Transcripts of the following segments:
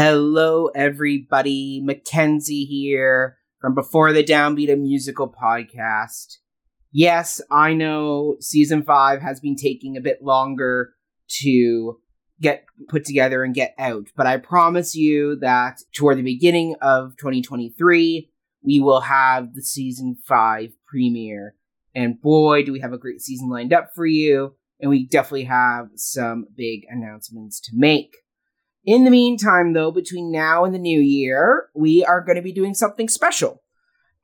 Hello, everybody. Mackenzie here from Before the Downbeat a Musical podcast. Yes, I know season five has been taking a bit longer to get put together and get out, but I promise you that toward the beginning of 2023, we will have the season five premiere. And boy, do we have a great season lined up for you. And we definitely have some big announcements to make. In the meantime, though, between now and the new year, we are going to be doing something special.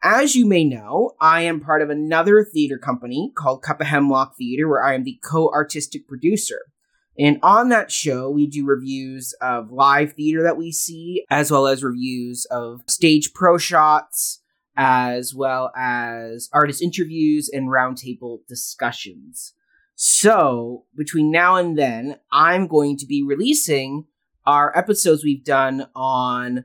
As you may know, I am part of another theater company called Cup of Hemlock Theater, where I am the co artistic producer. And on that show, we do reviews of live theater that we see, as well as reviews of stage pro shots, as well as artist interviews and roundtable discussions. So, between now and then, I'm going to be releasing our episodes we've done on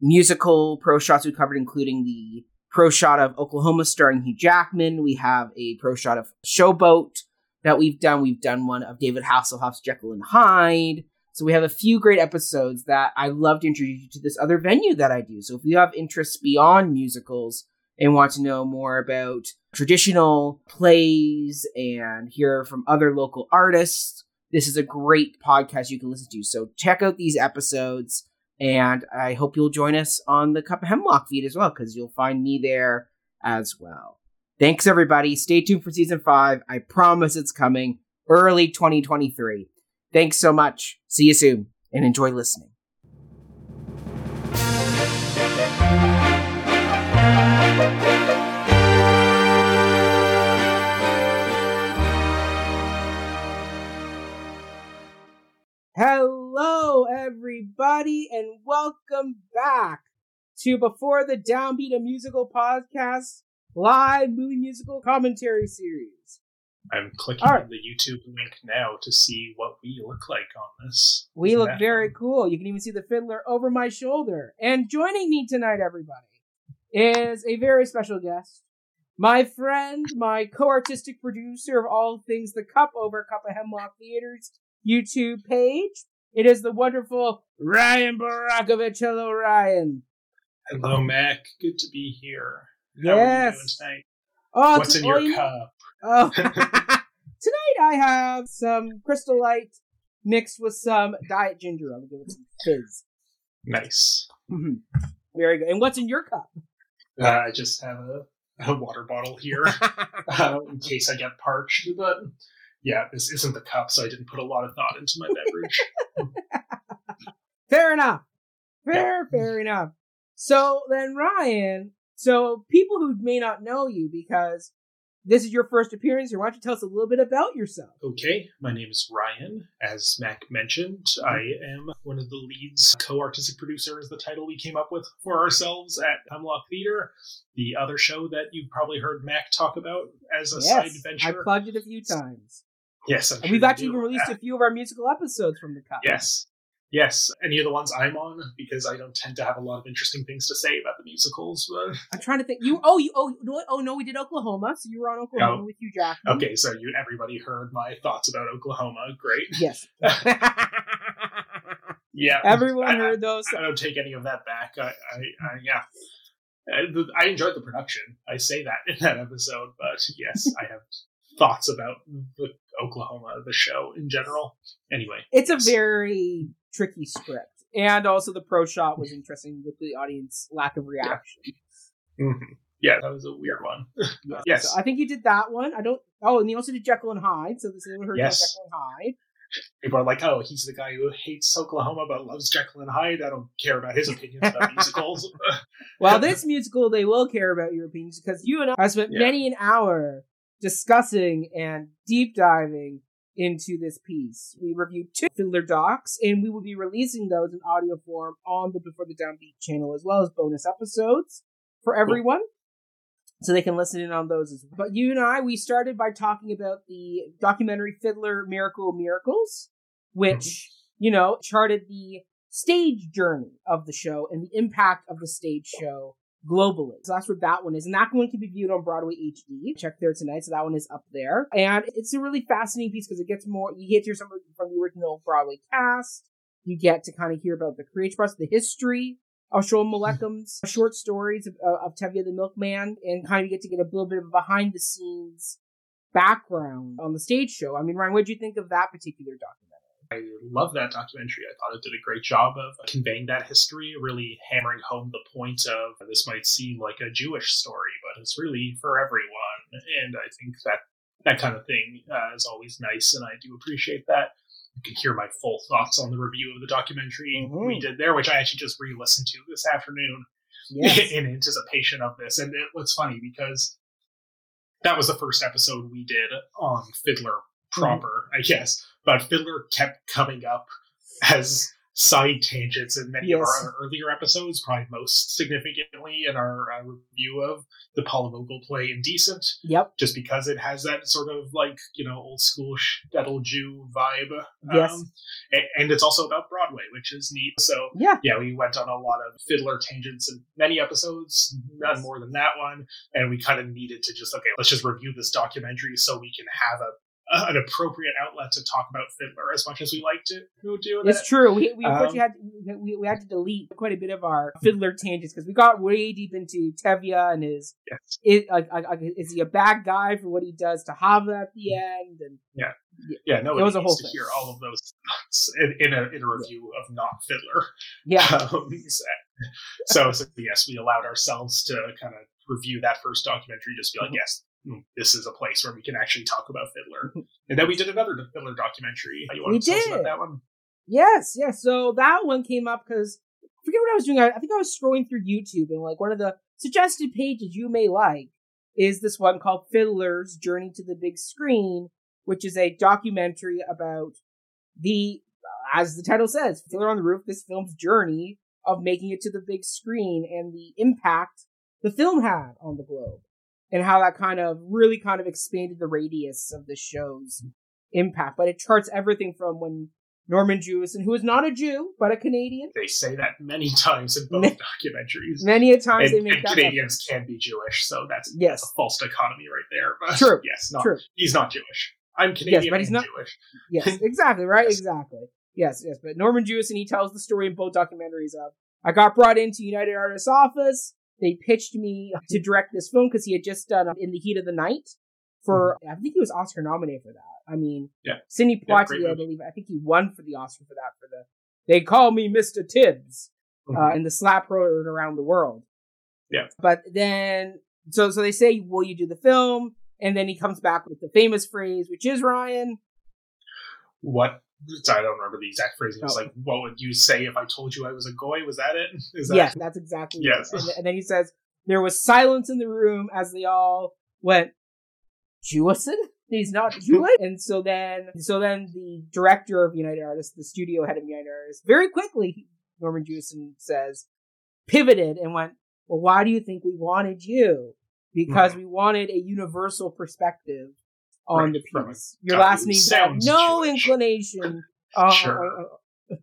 musical pro shots we covered, including the pro shot of Oklahoma starring Hugh Jackman. We have a pro shot of Showboat that we've done. We've done one of David Hasselhoff's Jekyll and Hyde. So we have a few great episodes that I love to introduce you to this other venue that I do. So if you have interests beyond musicals and want to know more about traditional plays and hear from other local artists, this is a great podcast you can listen to. So check out these episodes, and I hope you'll join us on the Cup of Hemlock feed as well, because you'll find me there as well. Thanks, everybody. Stay tuned for season five. I promise it's coming early 2023. Thanks so much. See you soon, and enjoy listening. Everybody, and welcome back to Before the Downbeat, a musical podcast, live movie musical commentary series. I'm clicking right. on the YouTube link now to see what we look like on this. We Isn't look very fun? cool. You can even see the fiddler over my shoulder. And joining me tonight, everybody, is a very special guest. My friend, my co-artistic producer of all things The Cup over Cup of Hemlock Theater's YouTube page. It is the wonderful Ryan Barakovich. Hello, Ryan. Hello, Mac. Good to be here. How are you Yes. doing tonight? Oh, What's in oh, your you- cup? Oh, tonight I have some Crystal Light mixed with some Diet Ginger. I'm gonna give it some fizz. Nice. Mhm. Very good. And what's in your cup? Uh, I just have a, a water bottle here uh, in case I get parched. But yeah, this isn't the cup, so I didn't put a lot of thought into my beverage. fair enough. Fair, fair enough. So then, Ryan. So people who may not know you because this is your first appearance here, why don't you tell us a little bit about yourself? Okay, my name is Ryan. As Mac mentioned, I am one of the leads, co artistic producer is the title we came up with for ourselves at Hemlock Theater, the other show that you've probably heard Mac talk about as a side yes, I venture. plugged it a few times, yes, I'm and we've actually even released Uh, a few of our musical episodes from the cup. Yes. Yes, any of the ones I'm on, because I don't tend to have a lot of interesting things to say about the musicals. But I'm trying to think. You oh you oh know oh no we did Oklahoma, so you were on Oklahoma Oh. with you, Jack. okay, so you everybody heard my thoughts about Oklahoma. Great. Yes. Yeah. Everyone I- heard those. I don't take any of that back. I, I, I yeah. Uh, I enjoyed the production. I say that in that episode, but yes, I have thoughts about the Oklahoma, the show in general. Anyway, It's a very tricky script, and also the pro shot was interesting with the audience lack of reaction. Mhm. yeah, that was a weird one. Yes. Yes. So I think you did that one. I don't. Oh, and you also did Jekyll and Hyde. So this is heard Yes. Jekyll and Hyde. People are like, "Oh, he's the guy who hates Oklahoma but loves Jekyll and Hyde." I don't care about his opinions about musicals. Well, this musical they will care about your opinions because you and I have spent Yeah. many an hour discussing and deep diving into this piece. We reviewed two Fiddler docs, and we will be releasing those in audio form on the Before the Downbeat channel as well as bonus episodes for everyone. So they can listen in on those as well. But you and I, we started by talking about the documentary Fiddler Miracle Miracles, which, mm-hmm. you know, charted the stage journey of the show and the impact of the stage show globally. So that's what that one is. And that one can be viewed on Broadway HD. Check there tonight. So that one is up there. And it's a really fascinating piece because it gets more, you get to hear some from the original Broadway cast. You get to kind of hear about the creation process, the history of Sholem hmm. Aleichem's short stories of, uh, of Tevye the Milkman, and kind of get to get a little bit of behind the scenes background on the stage show. I mean, Ryan, what did you think of that particular documentary? I love that documentary. I thought it did a great job of conveying that history, really hammering home the point of this might seem like a Jewish story, but it's really for everyone. And I think that that kind of thing uh, is always nice, and I do appreciate that. You can hear my full thoughts on the review of the documentary mm-hmm. we did there, which I actually just re listened to this afternoon yes. in anticipation of this. And it was funny because that was the first episode we did on Fiddler. Proper, mm-hmm. I guess. But Fiddler kept coming up as side tangents in many yes. of our earlier episodes, probably most significantly in our uh, review of the Paula Vogel play Indecent. Yep. Just because it has that sort of like, you know, old school shtetl Jew vibe. Yes. Um, and, and, it's also about Broadway, which is neat. So, yeah, yeah, we went on a lot of fiddler tangents in many episodes, none more than that one. And we kind of needed to just, okay, let's just review this documentary so we can have a an appropriate outlet to talk about Fiddler as much as we like to do it. It's true. We we, um, had to, we, we had to delete quite a bit of our Fiddler tangents because we got way deep into Tevye and his yes. Is, like, is he a bad guy for what he does to Hava at the end? And yeah, yeah, no, it was a whole to thing. hear all of those in, in, a in a review yeah. of not Fiddler. Yeah. Um, so, so yes, we allowed ourselves to kind of review that first documentary. Just be like, mm-hmm. yes, this is a place where we can actually talk about Fiddler. and then we did another Fiddler documentary. You want we to did. about that one? Yes, yes. So that one came up because I forget what I was doing. I, I think I was scrolling through YouTube and like one of the suggested pages you may like is this one called Fiddler's Journey to the Big Screen, which is a documentary about the, as the title says, Fiddler on the Roof, this film's journey of making it to the big screen and the impact the film had on the globe and how that kind of really kind of expanded the radius of the show's impact. But it charts everything from when Norman Jewison, who is not a Jew but a Canadian. They say that many times in both documentaries. Many a times and, they make and Canadians can be Jewish, so that's, yes. That's a false dichotomy right there. But True. Yes, not, True. He's not Jewish. I'm Canadian yes, but he's not, Jewish. Yes, exactly, right? Yes. Exactly. Yes, yes. But Norman Jewison, he tells the story in both documentaries of I got brought into United Artists office they pitched me to direct this film because he had just done In the Heat of the Night for, mm-hmm. I think he was Oscar nominated for that. I mean, yeah. Sidney Poitier, yeah, I believe, I think he won for the Oscar for that, for the, they call me Mr. Tibbs, uh, mm-hmm. uh, and the slap heard around the world. Yeah. But then, so, so they say, will you do the film? And then he comes back with the famous phrase, which is Ryan. What I don't remember the exact phrasing. It's oh. like, what would you say if I told you I was a goy? Was that it? Is that yes, that's exactly yes. And, and, then he says, there was silence in the room as they all went, Jewison? He's not Jewish. and so then, so then the director of United Artists, the studio head of United Artists, very quickly, Norman Jewison says, pivoted and went, well, why do you think we wanted you? Because mm-hmm. we wanted a universal perspective on right, the piece. Your last name had no Jewish. inclination. Uh, sure.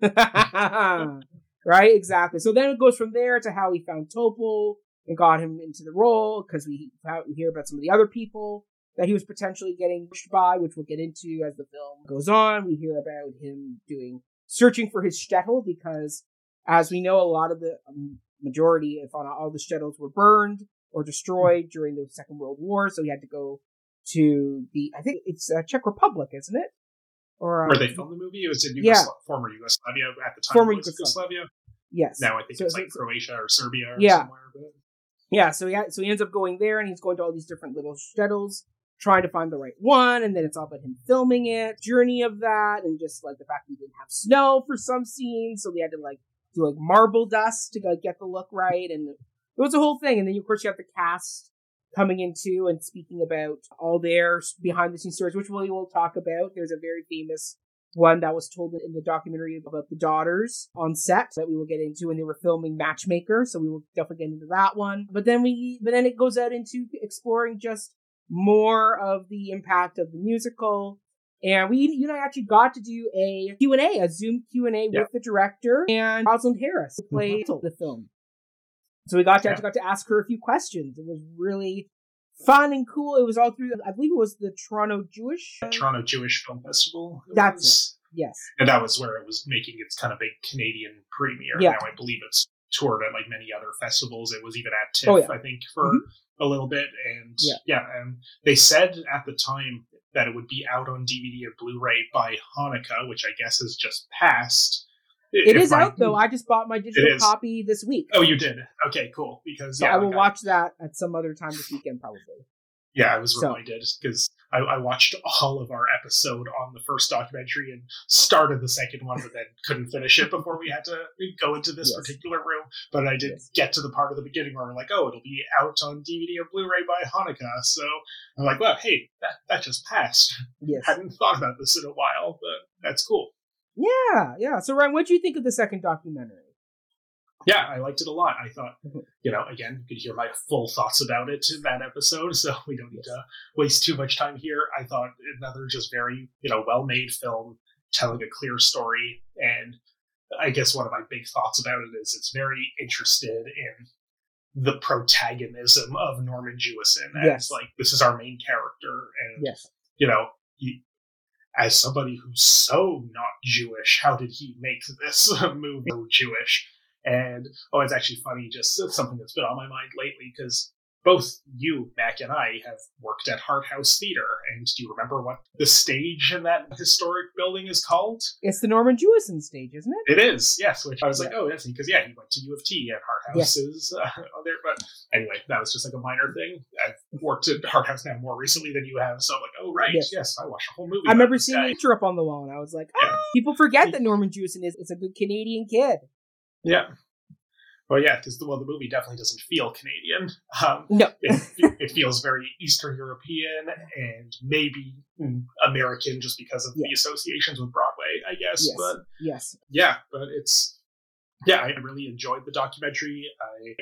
right, exactly. So then it goes from there to how he found Topol and got him into the role because we, we hear about some of the other people that he was potentially getting pushed by, which we'll get into as the film goes on. We hear about him doing searching for his shtetl because, as we know, a lot of the um, majority, if not all the shtetls, were burned or destroyed during the Second World War. So he had to go to the I think it's uh, Czech Republic, isn't it? Or um, where they filmed the movie? It was in Yugosla- yeah. former Yugoslavia at the time. Former Yugoslavia. Yes. Now I think so, it's like so, Croatia or Serbia or yeah. somewhere. But... Yeah. So he ha- so he ends up going there, and he's going to all these different little shtetls, trying to find the right one, and then it's all about him filming it, journey of that, and just like the fact that he didn't have snow for some scenes, so we had to like do like marble dust to like, get the look right, and it was a whole thing. And then of course you have the cast coming into and speaking about all their behind the scenes stories, which we will talk about. There's a very famous one that was told in the documentary about the daughters on set that we will get into when they were filming Matchmaker. So we will definitely get into that one. But then we, but then it goes out into exploring just more of the impact of the musical. And we, you know, actually got to do a Q&A, a Zoom Q&A yeah. with the director and Rosalind Harris, who played mm-hmm. the film. So we got to, yeah. got to ask her a few questions. It was really fun and cool. It was all through, I believe it was the Toronto Jewish. The Toronto Jewish Film Festival. That's was. it. Yes. And that was where it was making its kind of big Canadian premiere. Yeah. Now I believe it's toured at like many other festivals. It was even at TIFF, Oh, yeah. I think, for Mhm. a little bit. And Yeah. yeah, and they said at the time that it would be out on DVD and Blu-ray by Hanukkah, which I guess has just passed. It is my- out though. I just bought my digital copy this week. Oh, you did. Okay, cool. Because So yeah, I will like, watch that at some other time this weekend, probably. Yeah, I was So- reminded because I, I watched all of our episode on the first documentary and started the second one, but then couldn't finish it before we had to go into this Yes. particular room. But I did Yes. get to the part of the beginning where we're like, oh, it'll be out on DVD and Blu-ray by Hanukkah. So I'm like, well, hey, that, that just passed. Yes. I hadn't thought about this in a while, but that's cool. Yeah, yeah. So Ryan, what do you think of the second documentary? Yeah, I liked it a lot. I thought, Mhm. you know, again, you could hear my full thoughts about it in that episode, so we don't need to waste too much time here. I thought another just very, you know, well made film telling a clear story. And I guess one of my big thoughts about it is it's very interested in the protagonism of Norman Jewison as Yes. like this is our main character and Yes. you know, he, as somebody who's so not Jewish, how did he make this movie so Jewish? And oh, it's actually funny, just something that's been on my mind lately because both you, Mac, and I have worked at Hart House Theater. And do you remember what the stage in that historic building is called? It's the Norman Jewison stage, isn't it? It is, yes. Which I was like, oh, that's because yeah, he went to U of T and Hart House is uh, there. But anyway, that was just like a minor thing. I've worked at Hart House now more recently than you have, so I'm like, right, Yes. yes, I watched a whole movie. I remember seeing guy. a picture up on the wall, and I was like, Yeah. ah, people forget that Norman Jewison is, is a good Canadian kid. Yeah. Well, yeah, because the well, the movie definitely doesn't feel Canadian. Um, No. it, it feels very Eastern European and maybe American, just because of the associations with Broadway, I guess. Yes. But Yes. yeah, but it's yeah, I really enjoyed the documentary.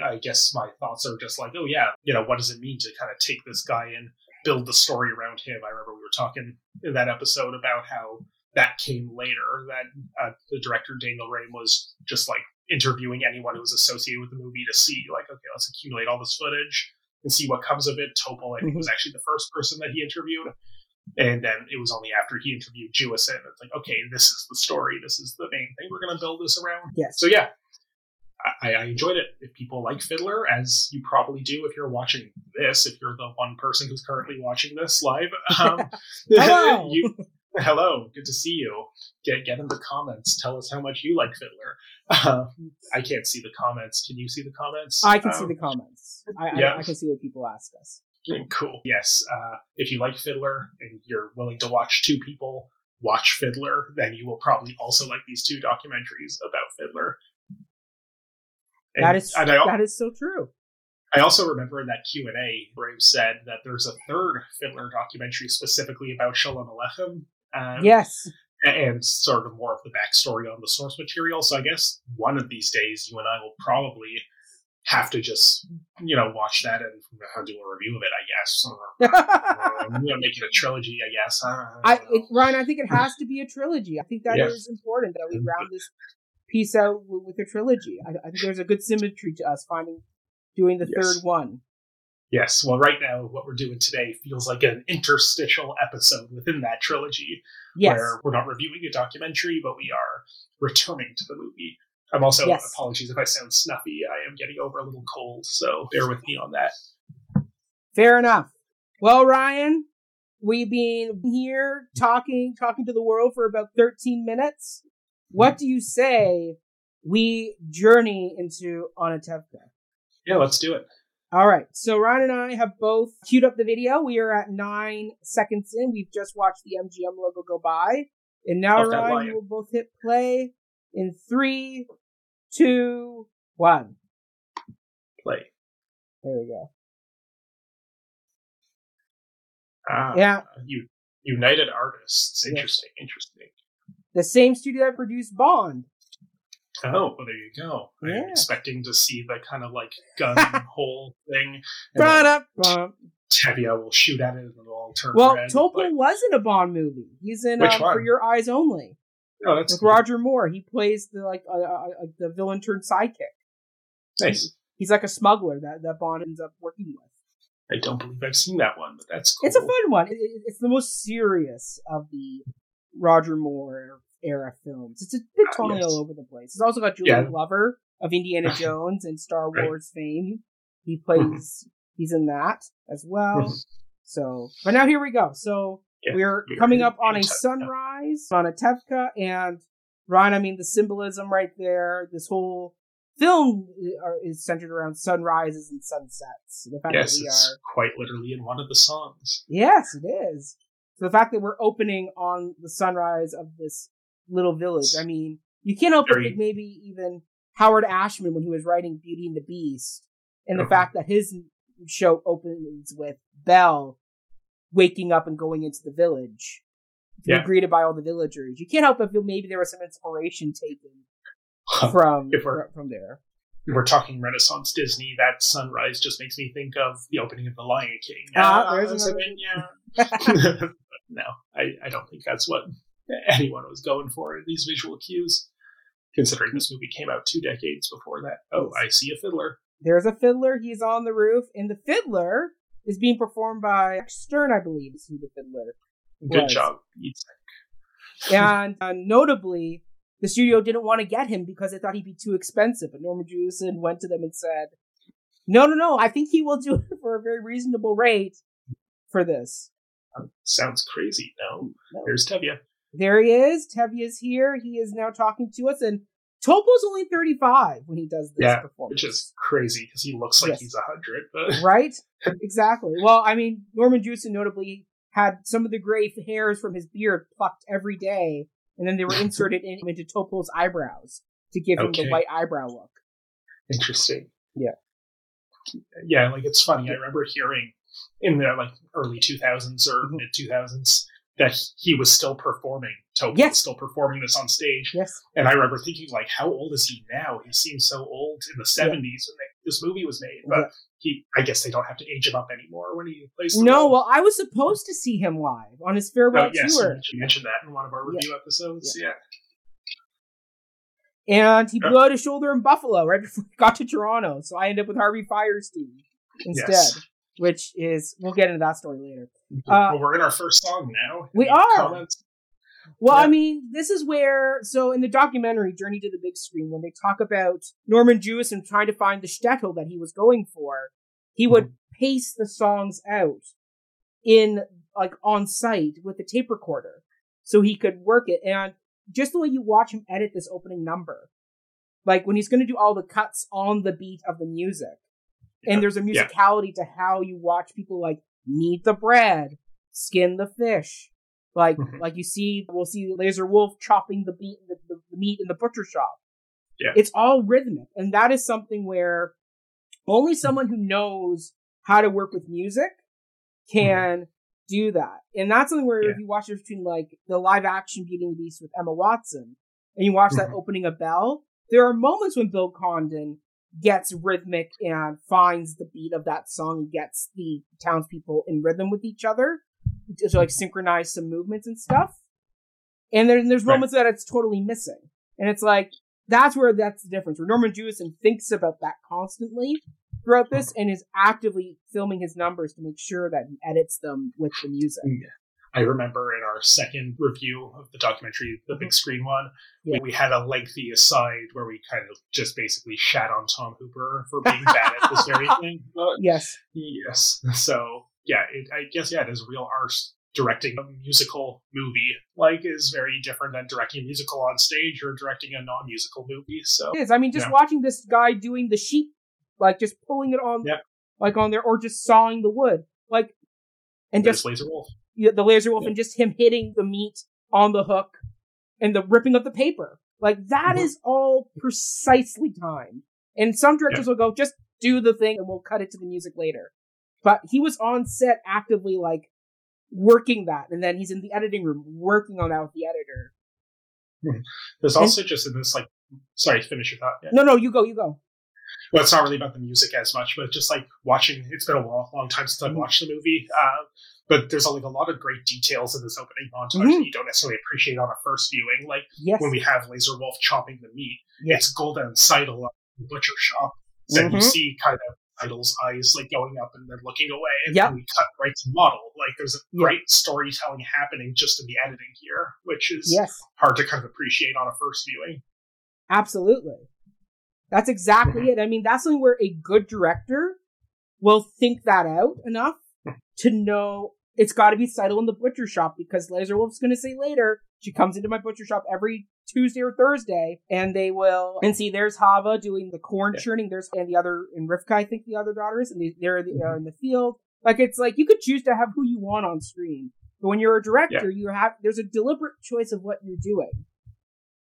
I, I guess my thoughts are just like, oh yeah, you know, what does it mean to kind of take this guy and build the story around him? I remember we were talking in that episode about how that came later. That uh, the director Daniel Raim was just like interviewing anyone who was associated with the movie to see, like, okay, let's accumulate all this footage and see what comes of it. Topol, I think, was actually the first person that he interviewed. And then it was only after he interviewed Jewison, it's like, okay, this is the story. This is the main thing we're going to build this around. Yes. So yeah, I, I enjoyed it. If people like Fiddler, as you probably do if you're watching this, if you're the one person who's currently watching this live, um, Hello. you, hello, good to see you. Get get in the comments. Tell us how much you like Fiddler. Uh, I can't see the comments. Can you see the comments? I can see Um, the comments. I, yeah. I, I can see what people ask us. Cool. Yes. Uh, if you like Fiddler and you're willing to watch two people watch Fiddler, then you will probably also like these two documentaries about Fiddler. And- that is and I, that is so true. I also remember in that Q and A, Brave said that there's a third Fiddler documentary specifically about Shalom Aleichem. Um, Yes. and sort of more of the backstory on the source material. So I guess one of these days, you and I will probably have to just, you know, watch that and do a review of it. I guess. Um, you know, make it a trilogy. I guess. Uh, I it, Ryan, I think it has to be a trilogy. I think that is Yeah. important that we round this piece out with, with a trilogy. I, I think there's a good symmetry to us finding doing the Yes. third one. Yes. Well, right now, what we're doing today feels like an interstitial episode within that trilogy, Yes. where we're not reviewing a documentary, but we are returning to the movie. I'm also Yes. apologies if I sound snuffy. I am getting over a little cold, so bear with me on that. Fair enough. Well, Ryan, we've been here talking talking to the world for about 13 minutes. What do you say we journey into Anatevka? Yeah, let's do it. All right. So Ryan and I have both queued up the video. We are at nine seconds in. We've just watched the MGM logo go by. And now, Love Ryan, we'll both hit play in three, two, one. Play. There we go. Ah, Yeah. You United Artists. Interesting. Interesting. The same studio that produced Bond. Oh, well, there you go. I'm expecting to see the kind of like gun hole thing. and then Ba-da-ba. Will shoot at it and it'll all turn Well, red. Topol was in a Bond movie. He's in um? For Your Eyes Only oh, that's with cool. Roger Moore. He plays the like uh, uh, the villain turned sidekick. nice. He's like a smuggler that, that Bond ends up working with. I don't believe I've seen that one, but that's cool. It's a fun one. It, it- it's the most serious of the Roger Moore era films. It's a bit Ah, totally yes. all over the place. It's also got Julian Yeah. Glover of Indiana Jones and Star Right. Wars fame. He plays he's in that as well. Mhm. So, but now here we go. So Yeah, we're coming up on a sunrise on Anatevka, and Ryan, I mean the symbolism right there. This whole film uh, is centered around sunrises and sunsets. The fact Yes, that we it's are, quite literally in one of the songs. yes, it is. So the fact that we're opening on the sunrise of this little village. I mean, you can't help but Very- think maybe even Howard Ashman when he was writing Beauty and the Beast, and the Mhm. fact that his show opens with Belle waking up and going into the village, Yeah. greeted by all the villagers. You can't help but feel maybe there was some inspiration taken from from, there. We're talking Renaissance Disney. That sunrise just makes me think of the opening of The Lion King. Ah, Uh, there's another- yeah. no, I, I don't think that's what anyone was going for in these visual cues. Considering this movie came out two decades before that. Oh, I see a fiddler. There's a fiddler. He's on the roof, and the fiddler is being performed by Stern, I believe, is who the fiddler. Good job. You'd and uh, notably, the studio didn't want to get him because they thought he'd be too expensive. But Norman Jewison went to them and said, "No, no, no. I think he will do it for a very reasonable rate for this." Sounds crazy. No, No. there's Tevye. There he is. Tevye's here. He is now talking to us, and Topol's only thirty-five when he does this Yeah, performance. which is crazy because he looks like Yes. he's a hundred. But right? exactly. Well, I mean, Norman Jewison notably had some of the gray hairs from his beard plucked every day, and then they were inserted in, into Topol's eyebrows to give him the white eyebrow look. interesting. Yeah. yeah. Like it's funny. I remember hearing in the like early two thousands or Mhm. mid two thousands that he was still performing. Topol Yes. was still performing this on stage, Yes. and I remember thinking like, how old is he now? He seems so old in the seventies when they, this movie was made, but Yeah. he. I guess they don't have to age him up anymore when he plays. No, role. well, I was supposed to see him live on his farewell Oh, yes, tour, you mentioned that in one of our Yeah. review episodes. Yeah. and he blew out his shoulder in Buffalo right before he got to Toronto. So I ended up with Harvey Fierstein instead, Yes. Which is we'll get into that story later. Uh, well, we're in our first song now. we are. Comments? Well, Yeah. I mean, this is where so in the documentary Journey to the Big Screen, when they talk about Norman Jewison trying to find the shtetl that he was going for, he would pace the songs out in like on site with the tape recorder so he could work it. And just the way you watch him edit this opening number, like when he's going to do all the cuts on the beat of the music, Yeah. and there's a Yeah. musicality to how you watch people like knead the bread, skin the fish. Like, like you see, we'll see Lazar Wolf chopping the beat, the, the, the meat in the butcher shop. Yeah. It's all rhythmic. And that is something where only someone who knows how to work with music can do that. And that's something where if you watch it between like the live action Beauty and the Beast with Emma Watson and you watch that Mhm. opening of Belle, there are moments when Bill Condon gets rhythmic and finds the beat of that song and gets the townspeople in rhythm with each other to, like synchronize some movements and stuff. And then there's Right. moments that it's totally missing. And it's like that's where that's the difference. Where Norman Jewison thinks about that constantly throughout this and is actively filming his numbers to make sure that he edits them with the music. I remember in our second review of the documentary, the big mhm. screen one, Yeah. we, we had a lengthy aside where we kind of just basically shat on Tom Hooper for being bad at this very thing. But Yes. yes, so yeah, it, I guess yeah, it is real art. Directing a musical movie like is very different than directing a musical on stage or directing a non-musical movie. So It is. I mean, just Yeah. watching this guy doing the sheep, like just pulling it on, Yeah. like on there, or just sawing the wood, like, and there's just Lazar Wolf. Yeah, the Lazar Wolf Yeah. and just him hitting the meat on the hook and the ripping of the paper. Like that Mhm. is all precisely timed. And some directors will go, just do the thing and we'll cut it to the music later. But he was on set actively like working that, and then he's in the editing room working on that with the editor. There's also just in this like, sorry, finish your thought. Yeah. No, no, you go, you go. well, it's not really about the music as much, but just like watching. It's been a long, long time since I've Mhm. watched the movie, uh, but there's like a lot of great details in this opening montage Mhm. that you don't necessarily appreciate on a first viewing. Like Yes. when we have Lazar Wolf chopping the meat, Yeah. it's Golden Tzeitel, on the butcher shop, that you Mhm. see kind of Idol's eyes like going up and then looking away, and Yep. then we cut right to Motel. Like there's a great storytelling happening just in the editing here, which is Yes, hard to kind of appreciate on a first viewing. absolutely. That's exactly Mhm. it. I mean, that's something where a good director will think that out enough to know it's got to be Tzeitel in the butcher shop because Lazar Wolf's going to say later she comes into my butcher shop every Tuesday or Thursday, and they will and see. There's Hava doing the corn Yeah. churning. There's and the other and Rivka, I think the other daughters, and they, they're, they're in the field. Like it's like you could choose to have who you want on screen, but when you're a director, you have there's a deliberate choice of what you're doing,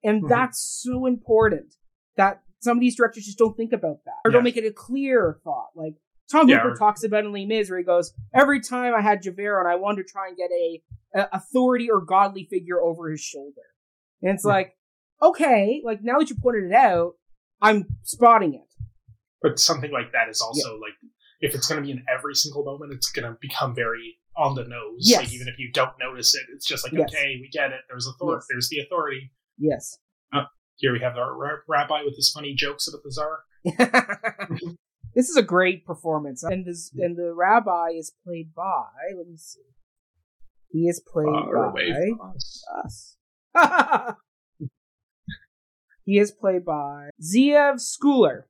and Mhm. that's so important that some of these directors just don't think about that or Yeah. don't make it a clear thought. Like Tom Yeah, Hooper or- talks about in Les Mis, where he goes, "Every time I had Javert on, I wanted to try and get a, a authority or godly figure over his shoulder." And it's Yeah. like, okay, like now that you pointed it out, I'm spotting it. But something like that is also like if it's going to be in every single moment, it's going to become very on the nose. Yes. Like even if you don't notice it, it's just like Yes. okay, we get it. There's authority. Yes. There's the authority. Yes. Uh, here we have our rabbi with his funny jokes about the czar. this is a great performance, and this and the rabbi is played by. Let me see. He is played Far by us. he is played by Zvee Scooler.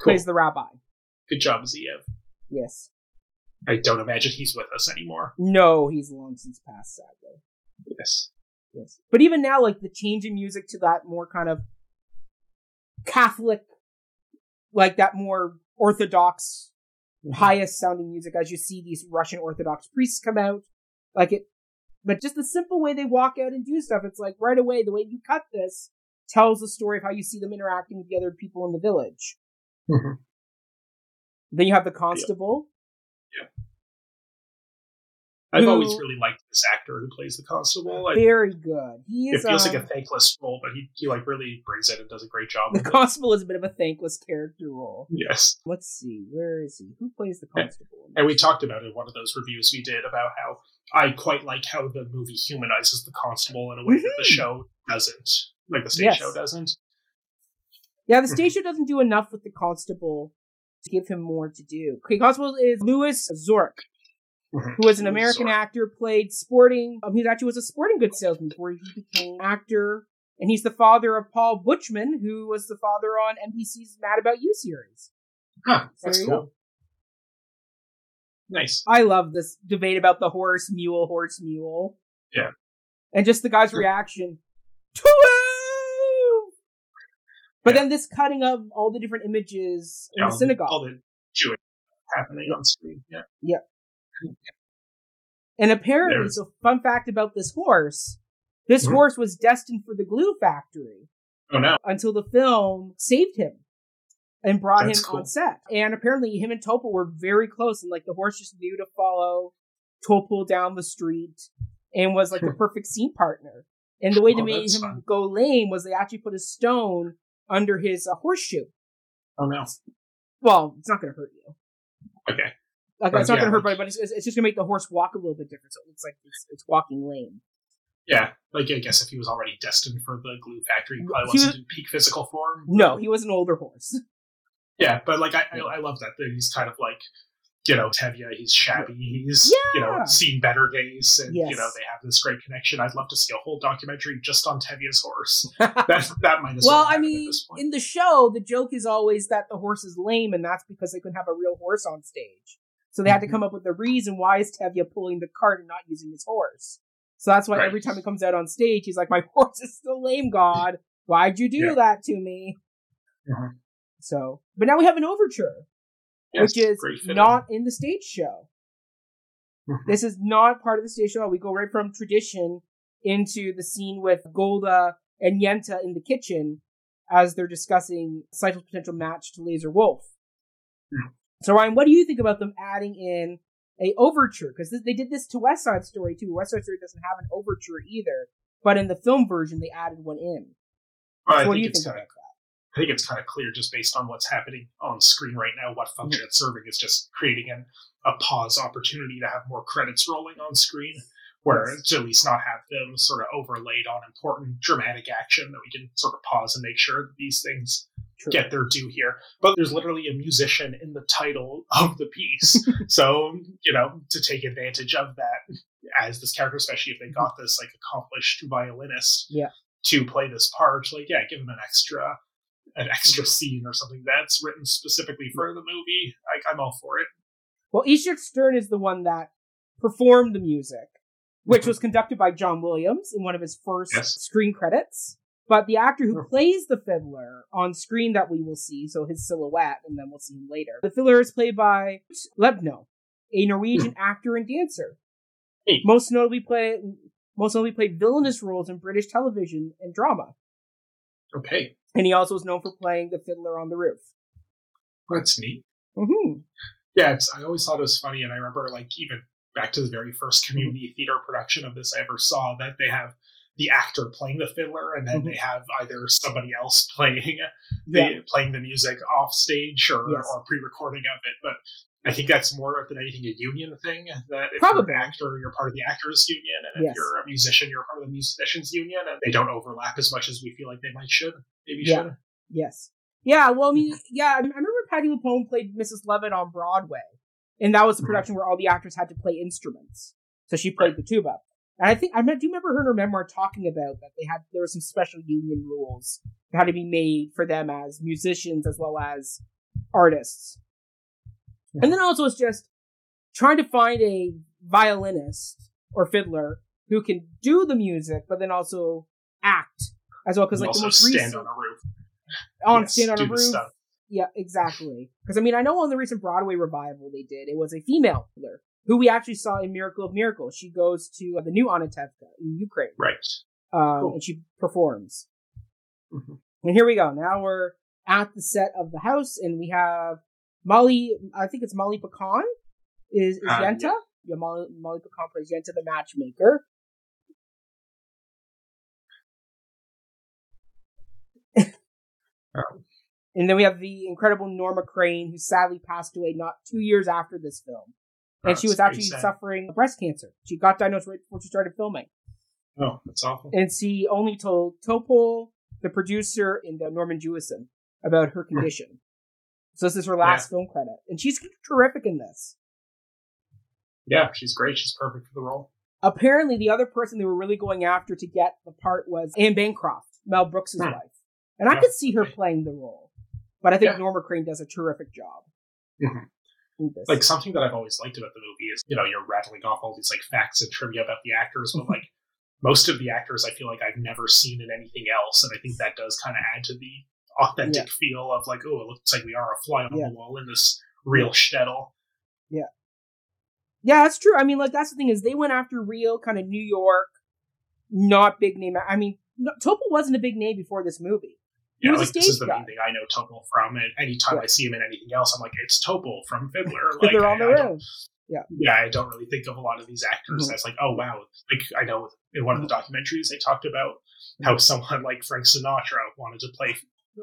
Cool. Plays the rabbi. Good job, Ziev. Yes. I don't imagine he's with us anymore. No, he's long since passed, sadly. Yes. Yes. But even now, like the change in music to that more kind of Catholic, like that more orthodox, pious sounding music as you see these Russian Orthodox priests come out. Like it, but just the simple way they walk out and do stuff, it's like right away, the way you cut this tells the story of how you see them interacting with the other people in the village. Mhm. Then you have the constable. I've always really liked this actor who plays the constable. I, Very good. He it is. feels um, like a thankless role, but he, he like really brings it and does a great job. the constable is a bit of a thankless character role. Yes. Let's see, where is he? Who plays the constable? And we talked about it in one of those reviews we did about how I quite like how the movie humanizes the constable in a way that the show doesn't. Like the stage Yes. show doesn't. Yeah, the stage show doesn't do enough with the constable to give him more to do. Okay, constable is Louis Zorich. Who was an American actor, played sporting. Um, he actually was a sporting goods salesman before he became actor, and he's the father of Paul Buchman, who was the father on NBC's Mad About You series. Huh, that's cool. go. Nice. I love this debate about the horse, mule, horse, mule. Yeah. And just the guy's reaction. Twelve! But Yeah. then this cutting of all the different images in Yeah, the synagogue. All the Jewish happening on screen. Yeah. And apparently, There's- so fun fact about this horse, this Mhm. horse was destined for the glue factory Oh no. until the film saved him and brought That's him cool. on set. And apparently, him and Topol were very close, and like the horse just knew to follow Topol down the street and was like the perfect scene partner. And the way they Oh, made him fun. go lame was they actually put a stone under his uh, horseshoe. Oh no. Well, it's not going to hurt you. Okay. Like, it's not yeah, going to hurt, like- but it's, it's just going to make the horse walk a little bit different. So it looks like it's, it's walking lame. Yeah. Like I guess if he was already destined for the glue factory, he probably He wasn't was- in peak physical form. No, he was an older horse. Yeah, but like I, I, I love that that he's kind of like, you know, Tevye. He's shabby. He's you know seen better days, and you know they have this great connection. I'd love to see a whole documentary just on Tevye's horse. That that might as well. well, I mean, in the show, the joke is always that the horse is lame, and that's because they couldn't have a real horse on stage. So they had to Mhm. come up with a reason why is Tevye pulling the cart and not using his horse. So that's why Right. every time he comes out on stage, he's like, "My horse is still lame, God. Why'd you do Yeah. that to me?" Mhm. So, but now we have an overture, Yes, which is not in the stage show. in. This is not part of the stage show. We go right from tradition into the scene with Golda and Yenta in the kitchen as they're discussing Cycle's potential match to Lazar Wolf. Hmm. So Ryan, what do you think about them adding in a overture? Because they did this to West Side Story too. West Side Story doesn't have an overture either, but in the film version they added one in. Well, I So what do think think kind about of that? I think it's kind of clear just based on what's happening on screen right now, what function it's serving is just creating an, a pause opportunity to have more credits rolling on screen, where Yes. to at least not have them sort of overlaid on important dramatic action that we can sort of pause and make sure that these things True. get their due here. But there's literally a musician in the title of the piece. so, you know, to take advantage of that as this character, especially if they got mm-hmm. this like accomplished violinist Yeah. to play this part, like yeah, give him an extra an extra scene or something that's written specifically for the movie. I, I'm all for it. Well, Isaac Stern is the one that performed the music, which mm-hmm. was conducted by John Williams in one of his first Yes. screen credits. But the actor who plays the fiddler on screen that we will see, so his silhouette, and then we'll see him later. The fiddler is played by Lebno, a Norwegian actor and dancer. Hey. Most notably play most notably played villainous roles in British television and drama. Okay, And he also is known for playing the fiddler on the roof. that's neat. hmm Yeah, it's, I always thought it was funny, and I remember like even back to the very first community theater production of this I ever saw that they have the actor playing the fiddler, and then Mhm. they have either somebody else playing Yeah. the playing the music off stage or, Yes. or pre-recording of it. But I think that's more than anything a union thing. That if Probably. you're an actor, you're part of the actors union, and if Yes. you're a musician, you're part of the musicians union, and they don't overlap as much as we feel like they might should. Maybe Yeah. should. Yes. Yeah, well, I mean, yeah, I remember Patti LuPone played Mrs. Lovett on Broadway, and that was the Mhm. production where all the actors had to play instruments. So she played the tuba. And I think I do remember her in her memoir talking about that they had there were some special union rules that had to be made for them as musicians as well as artists. And then also it's just trying to find a violinist or fiddler who can do the music, but then also act as well. Because like the most stand recent on a roof. on Yes, stand on a roof. Yeah, exactly. Because I mean, I know on the recent Broadway revival they did, it was a female fiddler who we actually saw in Miracle of Miracles. She goes to uh, the new Anatevka in Ukraine, Right. um, Cool. and she performs. Mhm. And here we go. Now we're at the set of the house, and we have Molly. I think it's Molly Picon. Is, is Uh, Yenta? yeah. Yeah, Molly, Molly Picon plays Yenta, the matchmaker. Um, And then we have the incredible Norma Crane, who sadly passed away not two years after this film. And she was actually sad. suffering breast cancer. She got diagnosed right before she started filming. Oh, that's awful. And she only told Topol, the producer, and uh, Norman Jewison about her condition. So this is her last film credit. And she's terrific in this. Yeah, she's great. She's perfect for the role. Apparently, the other person they were really going after to get the part was Anne Bancroft, Mel Brooks' Hmm. wife. And I Yeah, could see her playing the role. But I think Yeah. Norma Crane does a terrific job. Mhm. Like something that I've always liked about the movie is, you know, you're rattling off all these like facts and trivia about the actors, but like most of the actors I feel like I've never seen in anything else. And I think that does kind of add to the authentic feel of like, oh, it looks like we are a fly on Yeah. the wall in this real shtetl. Yeah. Yeah, that's true. I mean, like that's the thing is they went after real kind of New York, not big name. I mean, no, Topol wasn't a big name before this movie. He Yeah, like this is the guy. main thing I know Topol from. And anytime Yeah. I see him in anything else, I'm like, it's Topol from Fiddler. Like, they're on the I don't- road. yeah, I don't really think of a lot of these actors Mhm. as like, oh wow, like I know in one of the mm-hmm. documentaries they talked about how mm-hmm. someone like Frank Sinatra wanted to play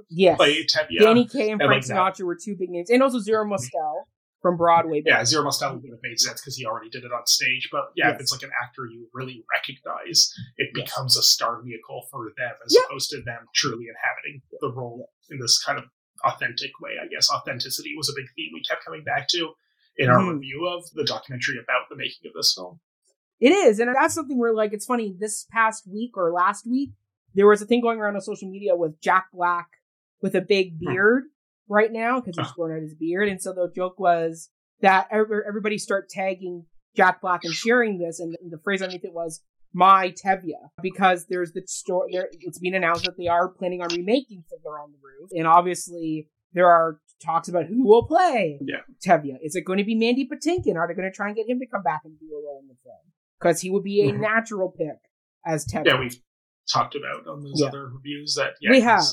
Yes, play Tevye. Danny Kaye and I Frank like that. Sinatra were two big names, and also Zero mm-hmm. Mostel from Broadway. Yeah, Zero Mostel would have made sense because he already did it on stage. But yeah, Yes. if it's like an actor you really recognize, it Yes. becomes a star vehicle for them as Yeah. opposed to them truly inhabiting the role in this kind of authentic way. I guess authenticity was a big theme we kept coming back to in our Mhm. review of the documentary about the making of this film. It is, and that's something where like it's funny. This past week or last week, there was a thing going around on social media with Jack Black with a big Hmm. beard right now because he's growing out his beard, and so the joke was that everybody start tagging Jack Black and sharing this, and the phrase underneath it was "My Tevye" because there's the story. There, it's been announced that they are planning on remaking Fiddler on the Roof, and obviously there are talks about who will play Yeah. Tevye. Is it going to be Mandy Patinkin? Are they going to try and get him to come back and do a role in the film? Because he would be a Mhm. natural pick as Tevye. Yeah, we've talked about on those Yeah. other reviews that yeah, We have.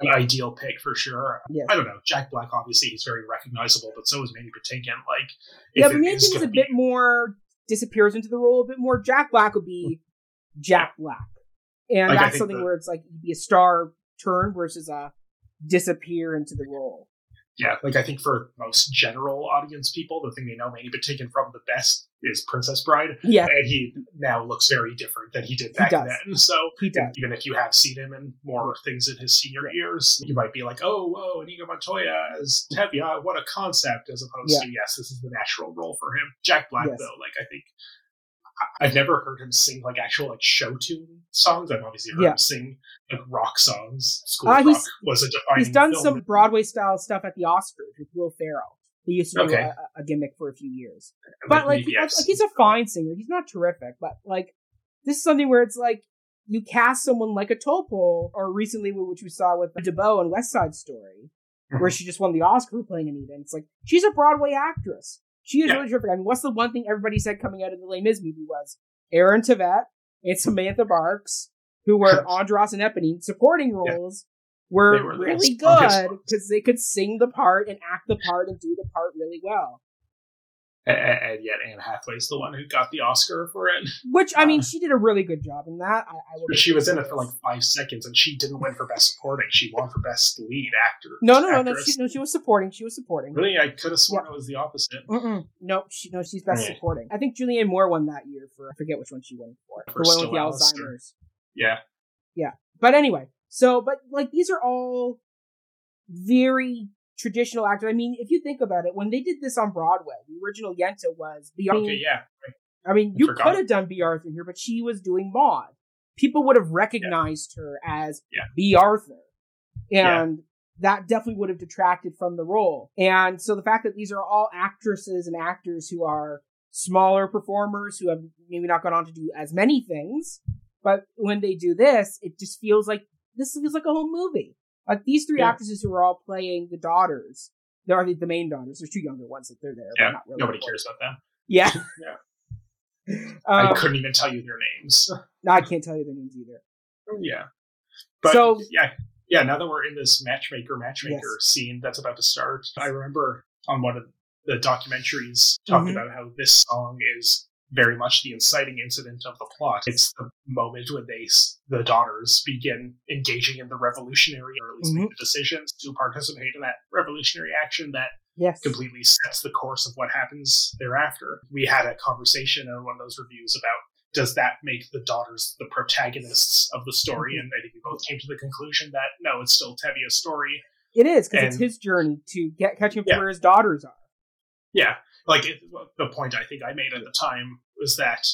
An ideal pick for sure. Yes. I don't know. Jack Black obviously he's very recognizable, but so is Mandy Patinkin. Like, yeah, but it Mandy is is a be- bit more disappears into the role a bit more. Jack Black would be Jack Black, and Like, that's something the- where it's like be a star turn versus a disappear into the role. Yeah, like I think for most general audience people, the thing they know mainly but taken from the best is Princess Bride. Yeah, and he now looks very different than he did back He then. So he does. even if you have seen him in more things in his senior years, you might be like, "Oh, whoa, Inigo Montoya as Tevye, ah, what a concept!" As opposed to, "Yes, this is the natural role for him." Jack Black, Yes. though, like I think I've never heard him sing like actual like show tune songs. I've obviously heard Yeah. him sing like rock songs. School Uh, he's- Rock was a defining. He's done film. some Broadway style stuff at the Oscars with Will Ferrell. He used to do Okay. a, a gimmick for a few years. But like, like, he's a fine singer. He's not terrific, but like this is something where it's like you cast someone like a Topol, or recently which we saw with DeBose and West Side Story, where Mhm. she just won the Oscar for playing Anita. And it's like she's a Broadway actress. She is Yeah. really terrific. I mean, what's the one thing everybody said coming out of the Les Mis movie was Aaron Tveit and Samantha Barks, who were Andros and Eponine, supporting Yeah. roles. Were, were really good because they could sing the part and act the part and do the part really well. A- a- and yet Anne Hathaway's the one who got the Oscar for it. Which I mean, Uh, she did a really good job in that. I, I she was in it for like five seconds, and she didn't win for best supporting. She won for best lead actor. no, no, no, no. She, no, she was supporting. She was supporting. Really, I could have sworn it was the opposite. Mm-mm. No, she no, she's best Okay. supporting. I think Julianne Moore won that year for I forget which one she won for. For the one with the Alzheimer's. Yeah, But anyway, so but like these are all very traditional actors. I mean, if you think about it, when they did this on Broadway, the original Yenta was the okay, yeah, I mean, I you could have done Bea Arthur here, but she was doing Maude. People would have recognized her as Yeah. Bea Arthur. Yeah. And that definitely would have detracted from the role. And so the fact that these are all actresses and actors who are smaller performers who have maybe not gone on to do as many things, but when they do this, it just feels like this feels like a whole movie. Like these three Yeah. actresses who are all playing the daughters. They are the, the main daughters. There's two younger ones that they're there. yeah. not really Nobody important. cares about them. Yeah. Yeah. Um, I couldn't even tell you their names. No, I can't tell you their names either. yeah, but So- yeah, yeah. Now that we're in this matchmaker matchmaker Yes. scene that's about to start, I remember on one of the documentaries talked Mhm. about how this song is very much the inciting incident of the plot. It's the moment when they, the daughters, begin engaging in the revolutionary, or at least Mm-hmm. make the decisions to participate in that revolutionary action that Yes. completely sets the course of what happens thereafter. We had a conversation in one of those reviews about does that make the daughters the protagonists of the story? Mm-hmm. And I think we both came to the conclusion that no, it's still Tevye's story. It is because it's his journey to get catching up to Yeah. where his daughters are. Yeah, like it, the point I think I made at the time was that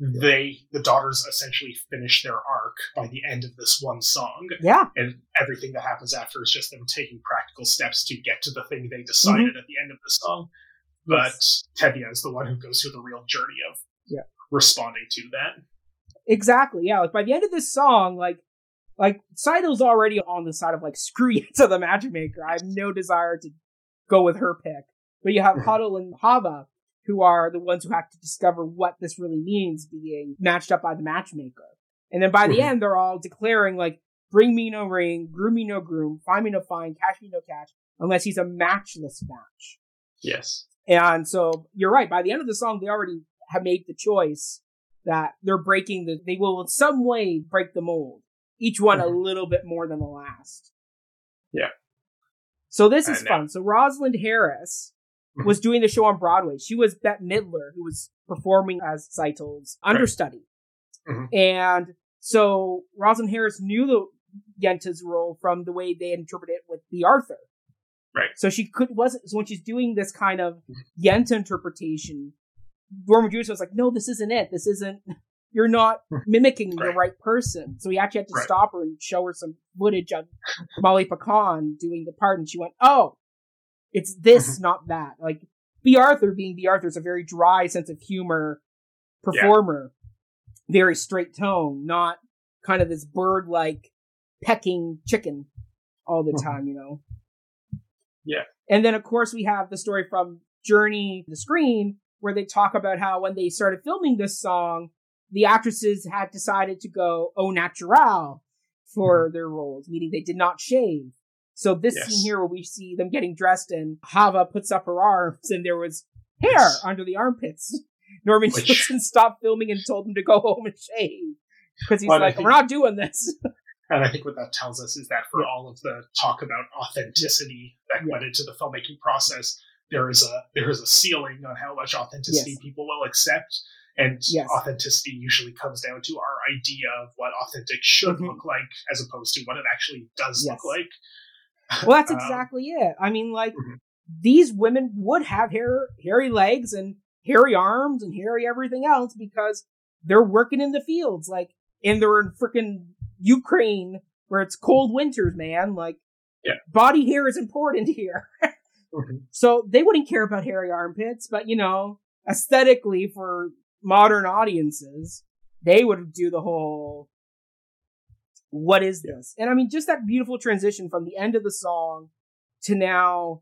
they, the daughters, essentially finish their arc by the end of this one song, Yeah. and everything that happens after is just them taking practical steps to get to the thing they decided mm-hmm. at the end of the song. But Tevye is the one who goes through the real journey of Yeah. responding to that. Exactly. Yeah. Like by the end of this song, like like Tzeitel's already on the side of like screw you to the matchmaker. I have no desire to go with her pick. But you have. Hodel and Hava, who are the ones who have to discover what this really means being matched up by the matchmaker. And then by the end, they're all declaring like, bring me no ring, groom me no groom, find me no find, catch me no catch, unless he's a matchless match. Yes. And so you're right. By the end of the song, they already have made the choice that they're breaking the, they will in some way break the mold. Each one a Mhm. little bit more than the last. Yeah. So this is uh, fun. So Rosalind Harris. Mm-hmm. was doing the show on Broadway. She was Bette Midler, who was performing as Tzeitel's understudy. Mhm. And so Rosalind Harris knew the Yenta's role from the way they interpreted it with the Arthur. Right. So she could wasn't so when she's doing this kind of mm-hmm. Yenta interpretation, Norman Jewison was like, "No, this isn't it. This isn't. You're not mm-hmm. mimicking the Right. right person." So he actually had to Right. stop her and show her some footage of Molly Picon doing the part, and she went, "Oh, it's this, Mm-hmm. not that." Like Bea Arthur being Bea Arthur is a very dry sense of humor performer, very straight tone, not kind of this bird-like pecking chicken all the Mhm. time, you know. Yeah. And then of course we have the story from Journey to the Screen where they talk about how when they started filming this song, the actresses had decided to go au natural for their roles, meaning they did not shave. So this Yes. scene here where we see them getting dressed and Hava puts up her arms and there was hair Yes. under the armpits. Norman Which- Jewison stopped filming and told him to go home and shave. Because he's Well, like, think- we're not doing this. And I think what that tells us is that for all of the talk about authenticity that that yeah. went into the filmmaking process. There is a there is a ceiling on how much authenticity yes. people will accept, and yes. authenticity usually comes down to our idea of what authentic should mm-hmm. look like, as opposed to what it actually does yes. look like. Well, that's um, exactly um, it. I mean, like mm-hmm. these women would have hair, hairy legs and hairy arms and hairy everything else because they're working in the fields, like, and they're in freaking Ukraine where it's cold winters, man. Like, yeah. body hair is important here. mm-hmm. So they wouldn't care about hairy armpits, but you know, aesthetically for modern audiences, they would do the whole what is this? And I mean, just that beautiful transition from the end of the song to now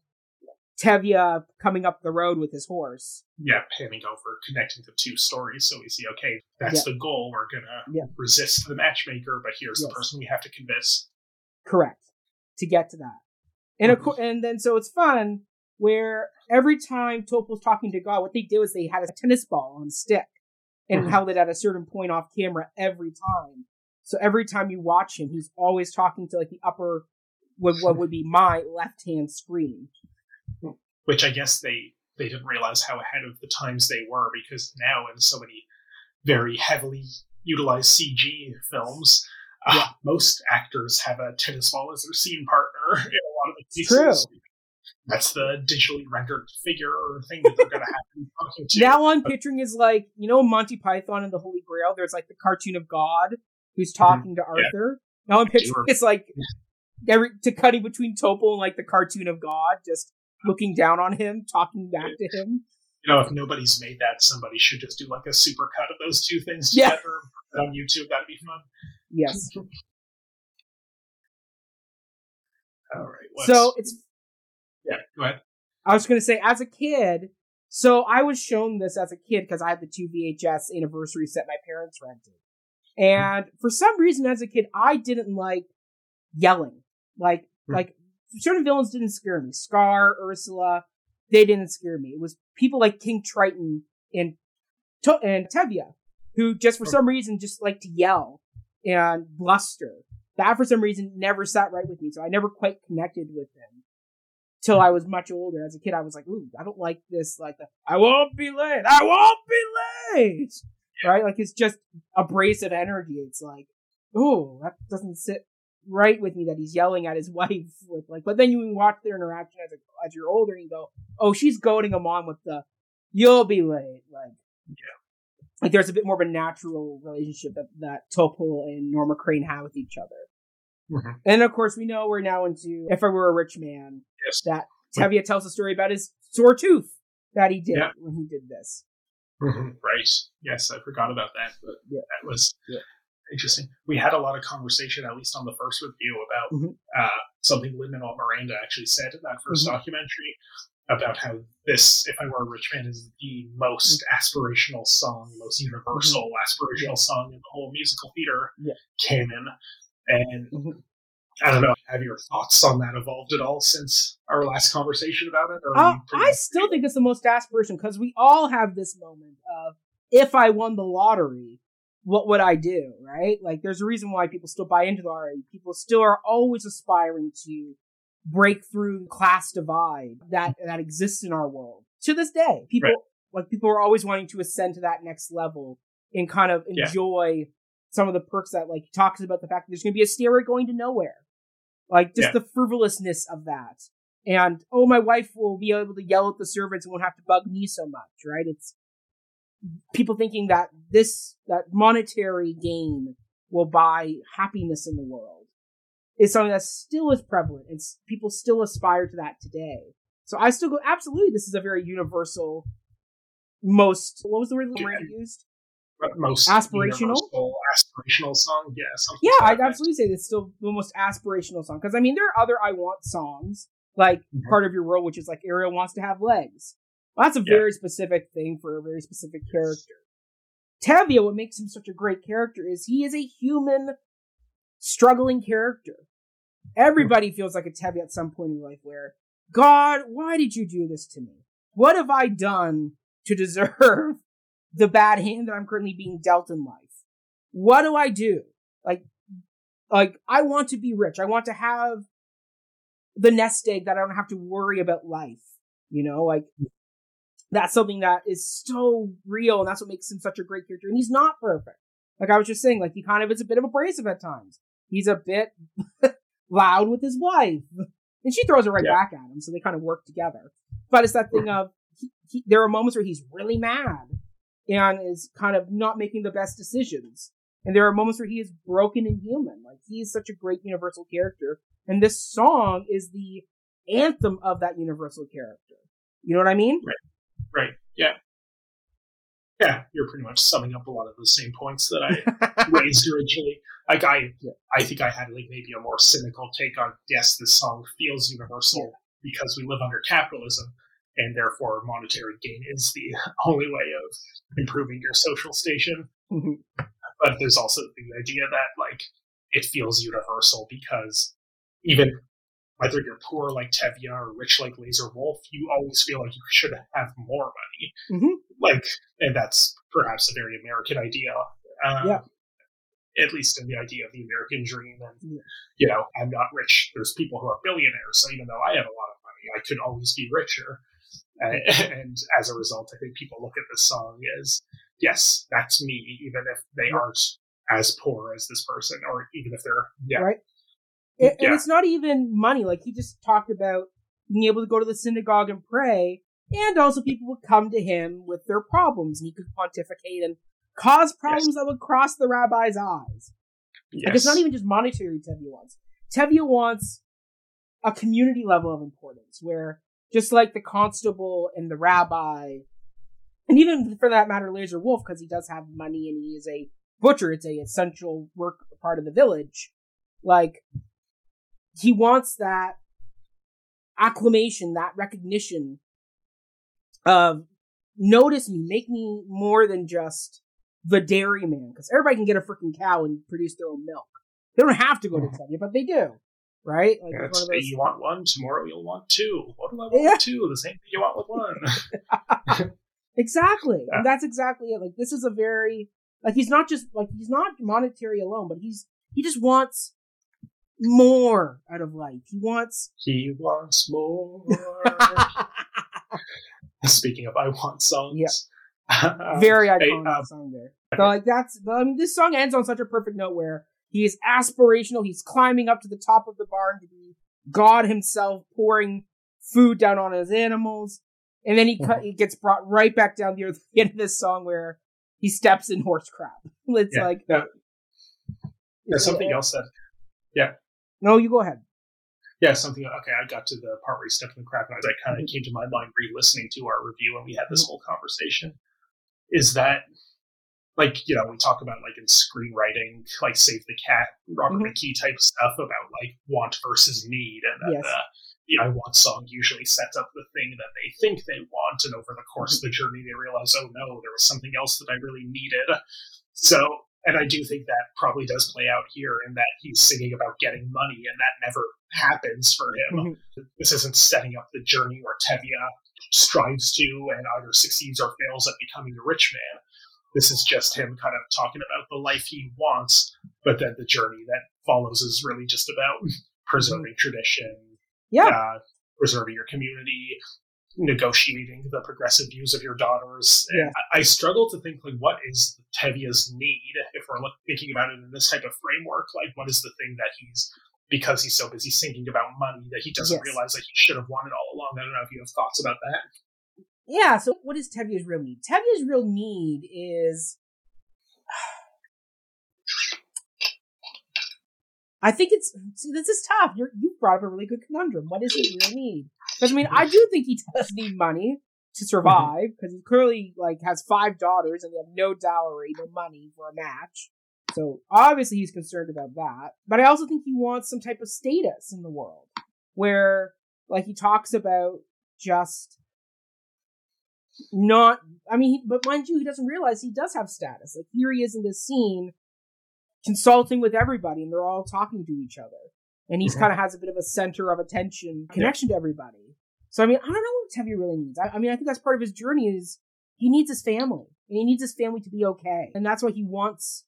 Tevye coming up the road with his horse. Yeah, panning over, connecting the two stories. So we see, okay, that's yeah. the goal. We're going to yeah. resist the matchmaker, but here's yes. the person we have to convince. Correct. To get to that. And, mm-hmm. of, and then, so it's fun where every time Topol's talking to God, what they did was they had a tennis ball on a stick and mm-hmm. held it at a certain point off camera every time. So every time you watch him, he's always talking to like the upper, what, what would be my left hand screen which I guess they they didn't realize how ahead of the times they were because now in so many very heavily utilized CG films, uh, yeah. most actors have a tennis ball as their scene partner in a lot of the cases. True. That's the digitally rendered figure or thing that they're going to have to be talking to. Now I'm picturing is like, you know, Monty Python and the Holy Grail. There's like the cartoon of God who's mm-hmm. talking mm-hmm. to Arthur. Yeah. Now I'm picturing it's like every to cutting between Topol and like the cartoon of God, just looking down on him, talking back to him. You know, if nobody's made that, somebody should just do like a super cut of those two things together yeah. on YouTube. That'd be fun. Yes. All right. So it's. Yeah, go ahead. I was going to say, as a kid, so I was shown this as a kid because I had the two VHS anniversary set my parents rented. And for some reason, as a kid, I didn't like yelling. Like, mm. like certain villains didn't scare me. Scar, Ursula, they didn't scare me. It was people like King Triton and and Tevye, who just for some reason just like to yell and bluster. That for some reason never sat right with me, so I never quite connected with them till I was much older. As a kid, I was like, "Ooh, I don't like this." Like, the, I won't be late. I won't be late. Yeah. Right? Like it's just abrasive energy. It's like, ooh, that doesn't sit right with me that he's yelling at his wife with like but then you watch their interaction as a, as you're older and you go oh she's goading him on with the you'll be late like yeah like there's a bit more of a natural relationship that that Topol and Norma Crane have with each other mm-hmm. and of course we know we're now into if I were a rich man yes. that Tevye tells a story about his sore tooth that he did yeah. when he did this mm-hmm. right yes I forgot about that but yeah. that was yeah interesting. We had a lot of conversation, at least on the first review, about mm-hmm. uh, something Lin Manuel Miranda actually said in that 1st mm-hmm. documentary about how this, if I were a rich man, is the most mm-hmm. aspirational song, most universal mm-hmm. aspirational song in the whole musical theater yeah. canon. And mm-hmm. I don't know, have your thoughts on that evolved at all since our last conversation about it? Uh, I still think it's the most aspirational because we all have this moment of if I won the lottery, what would I do, right? Like, there's a reason why people still buy into the RA. People still are always aspiring to break through class divide that that exists in our world to this day. People right. like people are always wanting to ascend to that next level and kind of enjoy yeah. some of the perks that like he talks about the fact that there's going to be a stairway going to nowhere, like just yeah. the frivolousness of that. And oh, my wife will be able to yell at the servants and won't have to bug me so much, right? It's people thinking that this that monetary gain will buy happiness in the world is something that still is prevalent and people still aspire to that today. So I still go absolutely. This is a very universal, most what was the word Miranda used? Most aspirational, aspirational song. Yeah, yeah, I'd absolutely say it's still the most aspirational song because I mean there are other I want songs like mm-hmm. part of your world, which is like Ariel wants to have legs. Well, that's a yeah. very specific thing for a very specific character. Tevye, what makes him such a great character is he is a human, struggling character. Everybody feels like a Tevye at some point in life where, God, why did you do this to me? What have I done to deserve the bad hand that I'm currently being dealt in life? What do I do? Like, like, I want to be rich. I want to have the nest egg that I don't have to worry about life. You know, like that's something that is so real and that's what makes him such a great character. And he's not perfect. Like I was just saying, like he kind of is a bit of abrasive at times. He's a bit loud with his wife. And she throws it right yeah. back at him, so they kind of work together. But it's that thing of he, he, there are moments where he's really mad and is kind of not making the best decisions. And there are moments where he is broken and human. Like he is such a great universal character. And this song is the anthem of that universal character. You know what I mean? Right. Right. Yeah. Yeah, you're pretty much summing up a lot of the same points that I raised originally. Like I, yeah. I think I had like maybe a more cynical take on yes, this song feels universal yeah. because we live under capitalism, and therefore monetary gain is the only way of improving your social station. Mm-hmm. But there's also the idea that like it feels universal because even whether you're poor like Tevye or rich like Lazar Wolf, you always feel like you should have more money. Mm-hmm. Like, and that's perhaps a very American idea. Um, yeah. At least in the idea of the American dream. And, yeah. you know, I'm not rich. There's people who are billionaires. So even though I have a lot of money, I could always be richer. And, and as a result, I think people look at this song as, yes, that's me, even if they aren't as poor as this person, or even if they're, yeah. Right. And, yeah. and it's not even money. Like he just talked about being able to go to the synagogue and pray, and also people would come to him with their problems, and he could pontificate and cause problems yes. that would cross the rabbi's eyes. Yes. Like it's not even just monetary. Tevye wants. Tevye wants a community level of importance, where just like the constable and the rabbi, and even for that matter, Lazar Wolf, because he does have money and he is a butcher. It's a essential work part of the village. Like he wants that acclamation, that recognition of notice me, make me more than just the dairyman, because everybody can get a freaking cow and produce their own milk. They don't have to go to mm-hmm. Tevye, but they do, right? Like yeah, those... you want one tomorrow, you'll want two. What do I want yeah. two? The same thing you want with one. exactly, yeah. and that's exactly it. Like this is a very like he's not just like he's not monetary alone, but he's he just wants more out of life. He wants. He wants more. Speaking of, I want songs. Yeah. Very iconic hey, um, song there. So like that's, I mean, this song ends on such a perfect note where he is aspirational. He's climbing up to the top of the barn to be God himself, pouring food down on his animals, and then he mm-hmm. cut, he gets brought right back down here at the end of this song where he steps in horse crap. It's yeah, like. That, there's something else that yeah, no, you go ahead. Yeah, something. Okay, I got to the part where he stepped in the crap, and that kind of came to my mind re-listening to our review, and we had this mm-hmm. whole conversation. Is that like you know we talk about like in screenwriting, like Save the Cat, Robert mm-hmm. McKee type stuff about like want versus need, and that yes. the the I want song usually sets up the thing that they think they want, and over the course of the journey, they realize, oh no, there was something else that I really needed. So and I do think that probably does play out here in that he's singing about getting money, and that never happens for him. Mm-hmm. This isn't setting up the journey where Tevye strives to and either succeeds or fails at becoming a rich man. This is just him kind of talking about the life he wants, but then the journey that follows is really just about preserving mm-hmm. tradition, yeah, uh, preserving your community, negotiating the progressive views of your daughters. Yeah. I, I, struggle to think like what is Tevye's need if we're look, thinking about it in this type of framework. Like, what is the thing that he's because he's so busy thinking about money that he doesn't yes. realize that he should have wanted all along. I don't know if you have thoughts about that. Yeah. So, what is Tevye's real need? Tevye's real need is. I think it's see this is tough. You're, you brought up a really good conundrum. What does he really need? Because I mean, I do think he does need money to mm-hmm. survive because he clearly like has five daughters and they have no dowry, no money for a match. So obviously he's concerned about that. But I also think he wants some type of status in the world where like he talks about just not I mean, but mind you, he doesn't realize he does have status. Like here he is in this scene consulting with everybody and they're all talking to each other. And he's mm-hmm. kind of has a bit of a center of attention connection yeah. to everybody. So I mean, I don't know what Tevye really needs. I, I, mean, I think that's part of his journey is he needs his family and he needs his family to be okay. And that's why he wants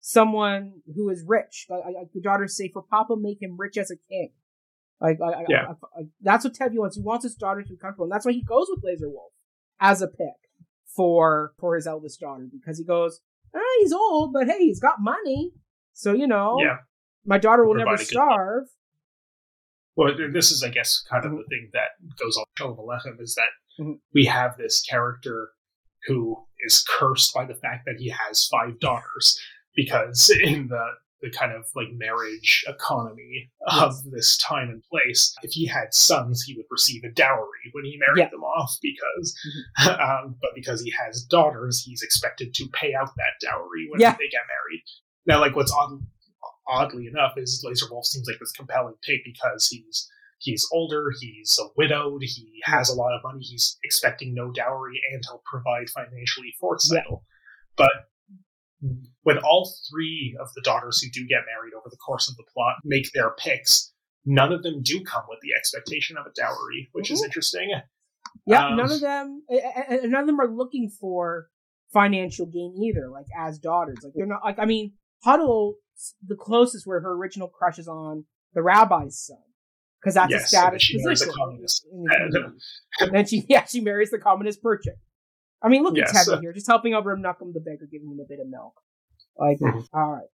someone who is rich. Like, like the daughters say, for Papa, make him rich as a king. Like, I, Yeah. I, I, that's what Tevye wants. He wants his daughter to be comfortable, and that's why he goes with Lazar Wolf as a pick for for his eldest daughter because he goes, eh, he's old, but hey, he's got money, so you know, Yeah. my daughter will Provide never starve. Well, this is, I guess, kind of the thing that goes on Sholem Aleichem is that Mhm. we have this character who is cursed by the fact that he has five daughters because in the the kind of like marriage economy of this time and place, if he had sons, he would receive a dowry when he married Yeah. them off because, um, but because he has daughters, he's expected to pay out that dowry when Yeah. they get married. Now, like what's odd, oddly enough is Lazar Wolf seems like this compelling pick because he's he's older, he's a widowed, he has a lot of money, he's expecting no dowry, and he'll provide financially for Tzeitel. But when all three of the daughters who do get married over the course of the plot make their picks, none of them do come with the expectation of a dowry, which is Mhm. interesting. Yeah, Um, none of them, a- a- a- none of them are looking for financial gain either. Like as daughters, like they're not. Like I mean, Hodel, the closest where her original crush is on the rabbi's son, because that's Yes, a and status then she marries a position. communist. in the and then she, yeah, she marries the communist Perchik. I mean, look Yes. at Tevye here, just helping Knuckle the beggar, giving him a bit of milk. Like, Mhm. all right.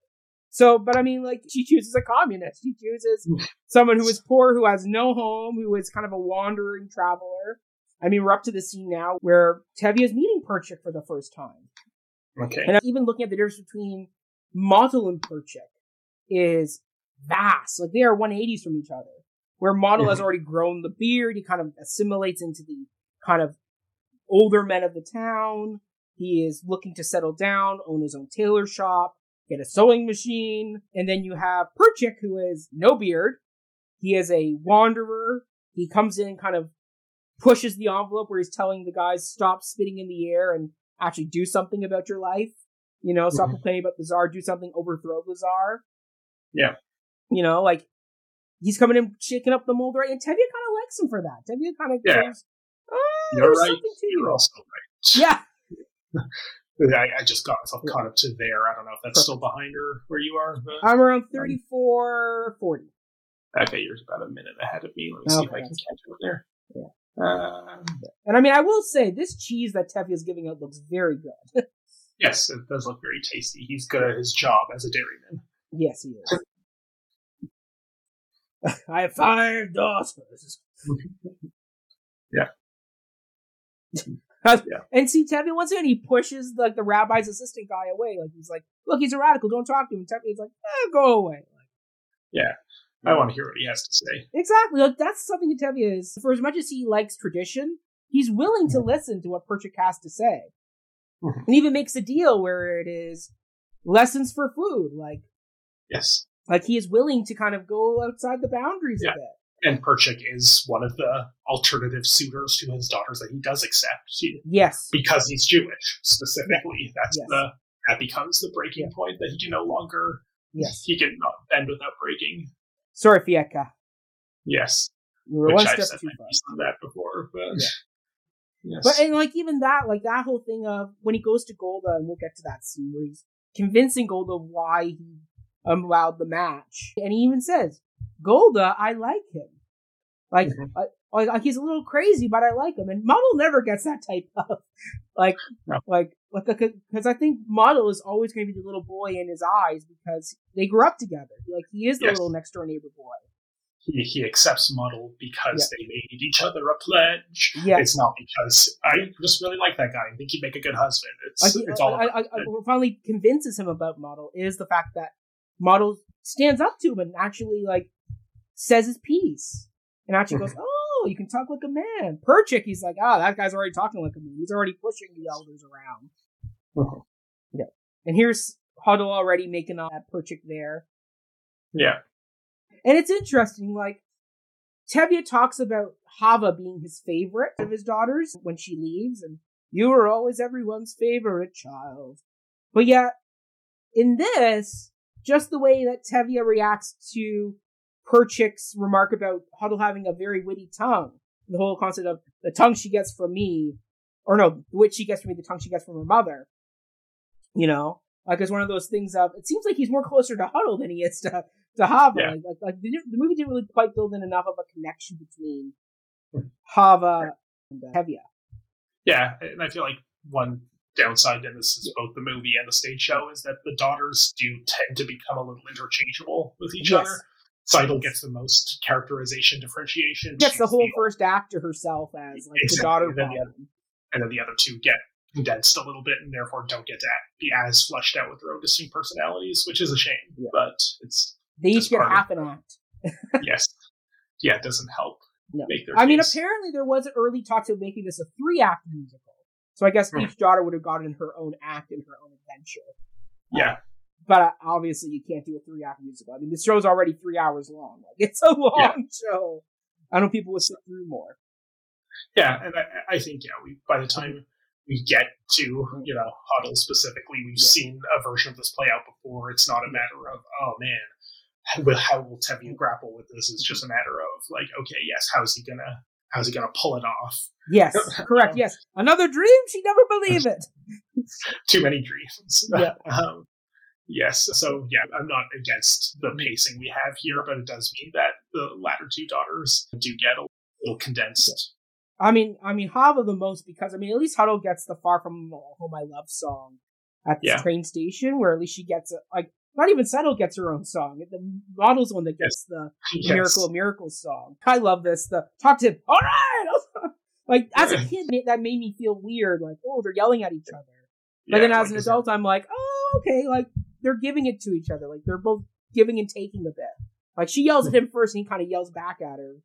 So, but I mean, like, she chooses a communist. She chooses someone who is poor, who has no home, who is kind of a wandering traveler. I mean, we're up to the scene now where Tevye is meeting Perchik for the first time. Okay. And even looking at the difference between Motel and Perchik is vast. Like, they are 180s from each other. Where Motel has Mhm. already grown the beard, he kind of assimilates into the kind of older men of the town. He is looking to settle down, own his own tailor shop, get a sewing machine. And then you have Perchik, who has no beard. He is a wanderer. He comes in and kind of pushes the envelope where he's telling the guys, stop spitting in the air and actually do something about your life. You know, stop Mhm. complaining about the czar, do something, overthrow the czar. Yeah. You know, like, he's coming in, shaking up the mold, right? And Tevye kind of likes him for that. Tevye kind of Yeah. goes, You're right. You're you. also right. Yeah. I, I just got myself caught up to there. I don't know if that's still behind or where you are, but I'm around 34, 40. okay, you're about a minute ahead of me. Let me see if I can catch up there. Yeah. Um, And I mean, I will say, this cheese that Tevye is giving out looks very good. yes, it does look very tasty. He's good at his job as a dairyman. yes, he is. I have five daughters. Yeah. Yeah. And see, Tevye once again, he pushes like the rabbi's assistant guy away. Like he's like, "Look, he's a radical. Don't talk to him." Tevye's like, eh, "Go away." Like, I want to hear what he has to say. exactly. Like that's something that Tevye is. For as much as he likes tradition, he's willing to listen to what Perchik has to say, Mhm. and even makes a deal where it is lessons for food. Like, Yes. like he is willing to kind of go outside the boundaries Yeah. of it. And Perchik is one of the alternative suitors to his daughters that he does accept Yes. because he's Jewish specifically. That's Yes. the that becomes the breaking Yeah. point that he can no longer Yes. he can not bend without breaking. Sorry, Fieka. Yes, we were which one I've step too far. that before, but Yeah. yes, But and like even that, like that whole thing of when he goes to Golde, and we'll get to that scene where he's convincing Golde why he um, allowed the match, and he even says, "Golde, I like him. Like, Mhm. I, like, he's a little crazy, but I like him." And Motel never gets that type of like, No. like, like, because I think Motel is always going to be the little boy in his eyes because they grew up together. Like he is the Yes. little next door neighbor boy. he, he accepts Motel because they made each other a pledge. Yeah. It's not because I just really like that guy and think he'd make a good husband. It's Like, it's all I, I, I, I- what finally convinces him about Motel is the fact that Motel stands up to him and actually like says his piece and actually goes, "Oh, you can talk like a man." Perchik, he's like, "Ah, that guy's already talking like a man. He's already pushing the elders around." Yeah, and here's Hodel already making up that Perchik there, yeah. and it's interesting. Like Tevye talks about Hava being his favorite of his daughters when she leaves, and you were always everyone's favorite child. But yet, in this, just the way that Tevye reacts to Perchik's remark about Hodel having a very witty tongue, the whole concept of the tongue she gets from me, or no, the wit she gets from me, the tongue she gets from her mother. You know, like it's one of those things of it seems like he's more closer to Hodel than he is to to Hava. Yeah. Like, like, like the, the movie didn't really quite build in enough of a connection between Hava and uh, Tevye. Yeah, and I feel like one downside, and this is both the movie and the stage show, is that the daughters do tend to become a little interchangeable with each Yes. other. Tzeitel gets the most characterization differentiation. Gets the whole first act to herself as like the daughter and then the problem. and then the other two get condensed a little bit and therefore don't get to be as fleshed out with their own distinct personalities, which is a shame. Yeah. But it's They each get half an act. yes, yeah, it doesn't help No. make their. I mean, apparently there was early talks of making this a three act musical. So I guess Hmm. each daughter would have gotten her own act and her own adventure. yeah, But uh, obviously, you can't do a three act musical. I mean, this show's already three hours long. Like, it's a long show. I know people would sit through more. yeah, and I, I think yeah, we by the time we get to you know Hodel specifically, we've Yeah. seen a version of this play out before. It's not a matter of oh man. how- With how will Tevian grapple with this? It's just a matter of like, okay, yes, how's he gonna how's he gonna pull it off? Yes, correct. Yes, another dream. She never believed it. too many dreams. Yeah. um, yes. So yeah, I'm not against Mm-hmm. the pacing we have here, but it does mean that the latter two daughters do get a little condensed. I mean, I mean, Hava the most because I mean, at least Hodel gets the "Far From Home I Love" song at the Yeah. train station, where at least she gets a like. Not even Tzeitel gets her own song. The Motel's the one that gets the Yes. Miracle of Miracles song. I love this. The talk to him. All right. like as a kid, that made me feel weird. Like, oh, they're yelling at each other. But Yeah, then as an adult, I'm like, oh, okay. Like they're giving it to each other. Like they're both giving and taking a bit. Like she yells at him first, and he kind of yells back at her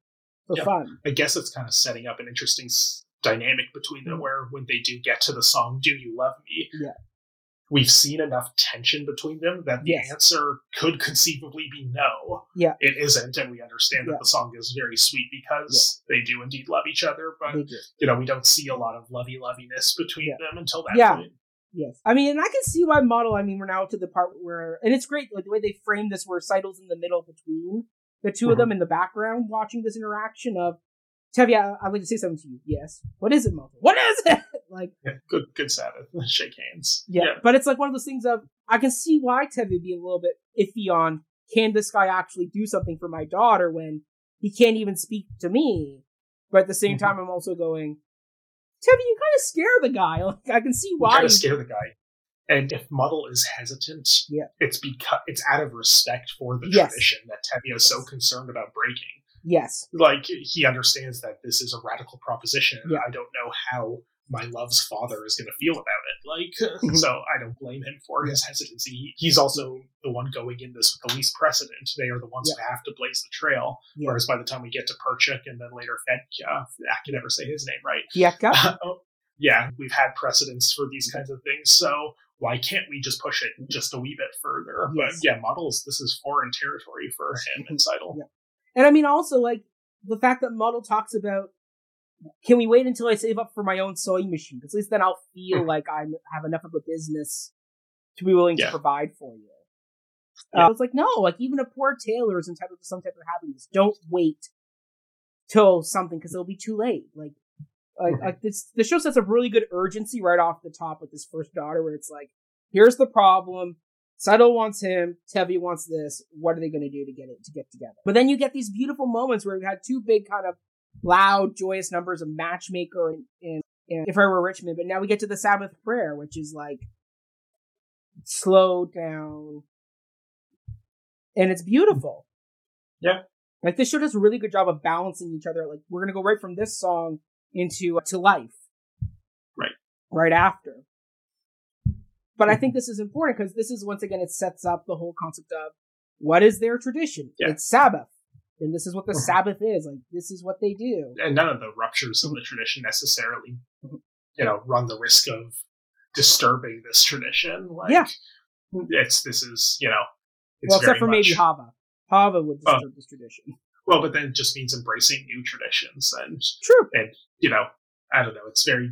for Yeah. fun. I guess it's kind of setting up an interesting s- dynamic between them, Mhm. where when they do get to the song "Do You Love Me," Yeah. We've seen enough tension between them that the Yes. answer could conceivably be no. Yeah. it isn't, and we understand that Yeah. the song is very sweet because they do indeed love each other, but you know we don't see a lot of lovey loviness between Yeah. them until that Yeah. point. Yes. I mean, and I can see why Motel. I mean, we're now to the part where, and it's great, like the way they frame this, where Tzeitel's in the middle between the 2 of Mm-hmm. them in the background, watching this interaction of Tevye. I'd like to say something to you. Yes. What is it, Motel? What is it? Like, Yeah, good, good Sabbath. Shake hands. yeah. But it's like one of those things of I can see why Tevye would be a little bit iffy on can this guy actually do something for my daughter when he can't even speak to me. But at the same Mhm. time, I'm also going, Tevye, you kind of scare the guy. Like, I can see why. You why. gotta scare the guy. And if Motel is hesitant, Yeah. it's because it's out of respect for the Yes. tradition that Tevye is so concerned about breaking. Yes. Like he understands that this is a radical proposition. Yeah. I don't know how my love's father is going to feel about it. Like, Mhm. so I don't blame him for his hesitancy. He's also the one going in this with the least precedent. They are the ones who have to blaze the trail. Yeah. Whereas by the time we get to Perchik and then later Fedka, I can never say his name right. Fieka? Oh, yeah, we've had precedents for these kinds of things, so why can't we just push it just a wee bit further? Yes. But yeah, Motel's, this is foreign territory for him and Tzeitel. Yeah. And I mean, also like the fact that Motel talks about, can we wait until I save up for my own sewing machine? Because at least then I'll feel Hmm. like I have enough of a business to be willing Yeah. to provide for you. Yeah. Uh, it's like no, like even a poor tailor is entitled to some type of happiness. Don't wait till something because it'll be too late. Like, like, like this, the show sets up really good urgency right off the top with this first daughter, where it's like, here's the problem. Tzeitel wants him. Tevye wants this. What are they going to do to get it to get together? But then you get these beautiful moments where we've had two big kind of loud, joyous numbers of Matchmaker and, and, and If I Were Richmond. But now we get to the Sabbath prayer, which is like slow down, and it's beautiful. Yeah. Like this show does a really good job of balancing each other. Like we're gonna go right from this song into uh, to life, Right. Right after. But I think this is important because this is once again it sets up the whole concept of what is their tradition? Yeah. It's Sabbath, and this is what the Mhm. Sabbath is. Like this is what they do. And none of the ruptures of the tradition necessarily, you know, run the risk of disturbing this tradition. Like, Yeah. it's this is you know, it's well, except for maybe much- Hava. Hava would disturb this tradition. well, but then it just means embracing new traditions and True. and you know, I don't know. It's very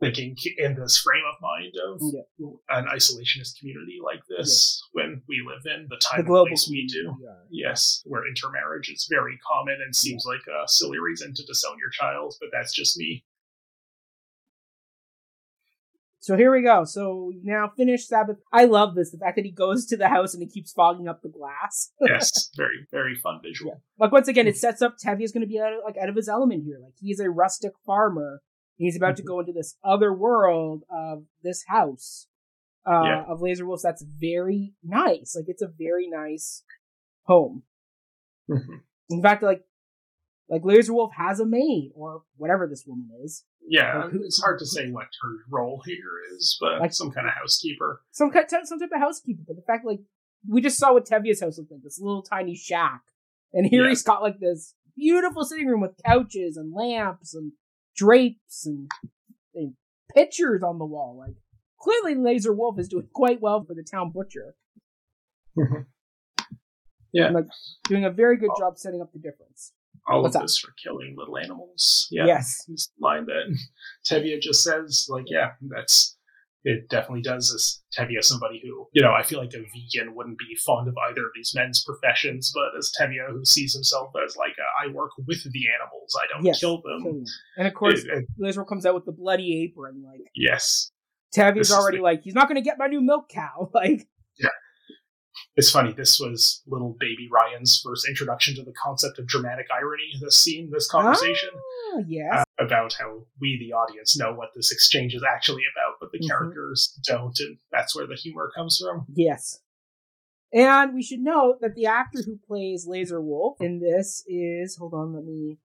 thinking in this frame of mind of Yeah. an isolationist community like this when we live in the time The global place we do. yeah. Yes, where intermarriage is very common and seems like a silly reason to disown your child, but that's just me. So here we go. So now finished Sabbath. I love this. The fact that he goes to the house and he keeps fogging up the glass. yes, very very fun visual. Yeah. Like once again, it sets up Tevye's going to be out of, like out of his element here. Like he's a rustic farmer. He's about to Mhm. go into this other world of this house uh, Yeah. of Lazar Wolf's. That's very nice. Like it's a very nice home. Mhm. In fact, like like Lazar Wolf has a maid or whatever this woman is. Yeah, Like, who- it's hard to say what her role here is, but Like- some kind of housekeeper. some kind, some type of housekeeper. But the fact, like, we just saw what Tevye's house looked like this little tiny shack, and here Yeah. he's got like this beautiful sitting room with couches and lamps and drapes and, and pictures on the wall. Like, clearly, Lazar Wolf is doing quite well for the town butcher. Mm-hmm. Yeah. And, like, doing a very good job setting up the difference. All What's of up? this for killing little animals. Yeah. Yes. This line that Tevye just says, like, yeah, that's it definitely does as Tevye somebody who, you know, I feel like a vegan wouldn't be fond of either of these men's professions, but as Tevye who sees himself as like a, I work with the animals, I don't Yes. kill them. And of course, It- it- comes out with the bloody apron. Like, yes. Tevye's already the- like, he's not going to get my new milk cow. Like, It's funny, this was little baby Ryan's first introduction to the concept of dramatic irony, this scene, this conversation. ah, yes. uh, about how we, the audience, know what this exchange is actually about, but the Mhm. characters don't, and that's where the humor comes from. Yes. And we should note that the actor who plays Lazar Wolf in this is hold on, let me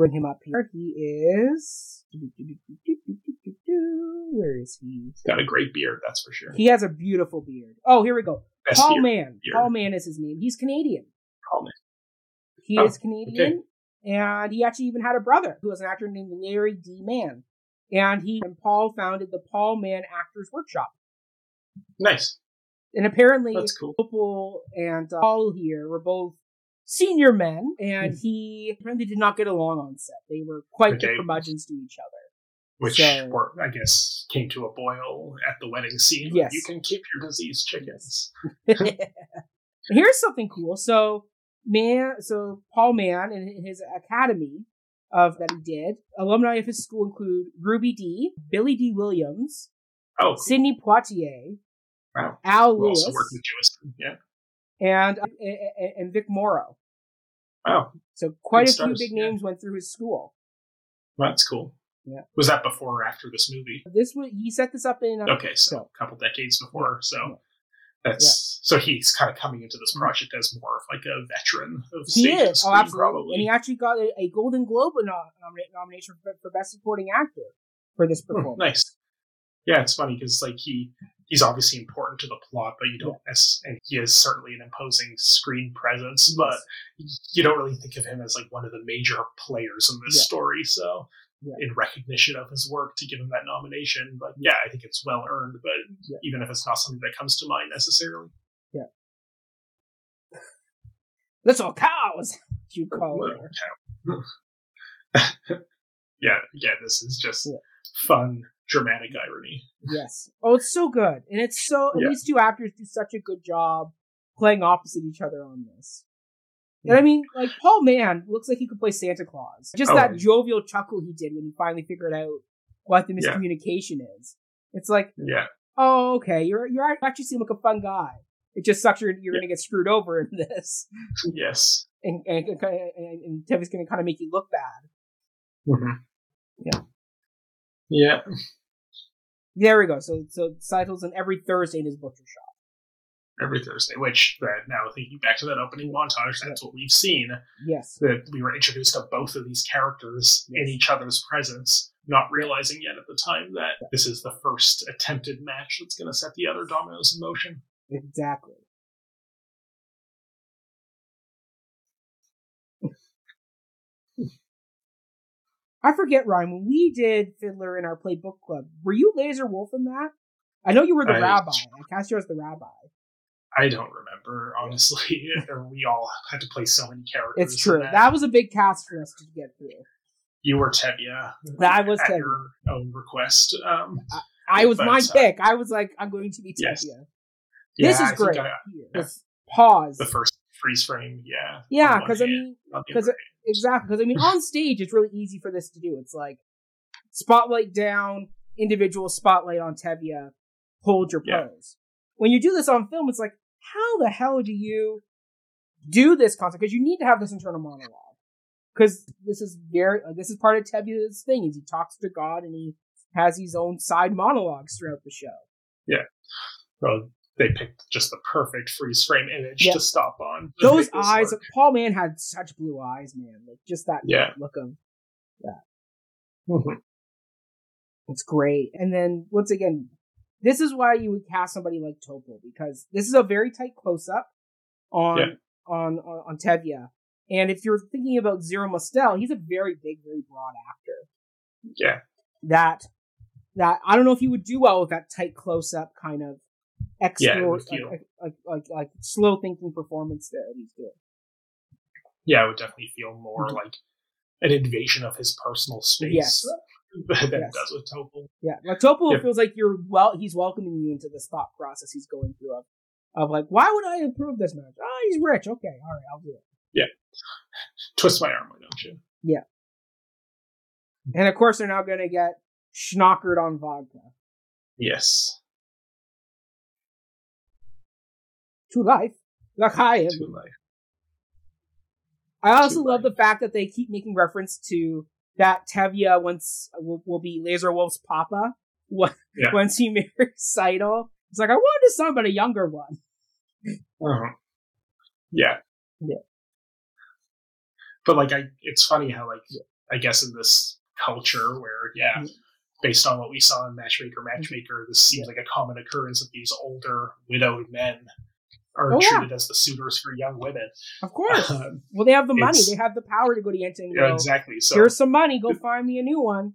bring him up here. He is where is he? Got a great beard, that's for sure. He has a beautiful beard. Oh, here we go. Best Paul beard. Mann. beard. Paul Mann is his name. He's Canadian. Paul Mann. He Oh, is Canadian, and he actually even had a brother who was an actor named Larry D. Mann. And he and Paul founded the Paul Mann Actors Workshop. Nice. And apparently, That's cool. Topol and uh, Paul here were both senior men, and he apparently did not get along on set. They were quite the curmudgeons to each other. Which, So- were, I guess, came to a boil at the wedding scene. Yes. You can keep your diseased chickens. Here's something cool. So, man, so Paul Mann and his academy of that he did, alumni of his school include Ruby Dee, Billy D. Williams, Oh, cool. Sidney Poitier, wow. Al We Lewis, also worked with Jewison. Yeah. and, uh, and and Vic Morrow. Wow. So quite Good a few stars, big yeah. names went through his school. Well, that's cool. Yeah. Was that before or after this movie? This was he set this up in uh, Okay, so So- a couple decades before. So Yeah. that's so he's kind of coming into this project as more of like a veteran of He stage is. Oh, absolutely. probably. And he actually got a, a Golden Globe no- nomina- nomination for, for Best Supporting Actor for this Hmm, performance. nice. Yeah, it's funny because like he he's obviously important to the plot, but you don't as and he is certainly an imposing screen presence, but you don't really think of him as like one of the major players in this Yeah. story. So Yeah. in recognition of his work to give him that nomination, but yeah, I think it's well earned. But Yeah. even if it's not something that comes to mind necessarily, yeah. Little cows, you call her. yeah, yeah, this is just fun, dramatic irony. Yes. Oh, it's so good, and it's so. Yeah. these two actors do such a good job playing opposite each other on this. And. I mean, like Paul Mann looks like he could play Santa Claus. Just Oh, that jovial chuckle he did when he finally figured out what the Yeah. miscommunication is. It's like, Yeah, oh, okay, you're you're actually seem like a fun guy. It just sucks you're you're Yeah. gonna get screwed over in this, yes. and and and, and, and Tevye's gonna kind of make you look bad. Mm-hmm. Yeah. Yeah. There we go. So so Tzeitel's in every Thursday in his butcher shop. every Thursday, which that now thinking back to that opening montage, that's what we've seen. Yes. That we were introduced to both of these characters in each other's presence, not realizing yet at the time that this is the first attempted match that's going to set the other dominoes in motion. Exactly. I forget, Ryan, when we did Fiddler in our Play Book Club, were you Lazar Wolf in that? I know you were the I- rabbi. I cast you as the rabbi. I don't remember honestly. we all had to play so many characters. It's true. That. That was a big cast for us to get through. you were Tevye. I was at Tevye. your own request. Um, I was But, my uh, pick. I was like, I'm going to be Yes. Tevye. yeah, this I is think great. I- This pause. the first freeze frame, yeah. yeah, because I mean, on the 'cause other Exactly, because I mean, on stage, it's really easy for this to do. It's like spotlight down, individual spotlight on Tevye, hold your Yeah. pose. When you do this on film, it's like, how the hell do you do this concept? Because you need to have this internal monologue. Because this is very, uh, this is part of Tevye's thing, is he talks to God and he has his own side monologues throughout the show. Yeah. Well, they picked just the perfect freeze frame image Yeah. to stop on. to Those eyes, work. Paul Mann had such blue eyes, man. Like just that Yeah. look of Mhm. It's great. And then once again, this is why you would cast somebody like Topol because this is a very tight close up on, Yeah. on on on Tevye. And if you're thinking about Zero Mostel, he's a very big, very broad actor. Yeah. That that I don't know if he would do well with that tight close up kind of Yeah, it explore feel- like, like, like like slow thinking performance that he's doing. Yeah, it would definitely feel more Mhm. like an invasion of his personal space Yes. than Yes. it does with Topol. Yeah, like Topol Yeah. feels like you're well. He's welcoming you into this thought process he's going through of, of like, why would I improve this match? Oh, he's rich. Okay, all right, I'll do it. Yeah, twist my arm, why don't you? Yeah, and of course, they're now going to get schnockered on vodka. Yes. To life, am. To life. I also to love life. the fact that they keep making reference to that Tevye once will, will be Lazar Wolf's papa once, Yeah. once he marries Tzeitel. It's like I wanted a son, but a younger one. Uh-huh. Yeah. Yeah. But like I it's funny how like I guess in this culture where yeah, Mm. based on what we saw in Matchmaker Matchmaker, this seems like a common occurrence of these older widowed men are Oh, yeah. treated as the suitors for young women. Of course. Um, well, they have the money. They have the power to go to Yenta yeah, exactly. So here's some money. Go find me a new one.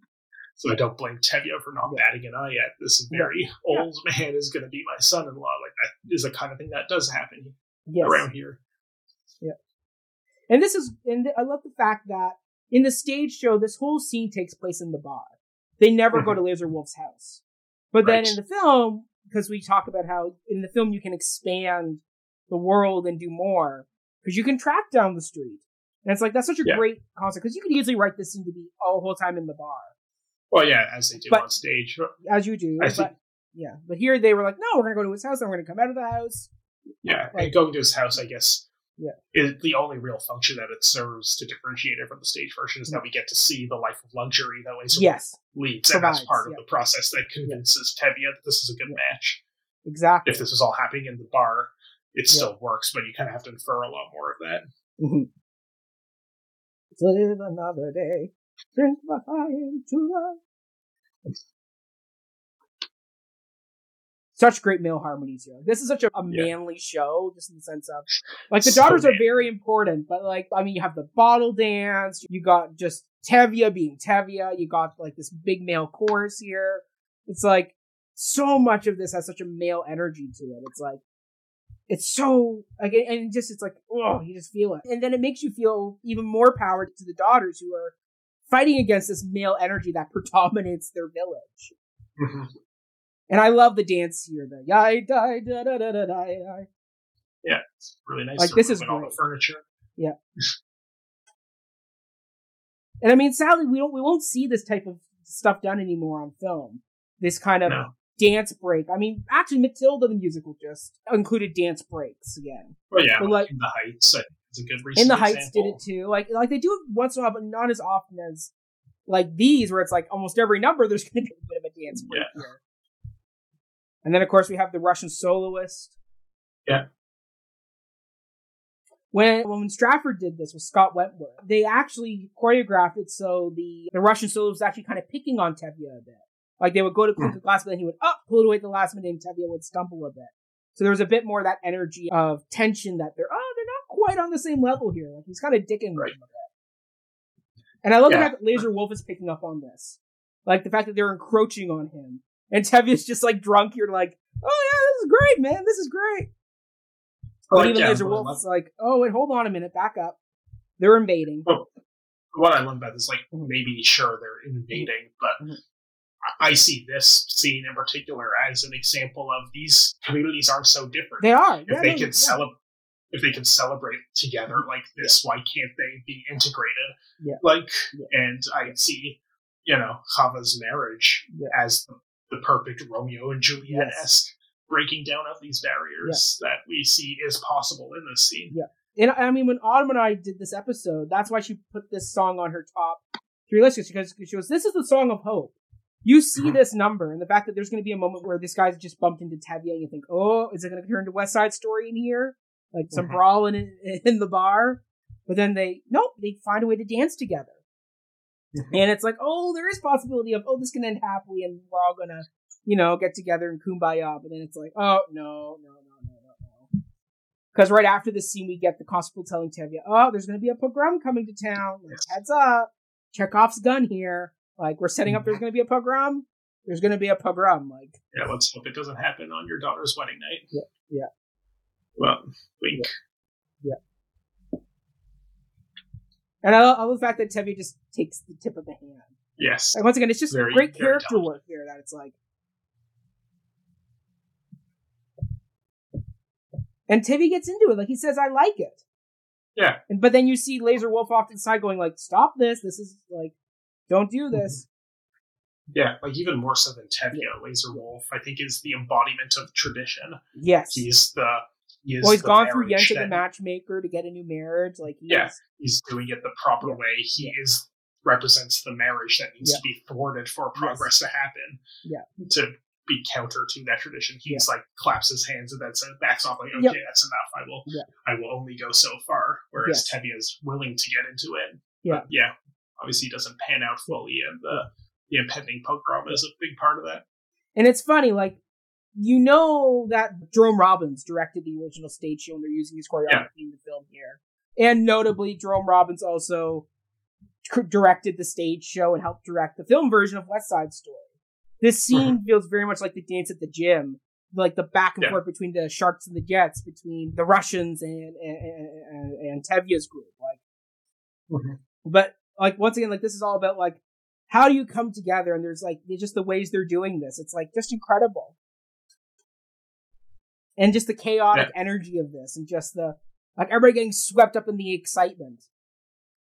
So I don't blame Tevye for not Yeah. batting an eye at this Yeah. very old man is going to be my son-in-law. Like that is the kind of thing that does happen Yes. around here. Yeah. And this is, and I love the fact that in the stage show, this whole scene takes place in the bar. They never go to Lazar Wolf's house. But then Mm-hmm. In the film, because we talk about how in the film you can expand the world and do more, because you can track down the street. And it's like, that's such a Yeah. great concept, because you could easily write this scene to be all the whole time in the bar, Well, yeah, as they do But- on stage. as you do. I but, yeah. But here they were like, no, we're going to go to his house and we're going to come out of the house. Yeah, Like- and going to his house, I guess, Yeah. is the only real function that it serves to differentiate it from the stage version is that we get to see the life of luxury that Lazar Yes, leads, and that's Provides, part of the process that convinces Tevye that this is a good match. exactly. If this is all happening in the bar, it Yeah. still works, but you kind of have to infer a lot more of that. Mhm. Live another day, drink my into life. Such great male harmonies here. This is such a, a Yeah. manly show, just in the sense of like the So daughters are very important, but like I mean, you have the bottle dance, you got just Tevye being Tevye, you got like this big male chorus here. It's like so much of this has such a male energy to it. It's like it's so like and just it's like oh you just feel it and then it makes you feel even more power to the daughters who are fighting against this male energy that predominates their village Mhm. And i love the dance here the yai die da da da da da. Yeah, it's really nice. Like, this is all great. the furniture. Yeah. and i mean sadly we don't we won't see this type of stuff done anymore on film this kind of No. dance break i mean actually matilda the musical just included dance breaks again Well, yeah, But, like, in the Heights, I think is a good recent in the heights example. did it too like like they do it once in a while but not as often as like these where it's like almost every number there's going to be a bit of a dance break here and then of course we have the russian soloist Yeah. when when Stratford did this with Scott Wentworth, they actually choreographed it so the the Russian solo was actually kind of picking on Tevye a bit. Like they would go to hmm. clink the glass, but then he would oh, up, pull it away at the last minute, and Tevye would stumble a bit. So there was a bit more of that energy of tension that they're oh they're not quite on the same level here. Like he's kind of dicking with Right. him a bit. And I love the fact that Lazar Wolf is picking up on this, like the fact that they're encroaching on him, and Tevye's just like drunk. You're like, oh yeah, this is great, man. This is great. But Like, even yeah, Lazar what Wolf is like, oh wait, hold on a minute, back up. They're invading. what I love about this, like Mhm. maybe sure they're invading, but Mhm. I see this scene in particular as an example of these communities aren't so different. They are. if Yeah, they no, can yeah. celebrate, if they can celebrate together like this, why can't they be integrated? Yeah. Like, and I see you know Chava's marriage as the, the perfect Romeo and Juliet esque breaking down of these barriers that we see is possible in this scene. Yeah. And I mean, when Autumn and I did this episode, that's why she put this song on her top three list because she goes, "This is the song of hope." You see Mhm. this number, and the fact that there's going to be a moment where this guy's just bumped into Tevye, and you think, "Oh, is it going to turn to West Side Story in here? Like some Mhm. brawl in in the bar?" But then they, nope, they find a way to dance together, and it's like, oh, there is possibility of, oh, this can end happily, and we're all gonna, you know, get together and kumbaya. But then it's like, oh, no, no, no, no, no, no. Because right after this scene, we get the constable telling Tevye, "Oh, there's going to be a pogrom coming to town. Like. Heads up, Chekhov's gun here. Like, we're setting up. There's going to be a pogrom. There's going to be a pogrom. Like, Yeah, let's hope it doesn't happen on your daughter's wedding night. Yeah, yeah. Well, wink. And I love, I love the fact that Tevye just takes the tip of the hand. Yes. Like, once again, it's just Very- great character work here. That it's like, and Tevye gets into it. Like he says, "I like it." Yeah. And but then you see Lazar Wolf off to the side going like, "Stop this! This is like, don't do mm-hmm. this." Yeah, like even more so than Tevye, Lazar Wolf, I think is the embodiment of tradition. Yes. He's the well, he's gone through Yenta the matchmaker to get a new marriage. Like, he's, Yeah. He's doing it the proper Yeah. way. He is represents the marriage that needs Yeah. to be thwarted for progress to happen. Yeah. To be counter to that tradition. He's like claps his hands and then says backs off like, okay, Yep. that's enough. I will Yeah. I will only go so far. Whereas Tevye is willing to get into it. Yeah. But yeah. Obviously he doesn't pan out fully and the the impending pogrom is a big part of that. And it's funny, like, you know that Jerome Robbins directed the original stage show and they're using his choreography in the film here. And notably, Jerome Robbins also directed the stage show and helped direct the film version of West Side Story. This scene feels very much like the dance at the gym, like the back and Yeah. forth between the Sharks and the Jets, between the Russians and and, and, and Tevye's group. Like, Mhm. but like once again, like this is all about like how do you come together? And there's like just the ways they're doing this. It's like just incredible, and just the chaotic energy of this, and just the like everybody getting swept up in the excitement.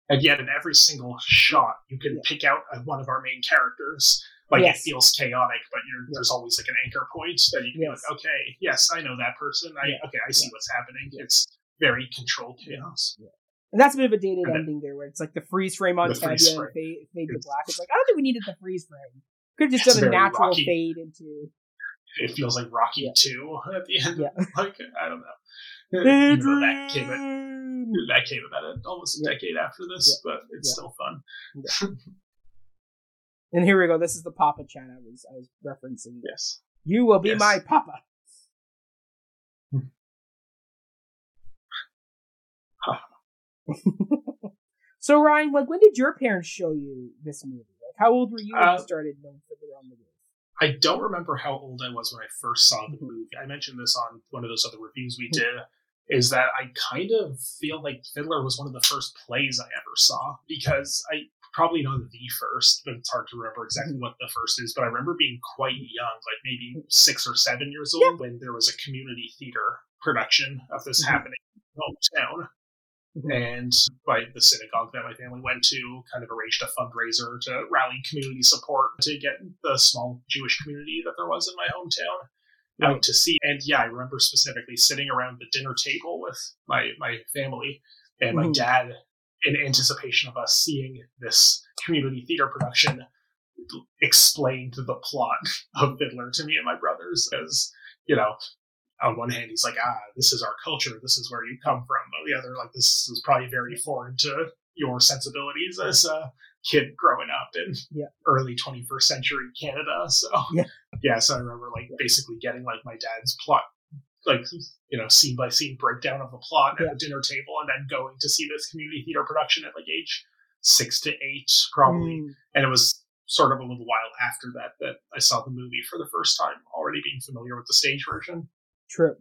And yet, in every single shot, you can Yeah. pick out one of our main characters. Like Yes. it feels chaotic, but you're, Yeah. there's always like an anchor point that you can Yes. be like, okay, yes, I know that person. I Yeah. okay, I see Yeah. what's happening. It's very controlled chaos. And that's a bit of a dated then- ending there, where it's like the freeze frame on and fade, fade to black. It's like I don't think we needed the freeze frame. Could have just It's done a natural Rocky. fade into. It feels like Rocky Yeah. Two at the end. Yeah. like I don't know. Even though that came at, that came about almost a decade after this, but it's still fun. And here we go. This is the Papa chat I was I was referencing. Yes. You will be Yes. my Papa. so Ryan, like, when did your parents show you this movie? Like, how old were you when Uh, you started knowing on the Roof? I don't remember how old I was when I first saw the movie. I mentioned this on one of those other reviews we hmm. did. Is that I kind of feel like Fiddler was one of the first plays I ever saw because I probably not the first, but it's hard to remember exactly hmm. what the first is. But I remember being quite young, like maybe hmm. six or seven years old, when there was a community theater production of this Mhm. happening in my hometown. And by the synagogue that my family went to, kind of arranged a fundraiser to rally community support to get the small Jewish community that there was in my hometown out to see. And yeah, I remember specifically sitting around the dinner table with my my family and my Mhm. dad in anticipation of us seeing this community theater production explained the plot of Fiddler to me and my brothers as you know on one hand he's like ah this is our culture. This is where you come from. But the other like this is probably very foreign to your sensibilities as a kid growing up in Yeah. early 21st century canada. So Yeah. yeah so i remember like basically getting like my dad's plot like you know scene by scene breakdown of the plot Yeah. at the dinner table and then going to see this community theater production at like age six to eight probably. Mm, and it was sort of a little while after that that I saw the movie for the first time, already being familiar with the stage version true.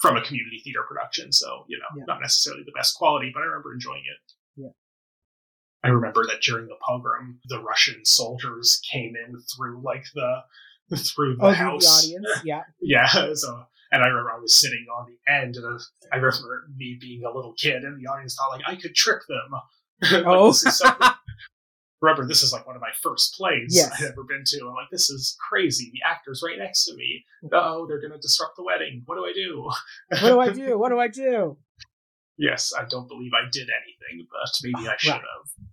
from a community theater production. So, you know, Yeah. not necessarily the best quality, but I remember enjoying it. Yeah. I remember that during the pogrom, the Russian soldiers came in through like the through the Oh, the, the house. audience. Yeah. Yeah, so and I remember I was sitting on the end, and I remember me being a little kid in the audience, thought like I could trick them. Like, Oh. this is something- remember this is like one of my first plays Yes. I've ever been to. I'm like, this is crazy. The actor's right next to me. Oh, they're gonna disrupt the wedding. What do I do? What do I do? What do I do? yes, I don't believe I did anything, but maybe I should Right. have.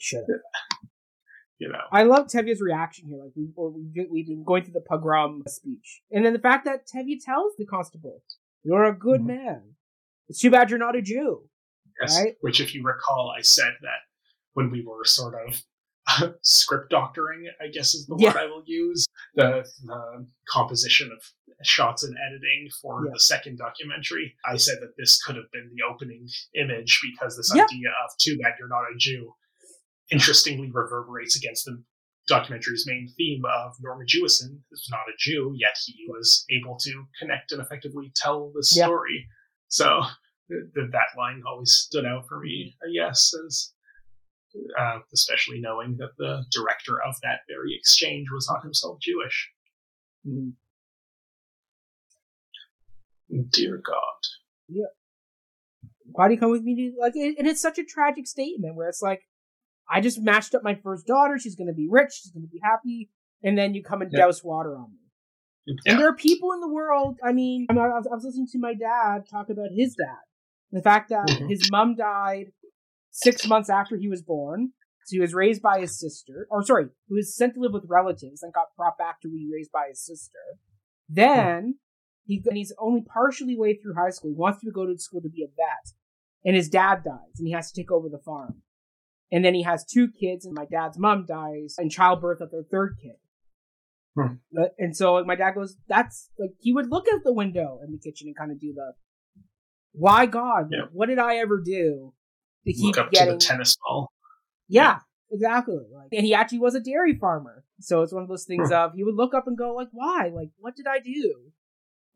Shut up. You know. I love Tevye's reaction here. Like we, we we've been going through the pogrom speech, and then the fact that Tevye tells the constable, "You're a good Mhm. man. It's too bad you're not a Jew." Yes. Right? Which, if you recall, I said that when we were sort of script doctoring, I guess is the Yeah. word I will use, the, the composition of shots and editing for Yeah. the second documentary. I said that this could have been the opening image because this Yeah. idea of too bad you're not a Jew interestingly reverberates against the documentary's main theme of Norman Jewison, is not a Jew, yet he was able to connect and effectively tell the story. So th- th- that line always stood out for me. uh, Yes, as uh, especially knowing that the director of that very exchange was not himself Jewish. Mhm. Dear God. Yeah. Why do you come with me? To, like, it, and it's such a tragic statement where it's like, I just matched up my first daughter. She's going to be rich. She's going to be happy. And then you come and Yeah. douse water on me. And there are people in the world. I mean, I, was, I was listening to my dad talk about his dad. The fact that Mhm. his mom died six months after he was born. So he was raised by his sister. Or sorry, he was sent to live with relatives and got brought back to be raised by his sister. Then he and he's only partially way through high school. He wants to go to school to be a vet. And his dad dies and he has to take over the farm. And then he has two kids and my dad's mom dies in childbirth of their third kid. Hmm. And so like, my dad goes, that's like, he would look out the window in the kitchen and kind of do the, why God? Yeah. What did I ever do to keep Look up getting, to the tennis ball. yeah, exactly. Like, and he actually was a dairy farmer. So it's one of those things of, he would look up and go like, why? Like, what did I do?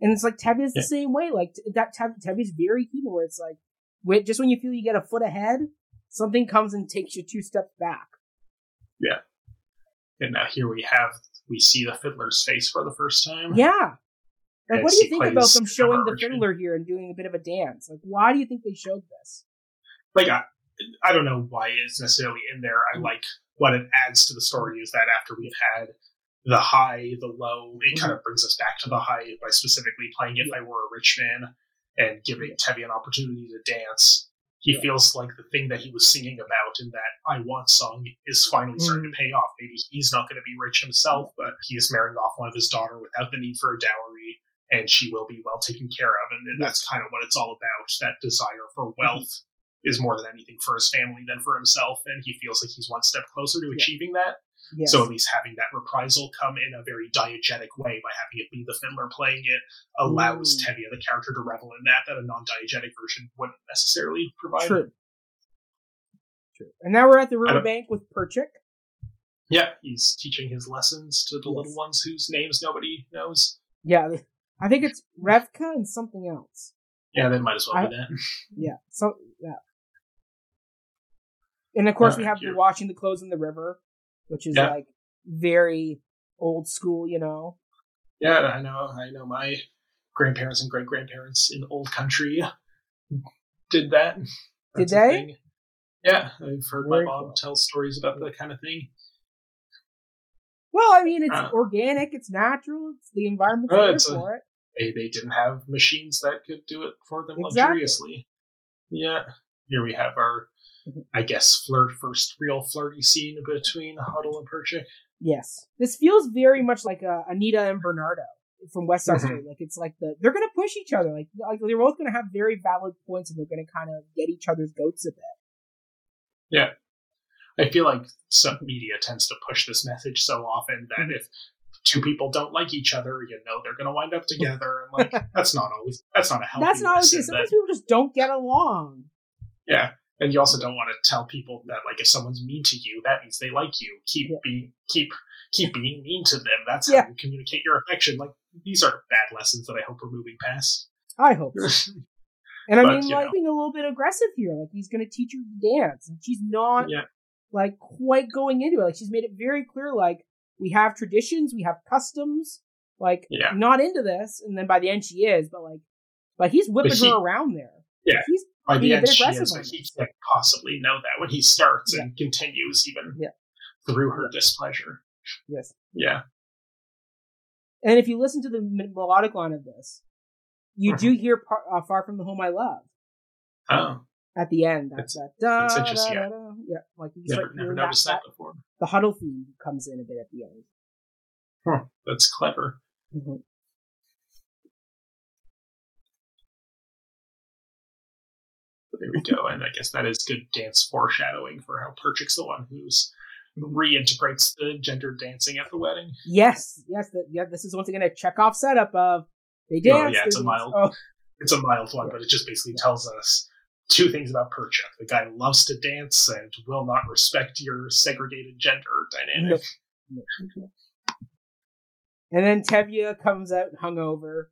And it's like Tevye's the Yeah. same way. Like that Tev- Tevye's very human where it's like, wait, just when you feel you get a foot ahead, something comes and takes you two steps back. Yeah. And now here we have, we see the fiddler's face for the first time. Yeah. Like, what do you think about them showing the fiddler here and doing a bit of a dance? Like, why do you think they showed this? Like I, I don't know why it's necessarily in there. I mm. like what it adds to the story is that after we've had the high, the low, it mm-hmm. kind of brings us back to the high by specifically playing "If I Were a Rich Man" and giving Tevye an opportunity to dance. He feels like the thing that he was singing about in that "I Want" song is finally starting to mm. pay off. Maybe he's not going to be rich himself, mm. but he is marrying off one of his daughter without the need for a dowry, and she will be well taken care of. And, and that's kind of what it's all about. That desire for mm-hmm. wealth is more than anything for his family than for himself, and he feels like he's one step closer to Yeah. achieving that. Yes. So at least having that reprisal come in a very diegetic way by having it be the fiddler playing it allows Ooh. Tevye the character to revel in that that a non-diegetic version wouldn't necessarily provide. True. True. And now we're at the riverbank with Perchik. Yeah, he's teaching his lessons to the Yes. little ones whose names nobody knows. Yeah, I think it's Revka and something else. Yeah, they might as well I- be that. Yeah, so yeah. And of course, Uh, we have the here. watching the clothes in the river, which is Yeah. like very old school, you know. Yeah, I know. I know my grandparents and great grandparents in old country did that. That's a they? Yeah, I've heard Very my mom cool. tell stories about that kind of thing. Well, I mean, it's Uh. organic, it's natural, it's the environment Uh, it's a- for it. They they didn't have machines that could do it for them Exactly. luxuriously. Yeah. Here we have our. I guess, flirt first real flirty scene between Hodel and Perchik. Yes, this feels very much like uh, Anita and Bernardo from West Side Mhm. Story. Like it's like the they're gonna push each other. Like, like they're both gonna have very valid points, and they're gonna kind of get each other's goats a bit. Yeah, I feel like some media tends to push this message so often that Mhm. if two people don't like each other, you know they're going to wind up together, and like that's not always that's not a healthy. That's not always. Sometimes that- people just don't get along. Yeah. And you also don't want to tell people that like if someone's mean to you, that means they like you. Keep Yeah. being keep keep being mean to them. That's Yeah. how you communicate your affection. Like these are bad lessons that I hope we're moving past. I hope. so. And I But, mean, like know. being a little bit aggressive here. Like he's gonna teach her to dance, and she's not Yeah. like quite going into it. Like she's made it very clear. Like we have traditions, we have customs. Like Yeah. not into this, and then by the end she is. But like, but he's whipping But he- her around there. Yeah. he's By the end, she is, but he can't possibly know that when he starts and continues even. Yeah. through her displeasure. Yes. Yeah. And if you listen to the melodic line of this, you do hear par- uh, "Far from the Home I Love" Oh, at the end. That's that. Da, That's interesting, da, yeah. da. yeah, like you never, start never noticed that, that, before. The Hodel theme comes in a bit at the end. Huh, that's clever. Mhm. There we go. And I guess that is good dance foreshadowing for how Perchik's the one who's reintegrates the gender dancing at the wedding. Yes, yes, that yeah. This is once again a Chekhov setup of they Oh, dance. yeah, it's a mild- Oh, It's a mild one, but it just basically tells us two things about Perchik. The guy loves to dance and will not respect your segregated gender dynamic. no. And then Tevye comes out hungover.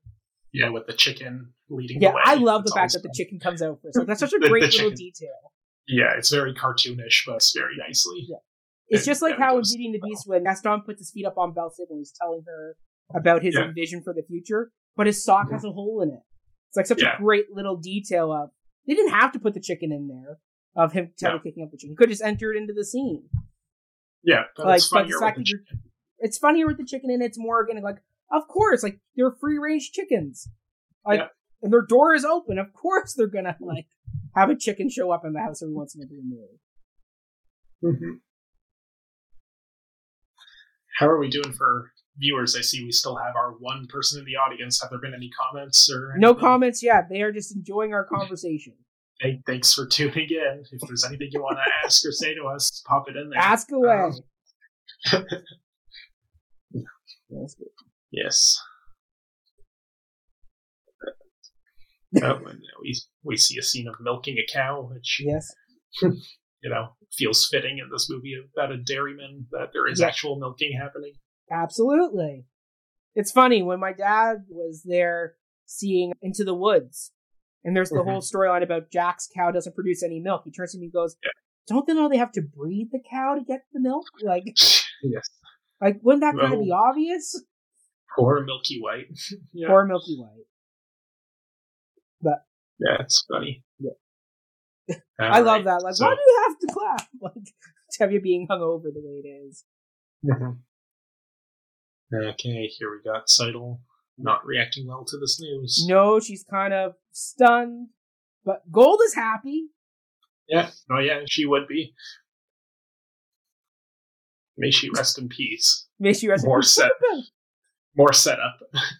Yeah, with the chicken leading Yeah. I love the fact that the chicken comes out first. Like, that's such a great little chicken. detail. Yeah, it's very cartoonish, but it's very nicely. Yeah. It's And just like how in Beauty and the well. Beast when Gaston puts his feet up on Belle and he's telling her about his Yeah. vision for the future, but his sock Mhm. has a hole in it. It's like such Yeah. a great little detail of they didn't have to put the chicken in there of him No. kicking up the chicken. He could just enter it into the scene. Yeah, but Like, it's but the funnier fact with the chicken. It's funnier with the chicken and it's more organic. Like, of course, like they're free range chickens. Like Yeah. And their door is open. Of course they're gonna like have a chicken show up in the house every once in a blue moon. Mm-hmm. How are we doing for viewers? I see we still have our one person in the audience. Have there been any comments or No comments yet. They are just enjoying our conversation. Hey, thanks for tuning in. If there's anything you want to ask or say to us, pop it in there. Ask away. Um, yes. and we we see a scene of milking a cow, which Yes. you know feels fitting in this movie about a dairyman that there is Yeah. actual milking happening. Absolutely. It's funny when my dad was there seeing Into the Woods, and there's the Mhm. whole storyline about Jack's cow doesn't produce any milk. He turns to me and goes, Yeah. "Don't they know they have to breed the cow to get the milk? Like, yes. like wouldn't that kind of be obvious?" Poor Milky White. yeah. Poor Milky White. Yeah, it's funny. Yeah. I love that. Like, so- why do you have to clap? Like, have you being hungover the way it is. Mhm. Okay, here we got Tzeitel not reacting well to this news. No, she's kind of stunned, but Golde is happy. Yeah, oh yeah, she would be. May she rest in peace. May she rest in More peace. set. More setup.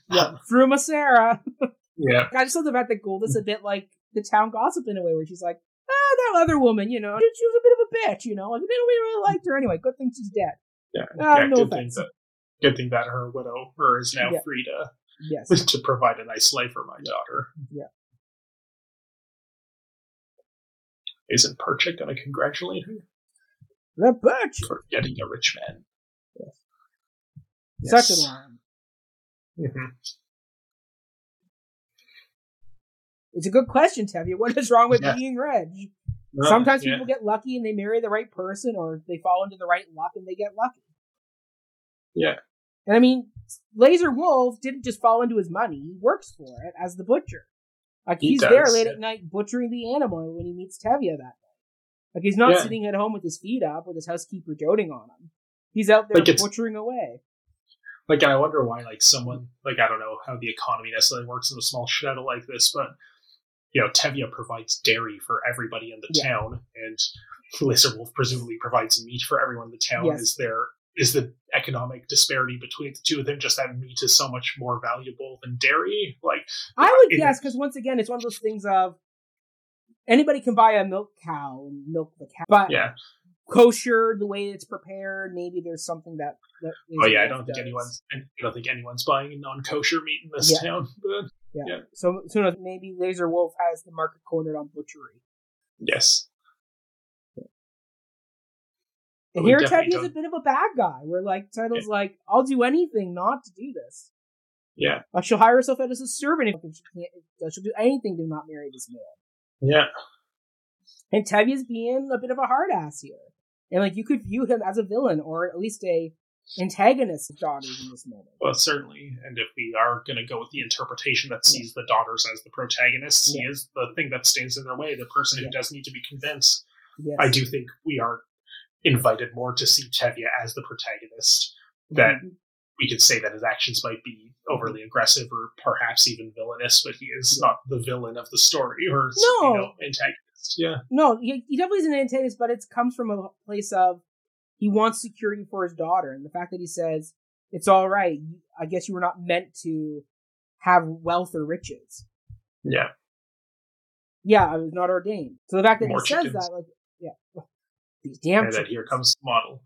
Yeah, through Sarah. Yeah. I just love about the fact that Golde is a bit like the town gossip in a way, where she's like, ah, that other woman, you know, she was a bit of a bitch, you know, like we don't really liked her anyway. Good thing she's dead. Yeah. Ah, yeah no good thing that good thing that her widow her is now Yeah. free to Yes. to provide a nice life for my daughter. Yeah. Isn't Perchik gonna congratulate her The bitch. for getting a rich man? Such a line. hmm It's a good question, Tevye. What is wrong with Yeah. being rich? No, Sometimes yeah. people get lucky and they marry the right person, or they fall into the right luck and they get lucky. Yeah. And I mean, Lazar Wolf didn't just fall into his money; he works for it as the butcher. Like He he's there late yeah. at night butchering the animal when he meets Tevye that night. Like he's not Yeah. sitting at home with his feet up with his housekeeper doting on him. He's out there Like, butchering away. like I wonder why like someone like I don't know how the economy necessarily works in a small shtetl like this, but you know Tevye provides dairy for everybody in the Yeah. town, and Lazar Wolf presumably provides meat for everyone in the town. Yes. Is there is the economic disparity between the two of them just that meat is so much more valuable than dairy? Like I uh, would it- guess because once again, it's one of those things of anybody can buy a milk cow and milk the cow, but yeah, kosher the way it's prepared. Maybe there's something that. that oh yeah, I don't think does. anyone's I don't think anyone's buying non kosher meat in this Yeah. town. But Yeah. yeah. So, so no, maybe Lazar Wolf has the market cornered on butchery. yes, And here Tevye is a bit of a bad guy. Where like Title's like, I'll do anything not to do this. yeah, Like she'll hire herself out as a servant if she can't. She'll do anything to not marry this man. yeah, And Tevye's being a bit of a hard ass here. And like you could view him as a villain or at least a antagonist of daughters in this moment. Well, certainly. And if we are going to go with the interpretation that sees the daughters as the protagonists, he is the thing that stands in their way, the person who Yeah. does need to be convinced. Yes. I do think we are invited more to see Tevye as the protagonist. That Mm-hmm. we could say that his actions might be overly aggressive or perhaps even villainous, but he is not the villain of the story or No. you know, antagonist. Yeah, No, he, he definitely is an antagonist, but it comes from a place of he wants security for his daughter, and the fact that he says it's all right. I guess you were not meant to have wealth or riches. yeah. Yeah, I was not ordained. So the fact that More he says that, like, yeah, these damn and then here comes Motel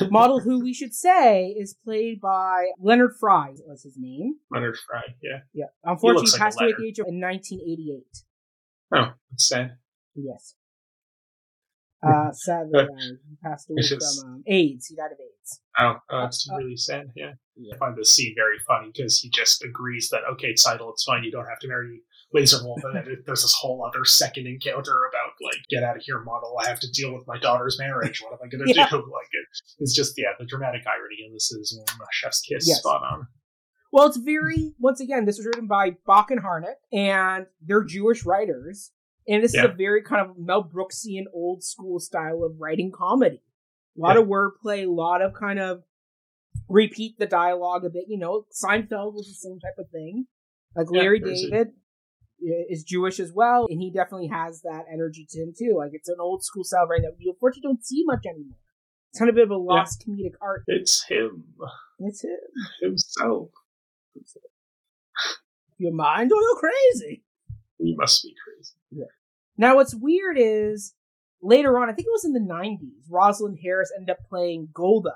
Motel who we should say is played by Leonard Frey was his name. Leonard Frey. Yeah. Yeah, unfortunately, he like passed away at the age of in 1988. Oh, it's sad. Yes. Uh, sadly, uh, he passed away just- from um, AIDS. He died of AIDS. Oh, oh it's Uh, really sad. Yeah. Yeah. I find this scene very funny because he just agrees that okay, Tzeitel, it's fine. You don't have to marry Lazar Wolf, and then there's this whole other second encounter about like, get out of here, Motel. I have to deal with my daughter's marriage. What am I going to Yeah. do? Like, it, it's just yeah, the dramatic irony in this is mm, chef's kiss, Yes. spot on. Well, it's very once again. This was written by Bock and Harnick, and they're Jewish writers, and this is a very kind of Mel Brooksian, old school style of writing comedy. A lot Yeah. of wordplay, a lot of kind of repeat the dialogue a bit. You know, Seinfeld was the same type of thing. Like Larry a- David is Jewish as well, and he definitely has that energy to him too. Like it's an old school style of writing that you unfortunately don't see much anymore. It's kind of a bit of a lost comedic art. It's him It's him. himself. Your mind or you're crazy. He must be crazy. Now, what's weird is later on, I think it was in the 90s, Rosalind Harris ended up playing Golda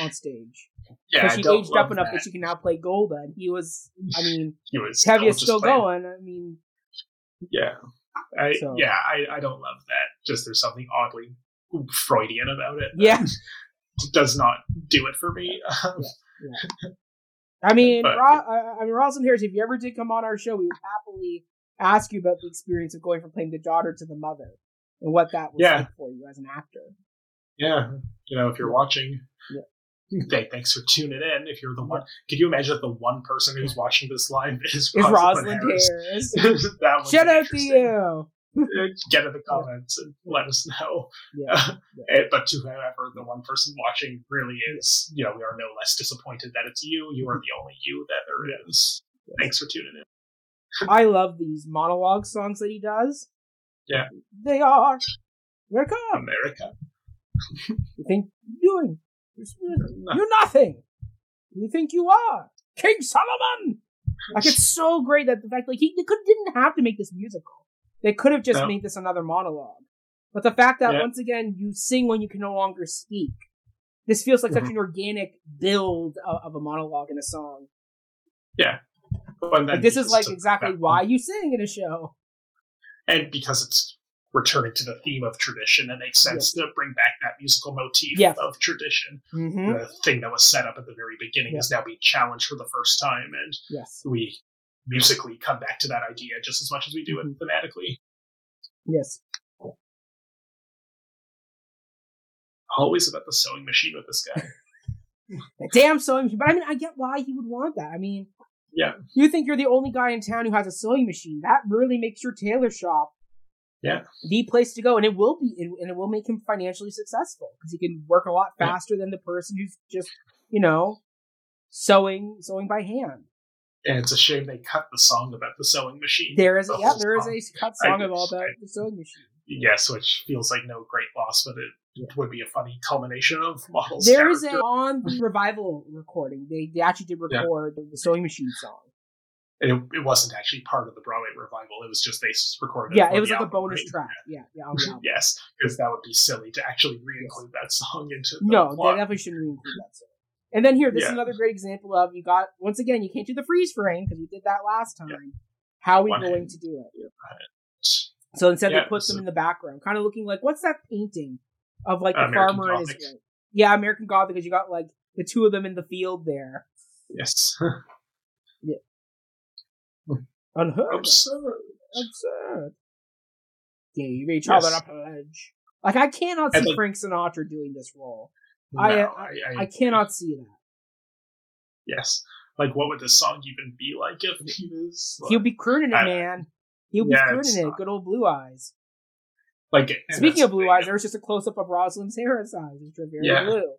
on stage. Yeah, she aged up enough that. that. she can now play Golda. And he was, I mean, He was Tevye's still playing- going. I mean, Yeah. I, So- Yeah, I, I don't love that. Just there's something oddly Freudian about it. yeah. Does not do it for me. I mean, But- Ro- I I mean, Rosalind Harris, if you ever did come on our show, we would happily ask you about the experience of going from playing the daughter to the mother and what that was Yeah. like for you as an actor. yeah. You know, if you're watching, Yeah. th- thanks for tuning in. If you're the one, could you imagine that the one person who's watching this live is, Is Rosalind Harris? Harris. that Shout out to you. Uh, Get in the comments and let us know. Yeah. Eh, but to whoever the one person watching really is, you know, we are no less disappointed that it's you. You are the only you that there is. Thanks for tuning in. I love these monologue songs that he does. Yeah. They are. Come. America. You think you're doing? You're, you're nothing. You think you are King Solomon? Like it's so great that the fact like he they could didn't have to make this musical. They could have just No. made this another monologue. But the fact that Yeah. once again you sing when you can no longer speak. This feels like such Mhm. an organic build of, of a monologue in a song. Well, and then Like this is like exactly why you sing in a show. and because it's returning to the theme of tradition, it makes sense to bring back that musical motif Yes. of tradition. Mm-hmm. The thing that was set up at the very beginning is now being challenged for the first time, and Yes. we musically come back to that idea just as much as we do it Mm-hmm. thematically. Yes. Always about the sewing machine with this guy. Damn sewing machine. But I mean, I get why he would want that. I mean, Yeah. you think you're the only guy in town who has a sewing machine. That really makes your tailor shop Yeah. the place to go, and it will be, and it will make him financially successful because he can work a lot Yeah. faster than the person who's just, you know, sewing sewing by hand. And it's a shame they cut the song about the sewing machine. There is, The a, yeah, there is song. a cut song all about I- the sewing machine. Yes, which feels like no great loss, but it Yeah. would be a funny culmination of Motel's There is a on the revival recording. They they actually did Yeah. record the sewing machine song. And it, it wasn't actually part of the Broadway revival. It was just they recorded. Yeah, for it was like a bonus right? track. Yeah, yeah, the yes, because that would be silly to actually re-include that song into the No, they definitely shouldn't include that song. And then here, this is another great example of you got once again you can't do the freeze frame because we did that last time. How are we One going hand. to do it? Yeah. So instead, Yeah, they put so- them in the background, kind of looking like what's that painting of like the American farmer and his? Yeah, American Gothic because you got like the two of them in the field there. Yes, yeah. Unheard absurd. Absurd. Gave each other Yes. a pledge. Like I cannot And, see like- Frank Sinatra doing this role. No, I- uh, I, I, I cannot see that. Yes, like what would this song even be like if he was? He'll be crooning it, man. He'll be Yeah, it's crooning it. not- Good old blue eyes. Like Speaking of blue eyes, there was just a close up of Rosalind's hair and eyes, which are very Yeah. blue.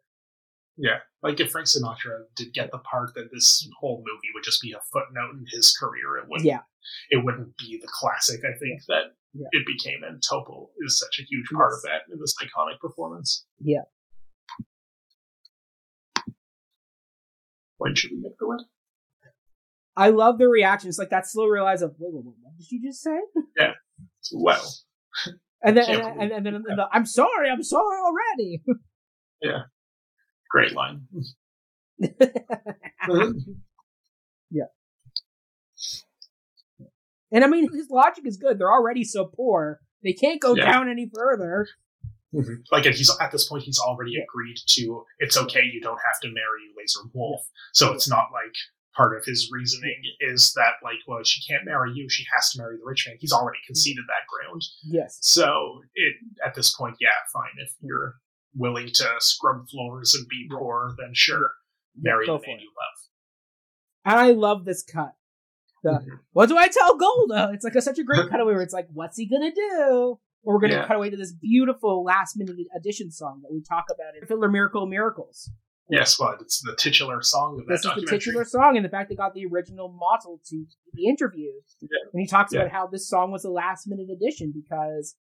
Yeah, like if Frank Sinatra did get the part that this whole movie would just be a footnote in his career, it wouldn't. Yeah. It wouldn't be the classic. I think that Yeah. it became, and Topol is such a huge part of that in this iconic performance. Yeah. When should we make the win? I love the reaction. It's like that slow realize of wait, wait, wait, what did you just say? Yeah. Well, And then and, and, and then and the, I'm sorry, I'm sorry already. Yeah. Great line. Mm-hmm. Yeah. And I mean, his logic is good. They're already so poor; they can't go Yeah. down any further. Mm-hmm. Like, and he's at this point, he's already Yeah. agreed to. It's okay. You don't have to marry Lazar Wolf. So it's not like part of his reasoning is that like, well, she can't marry you. She has to marry the rich man. He's already conceded that ground. Yes, So it at this point, yeah, fine. If you're willing to scrub floors and be poor, then sure, marry the man it. you love. And I love this cut. The, Mhm. What do I tell Golda? It's like a, such a great cutaway where it's like, what's he gonna do? Or we're gonna Yeah. cut away to this beautiful last minute addition song that we talk about in Fiddler Miracle Miracles. Yes, well, it's the titular song of that This is the titular song, and the fact they got the original Motel to the interview. Yeah. And he talks Yeah. about how this song was a last minute addition because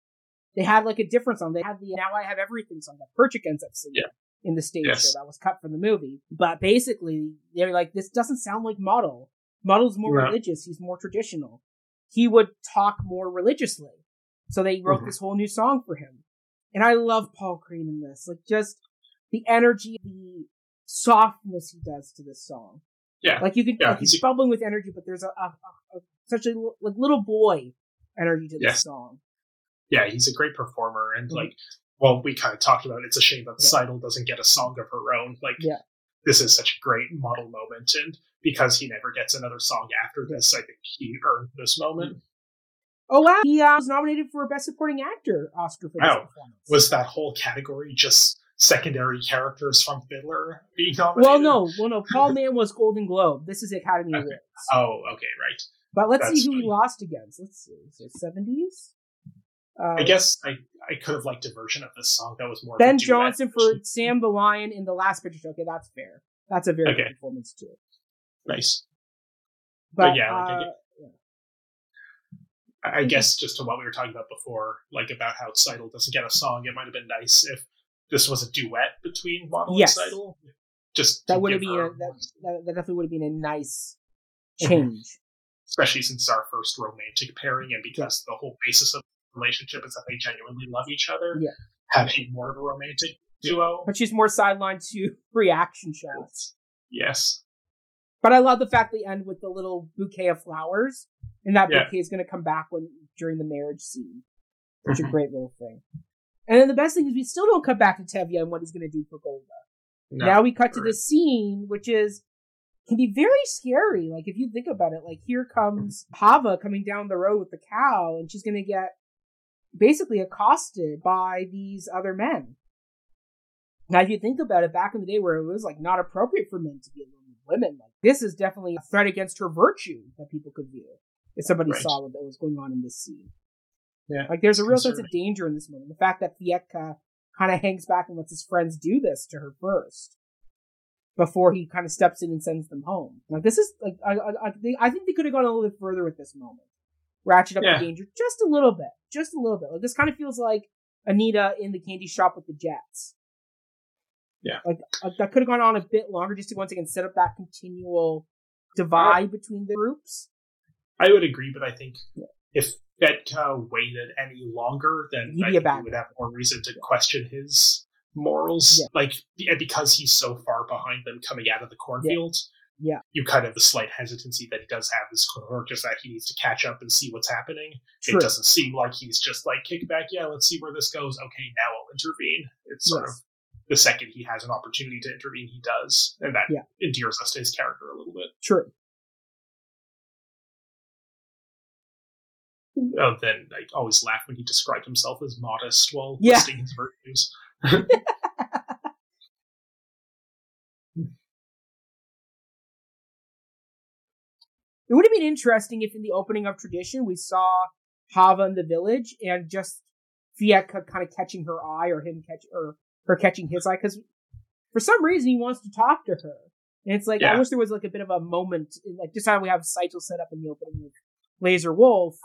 they had like a different song. They had the Now I Have Everything song that Perchik ends up singing Yeah. in the stage Yes. show that was cut from the movie. But basically, they're like, this doesn't sound like Motel. Motel's more No. religious, he's more traditional. He would talk more religiously. So they wrote Mhm. this whole new song for him. And I love Paul Crane in this. Like, just the energy, the softness he does to this song. Yeah. Like you can, Yeah, like he's bubbling with energy, but there's a, a, a, a such a like little boy energy to this song. yeah, he's a great performer, and Mhm. like, well, we kind of talked about. It's a shame that Yeah. Tzeitel doesn't get a song of her own. Like, Yeah. this is such a great Motel moment, and because he never gets another song after this, I think he earned this moment. Oh wow, he uh, was nominated for Best Supporting Actor Oscar for this Wow. performance. Was that whole category just secondary characters from Fiddler being nominated? well, no, well, no. Paul Mann was Golden Globe. This is Academy Okay. Awards. Oh, okay, right. But let's That's see who he lost against. Let's see, seventies. Uh, I guess I, I could have liked a version of this song that was more. Ben Johnson for. Sam the Lion in the last picture show. Okay, that's fair. That's a very Okay. good performance too. nice. But, But yeah, like, I uh, I I guess just to what we were talking about before, like about how Tzeitel doesn't get a song, it might have been nice if this was a duet between Motel Yes. and Tzeitel. Just that would have been a, that, that, definitely would have been a nice Mhm. change. especially since it's our first romantic pairing, and because the whole basis of the relationship is that they genuinely love each other. Yeah. having more of a romantic duo. But she's more sidelined to reaction shots. Yes, But I love the fact they end with the little bouquet of flowers, and that Yeah. bouquet is going to come back when during the marriage scene. Such a Mhm. great little thing. And then the best thing is we still don't cut back to Tevye and what he's going to do for Golda. no, now we cut to this scene, which is can be very scary. Like if you think about it, like here comes Chava coming down the road with the cow, and she's going to get basically accosted by these other men. Now, if you think about it, back in the day where it was like not appropriate for men to be alone with women, like this is definitely a threat against her virtue that people could view if somebody Right. saw what was going on in this scene. Yeah, Like there's a real sense of danger in this moment. The fact that Fyedka kind of hangs back and lets his friends do this to her first before he kind of steps in and sends them home. Like this is like I I, I think I think they could have gone a little bit further with this moment, ratchet up Yeah. the danger just a little bit, just a little bit. Like this kind of feels like Anita in the candy shop with the Jets. Yeah. like, like that could have gone on a bit longer just to once again set up that continual divide between the groups. I would agree, but I think Yeah. if Fyedka uh, waited any longer, then He'd I think we would have more reason to question his morals. Yeah. Like, because he's so far behind them coming out of the cornfield, Yeah. you kind of the slight hesitancy that he does have this cohort, just that he needs to catch up and see what's happening. True. It doesn't seem like he's just like kick back, yeah, let's see where this goes. Okay, now I'll intervene. It's sort Yes. of the second he has an opportunity to intervene, he does, and that Yeah. endears us to his character a little bit. True. Oh, then I always laugh when he described himself as modest while Yeah. listing his virtues. It would have been interesting if in the opening of tradition we saw Chava in the village and just Fyedka kind of catching her eye or him catch or her catching his eye because for some reason he wants to talk to her. And it's like Yeah. I wish there was like a bit of a moment, like just how we have Saito set up in the opening with Lazar Wolf.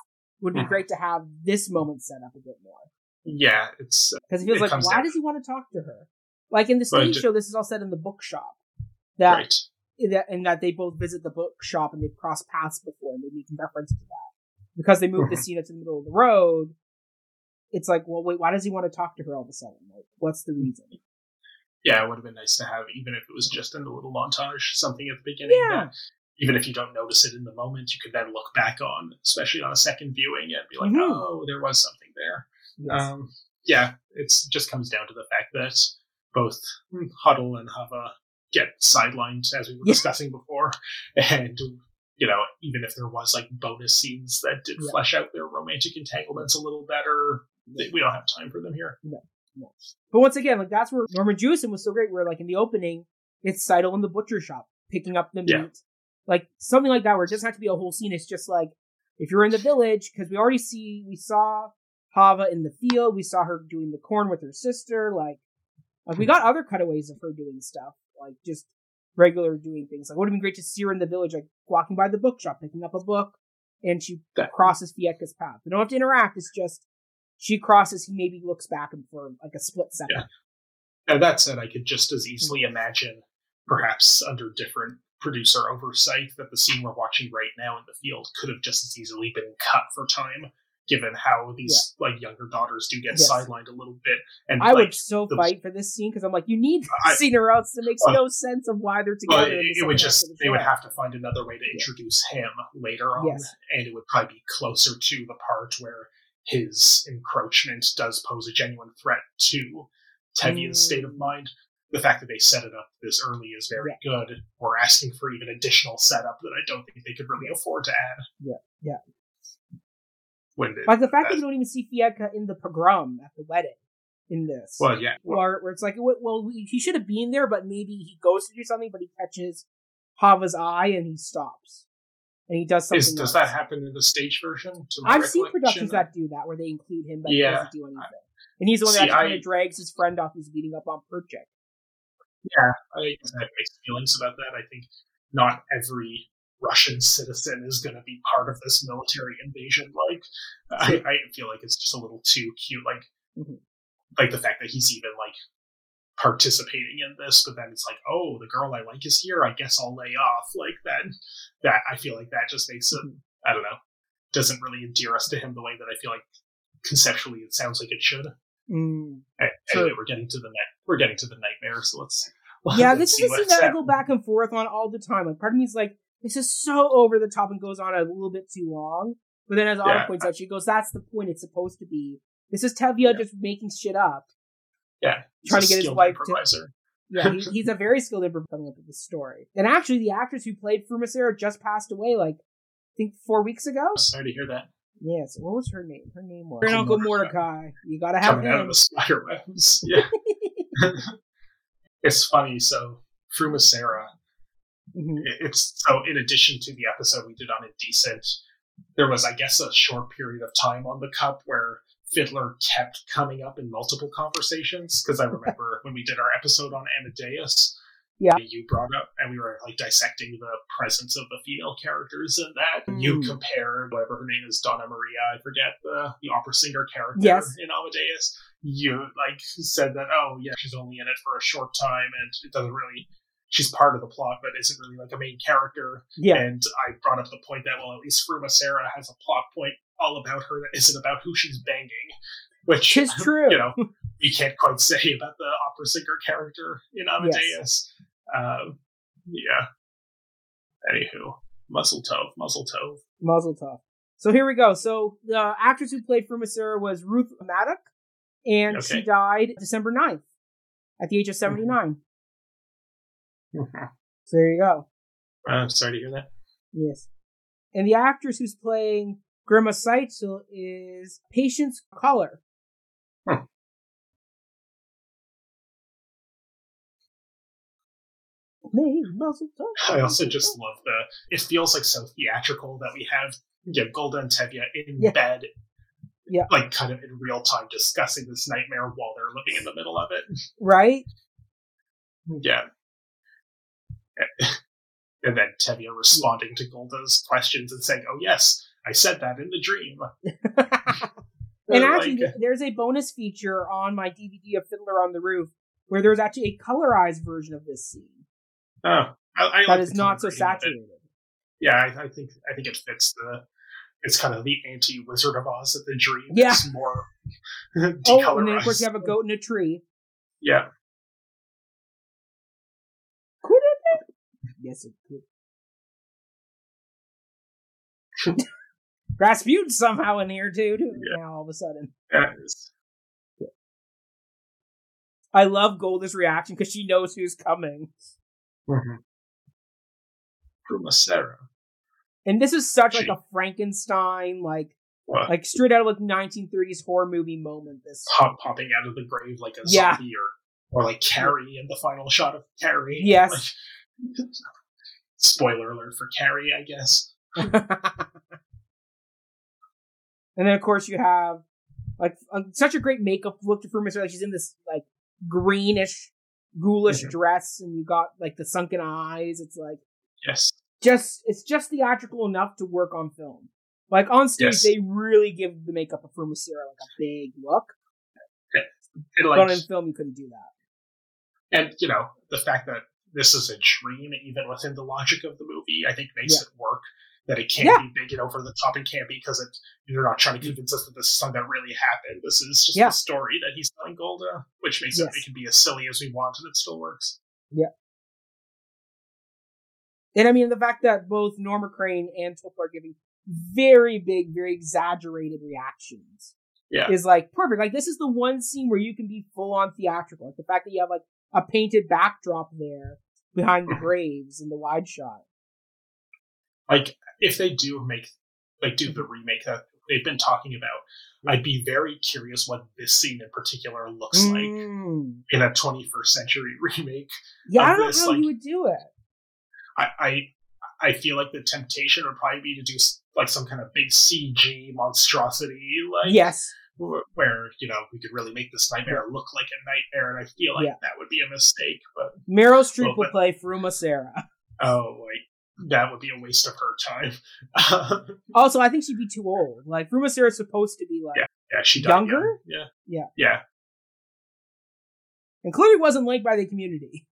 Would be Mhm. great to have this moment set up a bit more Yeah, it's because it feels It like why down- does he want to talk to her? Like in the stage show, this is all said in the bookshop. That right. that and that they both visit the bookshop and they've crossed paths before and they make reference to that because they moved the Mhm. scene to the middle of the road. It's like, well, wait, why does he want to talk to her all of a sudden? Like, what's the reason? Yeah, it would have been nice to have, even if it was just in the little montage, something at the beginning. Yeah. That, even if you don't notice it in the moment, you could then look back on, especially on a second viewing, and be like, Mhm. "Oh, there was something there." Yes. Um, yeah, it just comes down to the fact that both Hodel and Chava get sidelined, as we were Yeah. discussing before, and you know, even if there was like bonus scenes that did Yeah. flesh out their romantic entanglements a little better, we don't have time for them here. No, But once again, like that's where Norman Jewison was so great. Where like in the opening, it's Tzeitel in the butcher shop picking up the meat, Yeah. Like something like that. Where it doesn't have to be a whole scene. It's just like if you're in the village, because we already see we saw Chava in the field, we saw her doing the corn with her sister. Like, like we got other cutaways of her doing stuff, like just regular doing things. Like, it would have been great to see her in the village, like walking by the bookshop, picking up a book, and she That- crosses Fyedka's path. They don't have to interact. It's just she crosses, he maybe looks back and for like a split second. Yeah. Now that said, I could just as easily imagine, perhaps under different producer oversight, that the scene we're watching right now in the field could have just as easily been cut for time, given how these like younger daughters do get Yes. sidelined a little bit. And I like, would so the- fight for this scene because I'm like, you need I- scene or else it makes Well- no sense of why they're together. it, it would just half of the they would have to find another way to introduce him later on, Yes. and it would probably be closer to the part where his encroachment does pose a genuine threat to Tevye's state of Mm. mind. The fact that they set it up this early is very good. We're asking for even additional setup that I don't think they could really afford to add. Yeah, yeah. When the, Like the fact that that- you don't even see Fyedka in the pogrom at the wedding in this. well, yeah, well, where, where it's like, well, he should have been there, but maybe he goes to do something, but he catches Chava's eye and he stops. And he does something is, does that happen in the stage version? I've seen productions that do that, where they include him, but Yeah. he doesn't do anything. And he's the one that actually I- kind of drags his friend off who's beating up on Perchik. Yeah, I I have mixed feelings about that. I think not every Russian citizen is going to be part of this military invasion. Like, I, I feel like it's just a little too cute. Like, Mhm. like the fact that he's even like participating in this, but then it's like, oh, the girl I like is here. I guess I'll lay off. Like that. That I feel like that just makes it. Mhm. I don't know. Doesn't really endear us to him the way that I feel like conceptually it sounds like it should. Mm. Anyway, we're getting to the net. We're getting to the nightmare. So let's. Yeah, let's this see is a scene that I go back and forth on all the time. Like, part of me is like, this is so over the top and goes on a little bit too long. But then, as Autumn Yeah. points out, she goes, "That's the point. It's supposed to be. This is Tevye Yeah. just making shit up. Yeah, trying to get his wife to- improviser. Yeah, he, he's a very skilled improviser coming up with this story. And actually, the actress who played Fruma Sarah just passed away, like I think four weeks ago. Sorry to hear that. Yes. What was her name? Her name was Uncle Uncle Mordecai. Mordecai. You gotta have Coming out of the spider webs. Yeah, it's funny. So Fruma Sarah, Mhm. it's so. In addition to the episode we did on Indecent, there was, I guess, a short period of time on the cup where Fiddler kept coming up in multiple conversations. Because I remember when we did our episode on Amadeus. Yeah. You brought up, and we were like dissecting the presence of the female characters in that. And You Mm. compared whatever her name is, Donna Maria, I forget the the opera singer character Yes. in Amadeus. You like said that, oh yeah, she's only in it for a short time, and it doesn't really. She's part of the plot, but isn't really like a main character. Yeah. And I brought up the point that well, at least Fruma Sarah has a plot point all about her that isn't about who she's banging, which is true. you know you can't quite say about the opera singer character in Amadeus. Um, yeah. Anywho, muzzle tove, muzzle tove. Muzzle tough. So here we go. So the actress who played Fruma Sarah was Ruth Madoc, and she died December 9th at the age of 79. Mm-hmm. So there you go. I'm sorry to hear that. Yes. And the actress who's playing Grima Tzeitel is Patience Collier. I also just love the. It feels like so theatrical that we have yeah, Golde and Tevye in Yeah. bed Yeah. like kind of in real time discussing this nightmare while they're living in the middle of it. Right? Yeah. And then Tevye responding to Golde's questions and saying, "Oh yes, I said that in the dream." and actually, th- there's a bonus feature on my DVD of Fiddler on the Roof where there's actually a colorized version of this scene oh, I, I that like is not so saturated. Yeah, I, I think I think it fits the. It's kind of the anti Wizard of Oz of the dream. Yeah. It's more Oh, and then of course you have a goat in a tree. yeah. Could it? Yes, it could. Rasputin somehow in here too. too Yeah. Now all of a sudden, yeah, I love Golde's reaction because she knows who's coming, Mm-hmm. Fruma Sarah. and this is such like a Frankenstein, like What? like straight out of like 1930s horror movie moment. This pop, popping out of the grave like a Yeah. zombie or, or like Carrie in the final shot of Carrie. Yes. Like- spoiler alert for Carrie, I guess. and then of course you have like such a great makeup look for Miss Like she's in this like greenish, ghoulish Mhm. dress, and you got like the sunken eyes. It's like Yes. just it's just theatrical enough to work on film. Like on stage, Yes. they really give the makeup of Fruma Sarah like a big look. But like in film, you couldn't do that. and you know, the fact that this is a dream even within the logic of the movie, I think makes Yeah. it work. That it can't Yeah. be big and over the top and can't be because it you're not trying to convince us that this is something that really happened. This is just Yeah. the story that he's telling Golde, which makes Yes. it it can be as silly as we want and it still works. Yeah. And I mean the fact that both Norma Crane and Topol are giving very big, very exaggerated reactions. Yeah. is like perfect. Like this is the one scene where you can be full on theatrical. Like the fact that you have like a painted backdrop there behind the mm-hmm. graves in the wide shot. like if they do make like do the remake that they've been talking about i'd be very curious what this scene in particular looks like Mm. in a 21st century remake Yeah, I don't know this, how like- you would do it. I, I i feel like the temptation would probably be to do like some kind of big cg monstrosity like Yes, where you know we could really make this nightmare look like a nightmare and i feel like Yeah. that would be a mistake but Meryl Streep Well, will but- play Fruma Sarah. oh like that would be a waste of her time Also, I think she'd be too old. Like Fruma Sarah's supposed to be like, yeah yeah she died young. Younger? yeah Yeah. yeah and clearly wasn't liked by the community.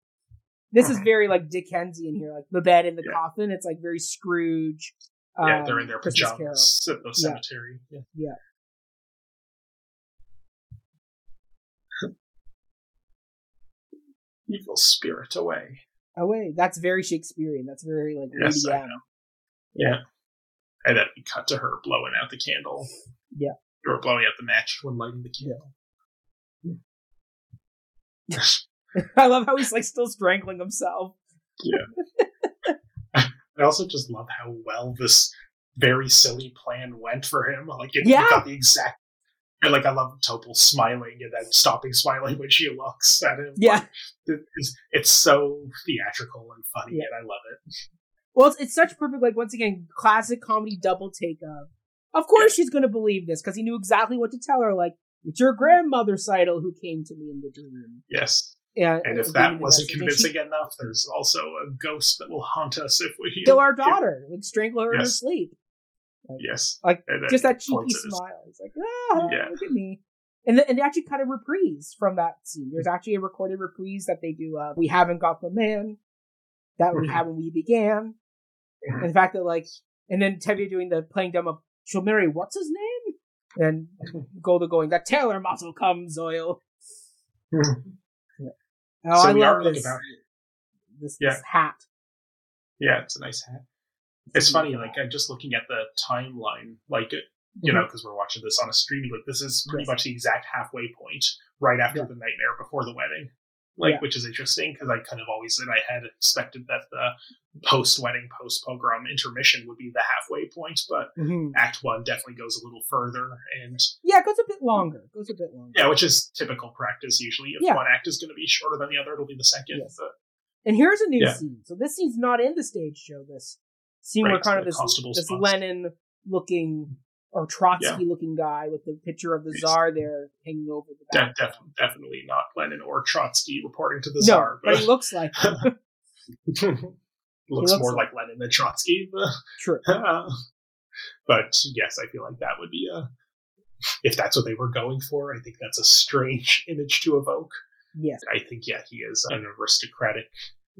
This is very like Dickensian here, like the bed in the Yeah. coffin. It's like very Scrooge. yeah um, they're in their Christmas pajamas at the Yeah. cemetery yeah. evil spirit away. Oh wait, that's very Shakespearean. That's very like Yes, I know. Yeah. And then we cut to her blowing out the candle. Yeah. Or blowing out the match when lighting the candle. I love how he's like still strangling himself. Yeah. I also just love how well this very silly plan went for him. Like it, Yeah. got the exact and like I love Topol smiling and then stopping smiling when she looks at him. Yeah. Like, it's, it's so theatrical and funny Yeah. and I love it. Well, it's, it's such perfect, like once again, classic comedy double take of. Of course, she's going to believe this because he knew exactly what to tell her. Like, it's your grandmother, Tzeitel, who came to me in the dream. Yes. And, And if uh, that wasn't convincing she enough, there's also a ghost that will haunt us if we kill our daughter, like strangle her in her Yes. Sleep. Yes. Like, Just that he cheeky smile. It's like, ah, Yeah. look at me. And, the, and they actually cut a reprise from that scene. There's actually a recorded reprise that they do. Uh, we haven't got the man that we have when we began. And the fact that like, and then Tevye doing the playing dumb of she'll marry what's his name, and Golde going that tailor muscle comes oil. Oh, So I we love are this, about- this, Yeah. this hat. Yeah, it's a nice hat. It's funny, like I'm just looking at the timeline, like it- you know, because we're watching this on a streaming. Like this is pretty Mm-hmm. Yes. much the exact halfway point, right after Yeah. the nightmare before the wedding. Like, Yeah. which is interesting because I kind of always in my head expected that the post-wedding, post-pogrom intermission would be the halfway point, but Mhm. Act One definitely goes a little further, and Yeah, it goes a bit longer. It goes a bit longer. yeah, which is typical practice. Usually, if Yeah. one act is going to be shorter than the other, it'll be the second. Yes. But And here's a new Yeah. scene. So this scene's not in the stage show. This scene where kind of this this. Lenin looking or Trotsky looking guy with the picture of the czar there hanging over the De- back. def- definitely not Lenin or Trotsky reporting to the no, Tsar, but he looks like him. looks, looks more like- like Lenin than Trotsky. But, True. but yes, I feel like that would be a. If that's what they were going for, I think that's a strange image to evoke. Yes. I think, yeah, he is an aristocratic,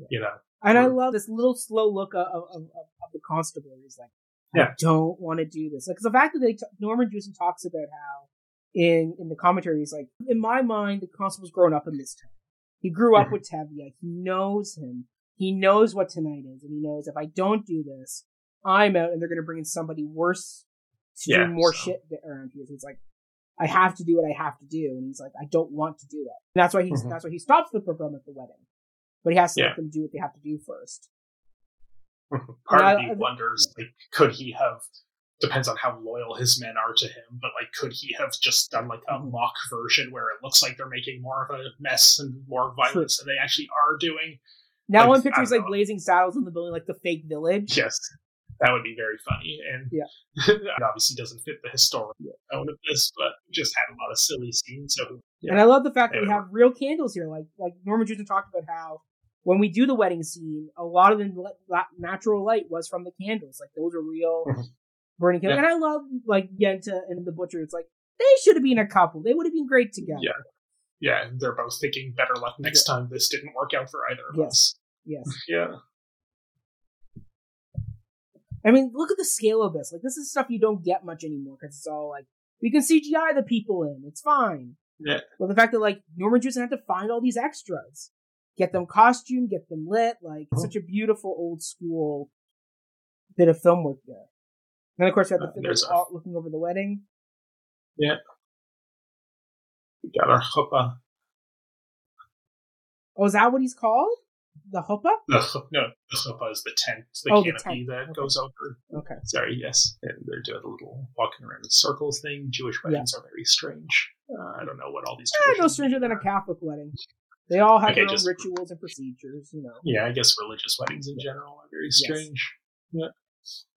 you know. And I love this little slow look of, of, of, of the constable. He's like, I Yeah. don't want to do this. Because the fact that they t- Norman Jewison talks about how in in the commentary he's like, in my mind, the constable's grown up in this town. He grew up Mhm. with Tevye. He knows him. He knows what tonight is, and he knows if I don't do this, I'm out, and they're going to bring in somebody worse to Yeah, do more so- shit around here. So he's like, I have to do what I have to do, and he's like, I don't want to do that. And that's why he's Mhm. that's why he stops the pogrom at the wedding, but he has to Yeah. let them do what they have to do first. Part I- of me I- wonders, like, could he have? Depends on how loyal his men are to him, but like, could he have just done like a Mhm. mock version where it looks like they're making more of a mess and more violence than they actually are doing? Now Like, one I pictures don't like know. blazing saddles in the building, like the fake village. Yes, that would be very funny, and Yeah. it obviously doesn't fit the historical Yeah. tone of this, but just had a lot of silly scenes. So yeah. And I love the fact that we have real candles here. Like like Norman Jewison talked about how when we do the wedding scene, a lot of the natural light was from the candles. Like those are real burning candles. Yeah. And I love like Yenta and the butcher. It's like they should have been a couple. They would have been great together. Yeah. yeah, they're both thinking better luck next time. This didn't work out for either of Yes. us. Yes. Yeah, I mean, look at the scale of this. Like this is stuff you don't get much anymore because it's all like we can CGI the people in. It's fine. Yeah. But the fact that like Norman Jewison had to find all these extras, get them costume, get them lit, like Mhm. such a beautiful old school bit of film work there. And of course, we have the Uh, a- looking over the wedding. Yeah. We got our chuppah. Oh, is that what he's called? The chuppah? The no, the chuppah is the tent, the Oh, the canopy tent. that Okay. goes over. Okay. Sorry, yes, and they're doing a little walking around in circles thing. Jewish weddings are very strange. Uh, I don't know what all these. Eh, no stranger than a Catholic wedding. They all have Okay, their own rituals and procedures, you know. Yeah, I guess religious weddings in general are very strange. Yes. Yeah.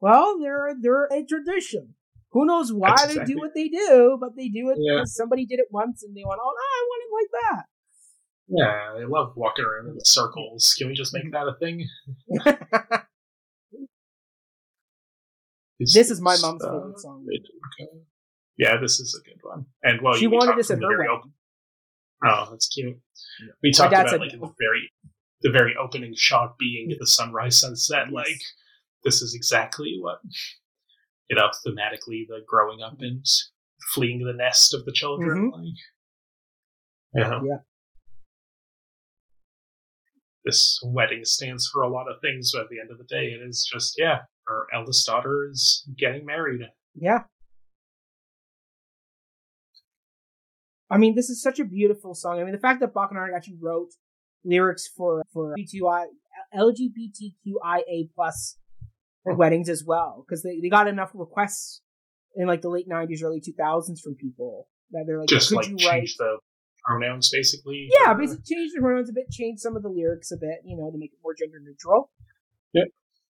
Well, they're they're a tradition. Who knows why That's they exactly- do what they do, but they do it Yeah. because somebody did it once and they went, "Oh, no, I want it like that." Yeah, they love walking around in circles. Can we just make that a thing? This is my mom's uh, favorite song. Yeah, this is a good one. And well, she you- wanted this at her wedding. Oh, that's cute. Yeah. We talked about like the very the very opening shot being the sunrise sunset. Yes. Like this is exactly what you know thematically the growing up and fleeing the nest of the children. Like yeah. Mm-hmm. Yeah. This wedding stands for a lot of things, but at the end of the day, it is just yeah. Our eldest daughter is getting married. Yeah. I mean, this is such a beautiful song. I mean, the fact that Bock and Harnick actually wrote lyrics for for LGBTQI, LGBTQIA plus weddings as well, because they, they got enough requests in like the late '90s, early 2000s from people that they're like, Just could like you change write? the pronouns, basically. Yeah, or- basically change the pronouns a bit, change some of the lyrics a bit, you know, to make it more gender neutral. Yeah.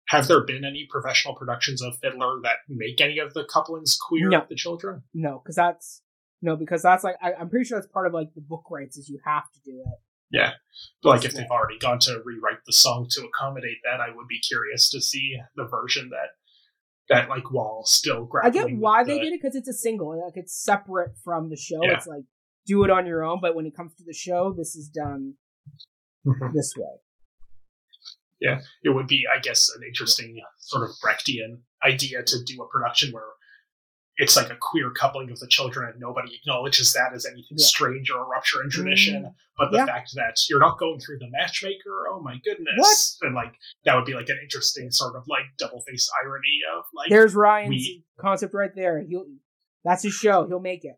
Have there been any professional productions of Fiddler that make any of the couplings queer No. the children? No, because that's no, because that's like I, I'm pretty sure that's part of like the book rights is you have to do it. Yeah. Like if they've already gone to rewrite the song to accommodate that, I would be curious to see the version that that like while still I get why with they the- did it because it's a single, like it's separate from the show. Yeah. It's like do it on your own, but when it comes to the show, this is done Mhm. this way. Yeah, it would be, I guess, an interesting sort of Brechtian idea to do a production where it's like a queer coupling of the children and nobody acknowledges that as anything Yeah. strange or a rupture in tradition. Mm, But the yeah. fact that you're not going through the matchmaker, oh my goodness. What? And like that would be like an interesting sort of like double face irony of like There's Ryan's we- concept right there. He'll that's his show. He'll make it.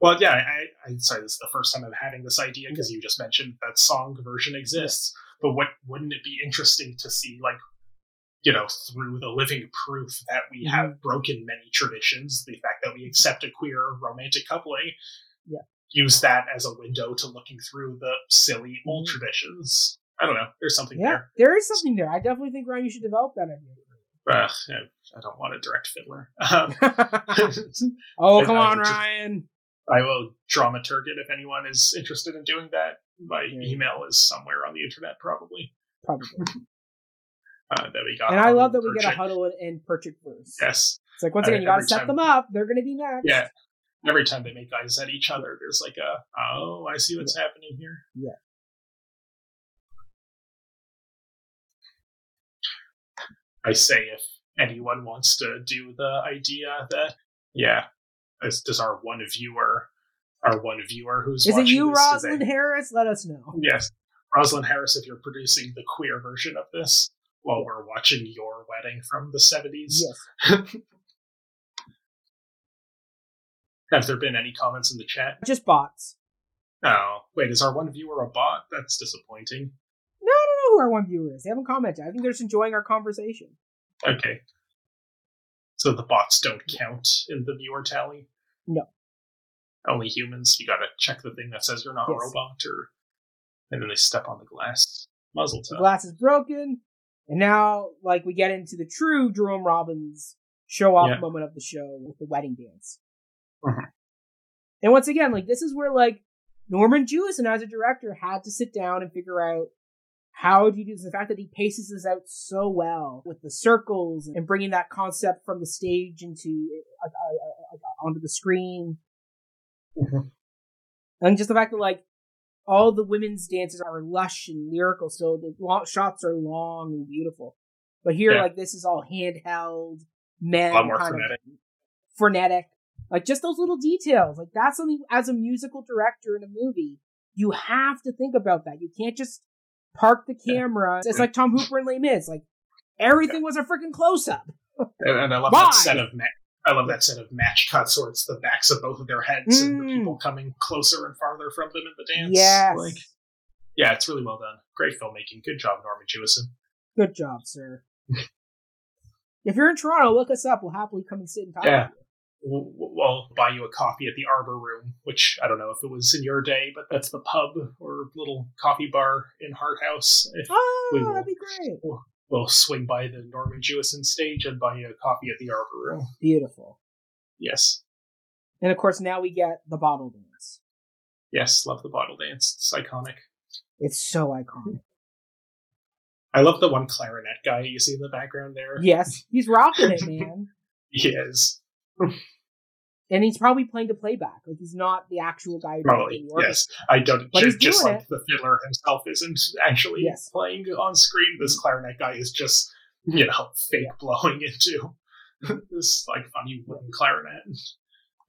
Well, yeah, I, I sorry, this is the first time I'm having this idea because you just mentioned that song version exists. But what wouldn't it be interesting to see, like, you know, through the living proof that we Mhm. have broken many traditions, the fact that we accept a queer romantic coupling, Yeah. use that as a window to looking through the silly old Mhm. traditions. I don't know. There's something Yeah, there. there is something there. I definitely think Ryan, you should develop that idea. Ugh, I don't want to direct Fiddler. Um, oh, come I on, just- Ryan. I will dramaturg it if anyone is interested in doing that. My Yeah. email is somewhere on the internet, probably. Probably. Uh, that we got. And I love that we get a Hodel and, and Perchik first. Yes. It's like once Uh, again, you gotta every set time- them up. They're gonna be next. Yeah. Every time they make eyes at each other, there's like a oh, I see what's happening here. Yeah. I say if anyone wants to do the idea that yeah, does, does our one viewer, our one viewer who's Is it you, Rosalind Harris? Let us know. Yes, Rosalind Harris, if you're producing the queer version of this while we're watching your wedding from the seventies, Yes. have there been any comments in the chat? Just bots. Oh, wait, is our one viewer a bot? That's disappointing. No, I don't know who our one viewer is. They haven't commented. I think they're just enjoying our conversation. Okay. So the bots don't count in the viewer tally? No. Only humans. You gotta check the thing that says you're not a robot, or and then they step on the glass. Muzzle The glass is broken, and now, like, we get into the true Jerome Robbins show off Yeah. moment of the show with the wedding dance. Mhm. And once again, like, this is where, like, Norman Jewison, as a director, had to sit down and figure out how do you do this. The fact that he paces this out so well with the circles and bringing that concept from the stage into uh, uh, uh, uh, onto the screen, Mhm. and just the fact that like all the women's dances are lush and lyrical, so the long, shots are long and beautiful. But here, Yeah. like this is all handheld, men A lot more kind frenetic. of frenetic. Like just those little details. Like that's something as a musical director in a movie, you have to think about that. You can't just park the Yeah. camera. It's like Tom Hooper and Les Mis. Like everything was a freaking close up. And, I love Why? that set of ma- I love that set of match cuts where it's the backs of both of their heads and the Mm. people coming closer and farther from them in the dance. Yes. Like, yeah, it's really well done. Great filmmaking. Good job, Norman Jewison. Good job, sir. if you're in Toronto, look us up. We'll happily come and sit and talk. Yeah. We'll, we'll buy you a coffee at the Arbor Room, which I don't know if it was in your day, but that's the pub or little coffee bar in Hart House. Oh, that'd be great. we'll swing by the Norman Jewison stage and buy you a coffee at the Arbor Room. Beautiful. Yes. And of course, now we get the bottle dance. Yes, love the bottle dance. It's iconic. It's so iconic. I love the one clarinet guy you see in the background there. Yes, he's rocking it, man. He is. And he's probably playing to playback. Like he's not the actual guy. Probably, the yes. I don't But ju- he's just like the fiddler himself isn't actually Yes. playing on screen. This clarinet guy is just, you know, fake Yeah. blowing into this like funny wooden clarinet.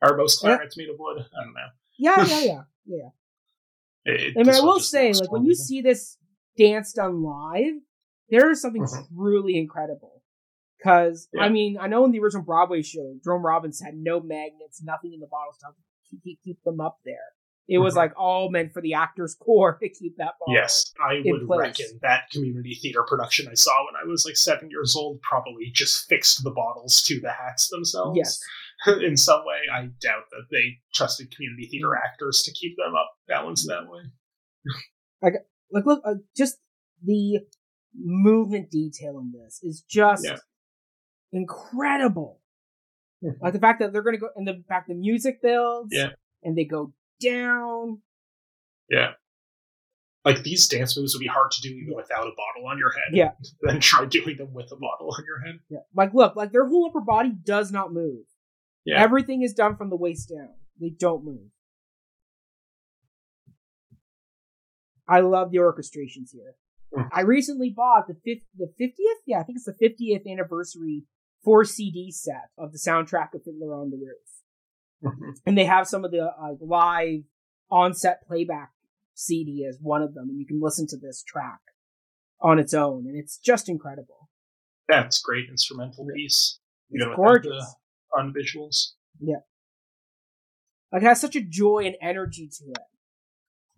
Are most Yeah. clarinets made of wood? I don't know. Yeah, yeah, yeah, yeah. It, it- I mean, I will say, like when you see this dance done live, there is something Mhm. truly incredible. Because Yeah. I mean, I know in the original Broadway show, Jerome Robbins had no magnets, nothing in the bottles to keep, keep them up there. It was Mhm. like all meant for the actors' core to keep that bottle. Yes, I would place. reckon that community theater production I saw when I was like seven years old probably just fixed the bottles to the hats themselves. Yes. in some way. I doubt that they trusted community theater actors to keep them up balanced that way. Like, look, uh, just the movement detail in this is just Yeah. Incredible. Like the fact that they're going to go, and the fact the music builds, Yeah. and they go down. Yeah. Like these dance moves would be hard to do even without a bottle on your head. Yeah. Then try doing them with a bottle on your head. Yeah. Like, look, like their whole upper body does not move. Yeah. Everything is done from the waist down. They don't move. I love the orchestrations here. Mm. I recently bought the fifth, the fiftieth, yeah, I think it's the fiftieth anniversary four CD set of the soundtrack of Fiddler on the Roof, and they have some of the uh, live on-set playback CD as one of them, and you can listen to this track on its own, and it's just incredible. That's great instrumental piece. It's Even gorgeous. the on visuals. Yeah, like it has such a joy and energy to it.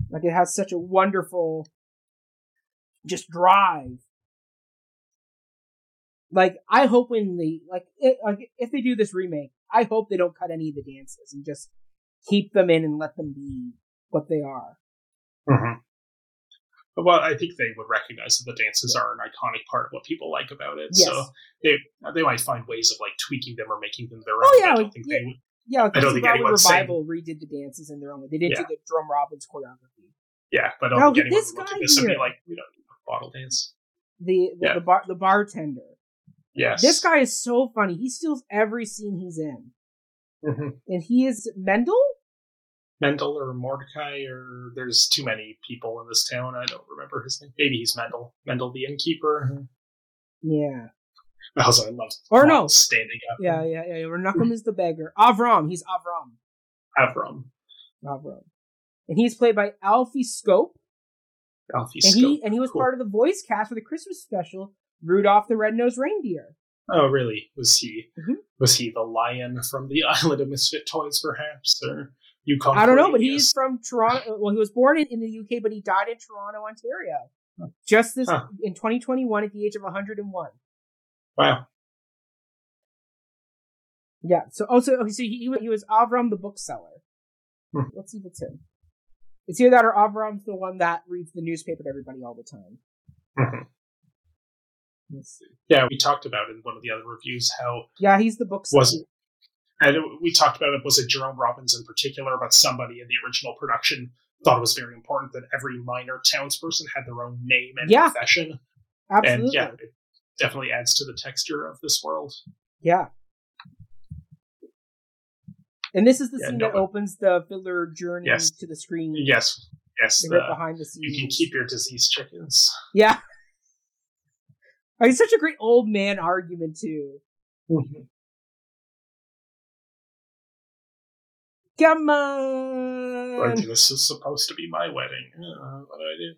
Like it has such a wonderful just drive. Like I hope when they like it, like if they do this remake, I hope they don't cut any of the dances and just keep them in and let them be what they are. Mm-hmm. well, I think they would recognize that the dances are an iconic part of what people like about it. Yes. So they they might find ways of like tweaking them or making them their oh, own. Oh, yeah, I don't think yeah. they would. Yeah, I don't think anyone's Revival redid the dances in their own way. They didn't Yeah. do the Jerome Robbins choreography. Yeah, but I don't Now, think anyone this would look guy at this and be here- like, we don't need a bottle dance. The the, Yeah. the bar the bartender. Yes. This guy is so funny. He steals every scene he's in, Mhm. and he is Mendel. Mendel or Mordecai or there's too many people in this town. I don't remember his name. Maybe he's Mendel. Mendel the innkeeper. Yeah, Also, I love Or no. Standing up. yeah, yeah, yeah. Reb Nachum is the beggar. Avram. He's Avram. Avram. Avram, and he's played by Alfie Scopp. Alfie and Scopp. he and he was Cool. part of the voice cast for the Christmas special Rudolph the Red-Nosed Reindeer. Oh, really? Was he Mhm. was he the lion from the Island of Misfit Toys, perhaps, or Yukon? I don't know, but he's from Toronto. Well, he was born in, in the UK, but he died in Toronto, Ontario, just this Huh. in 2021 at the age of 101. wow. Yeah. So also, okay, so he, he was- Avram the bookseller. Hmm. Let's see if it's him. It's either that or Avram's the one that reads the newspaper to everybody all the time. Mhm. Yeah, we talked about in one of the other reviews how Yeah, he's the book was it, and we talked about it. Was it Jerome Robbins in particular, but somebody in the original production thought it was very important that every minor townsperson had their own name and Yeah. profession, Absolutely. and yeah, it definitely adds to the texture of this world. Yeah. And this is the Yeah, scene no, that opens the filler journey Yes. to the screen. Yes, yes, Right behind the scenes. you can keep your diseased chickens. Yeah. Like, It's such a great old man argument too. Come Like on. this is supposed to be my wedding. Uh, but I didn't.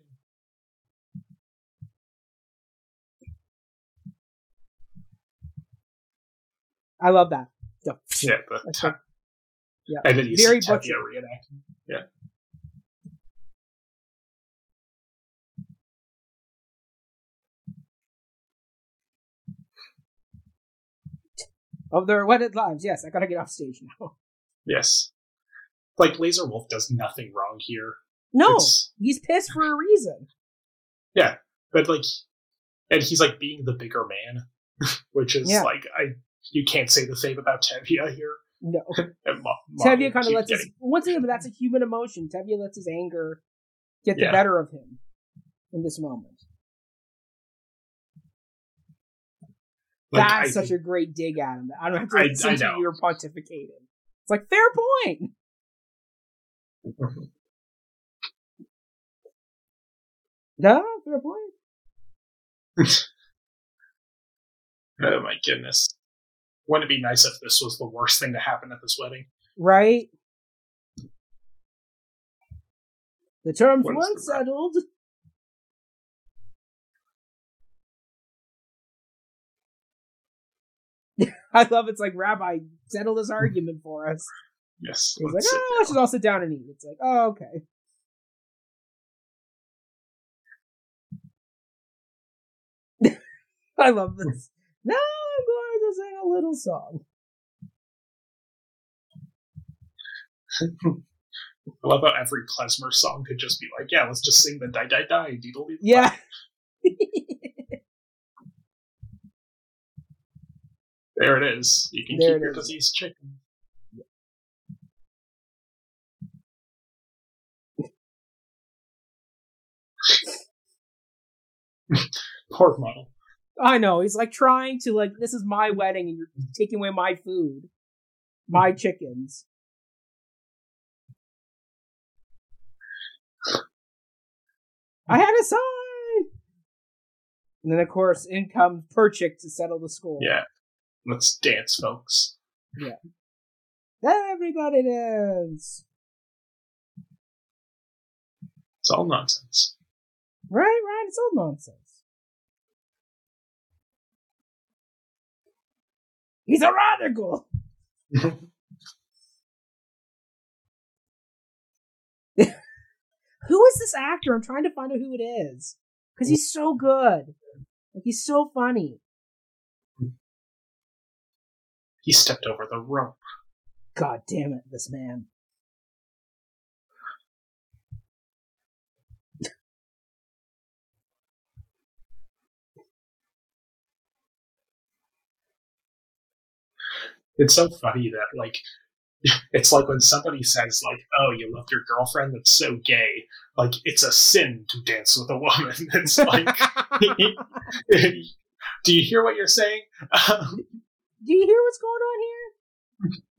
I love that. Yeah. That's. Yeah. and then you Very see Tevye reenacting. Of their wedded lives. Yes, I gotta get off stage now. yes. Like Lazar Wolf does nothing wrong here, No, It's- he's pissed for a reason. Yeah, but like, and he's like being the bigger man, which is Yeah. like I. You can't say the same about Tevye here. No. Mo- Tevye kind of lets his once again, but that's a human emotion. Tevye lets his anger get the Yeah. better of him in this moment. Like, that's I such a great dig at him. I don't have to I- listen I to know. you pontificating. It's like fair point. No, fair point. Oh my goodness! Wouldn't it be nice if this was the worst thing to happen at this wedding? Right. The terms weren't settled. I love it's like Rabbi settle this argument for us. Yes. He's like, oh, let's just all sit down and eat. It's like, oh, okay. I love this. Now I'm going to sing a little song. I love how every klezmer song could just be like, yeah, let's just sing the die die die deedle deedle. Yeah. There it is. You can There keep your is. diseased chicken. Pork Motel. I know. He's like trying to like, this is my wedding and you're taking away my food, my chickens. I had a sign. And then of course in comes Perchik to settle the score. Yeah. Let's dance, folks. Yeah. Everybody dance. It's all nonsense. Right, right. It's all nonsense. He's a radical. Who is this actor? I'm trying to find out who it is because he's so good. Like he's so funny. He stepped over the rope. God damn it, this man. it's so funny that like it's like when somebody says like oh you love your girlfriend that's so gay like it's a sin to dance with a woman it's like do you hear what you're saying um, do you hear what's going on here?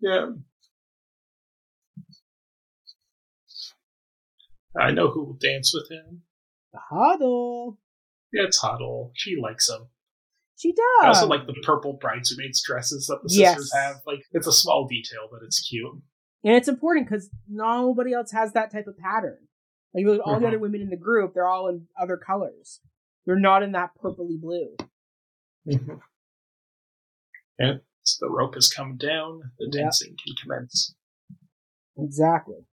yeah. I know who will dance with him. The Hodel. Yeah, it's Hodel. She likes him. She I does. also like the purple bridesmaids dresses that the Yes. sisters have. Like it's a small detail, but it's cute. and it's important because nobody else has that type of pattern. Like all the Mhm. other women in the group, they're all in other colors. They're not in that purpley blue. And so the rope has come down. The Yeah. dancing can commence. Exactly.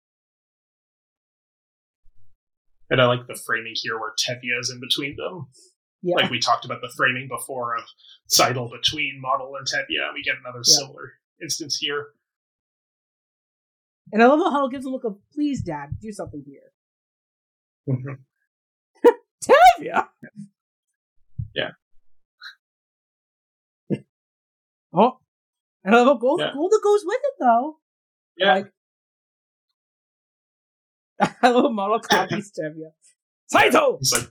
And I like the framing here where Tevye is in between them. Yeah. Like we talked about the framing before of Tzeitel between Motel and Tevye. We get another Yeah. similar instance here. and I love how Hodel gives a look of, please, Dad, do something here. Yeah. Oh. And I love Gold, Yeah. Golde goes with it, though. Yeah. Like, I love Motel copies Tevye. Saito! He's like,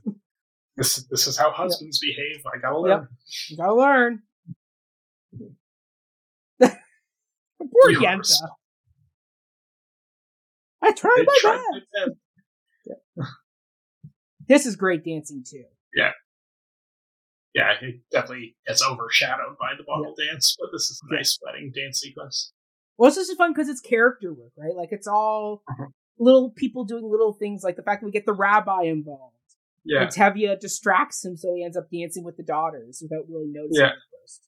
this, this is how husbands behave. I gotta Yep. learn. You gotta learn. Poor You Yenta. I tried They my tried best. best. This is great dancing too. Yeah, it definitely gets overshadowed by the bottle dance, but this is a Yeah. nice wedding dance sequence. Well, it's just fun because it's character work, right? Like it's all Mhm. little people doing little things, like the fact that we get the rabbi involved. Yeah, And Tevye distracts him, so he ends up dancing with the daughters without really noticing Yeah. at first.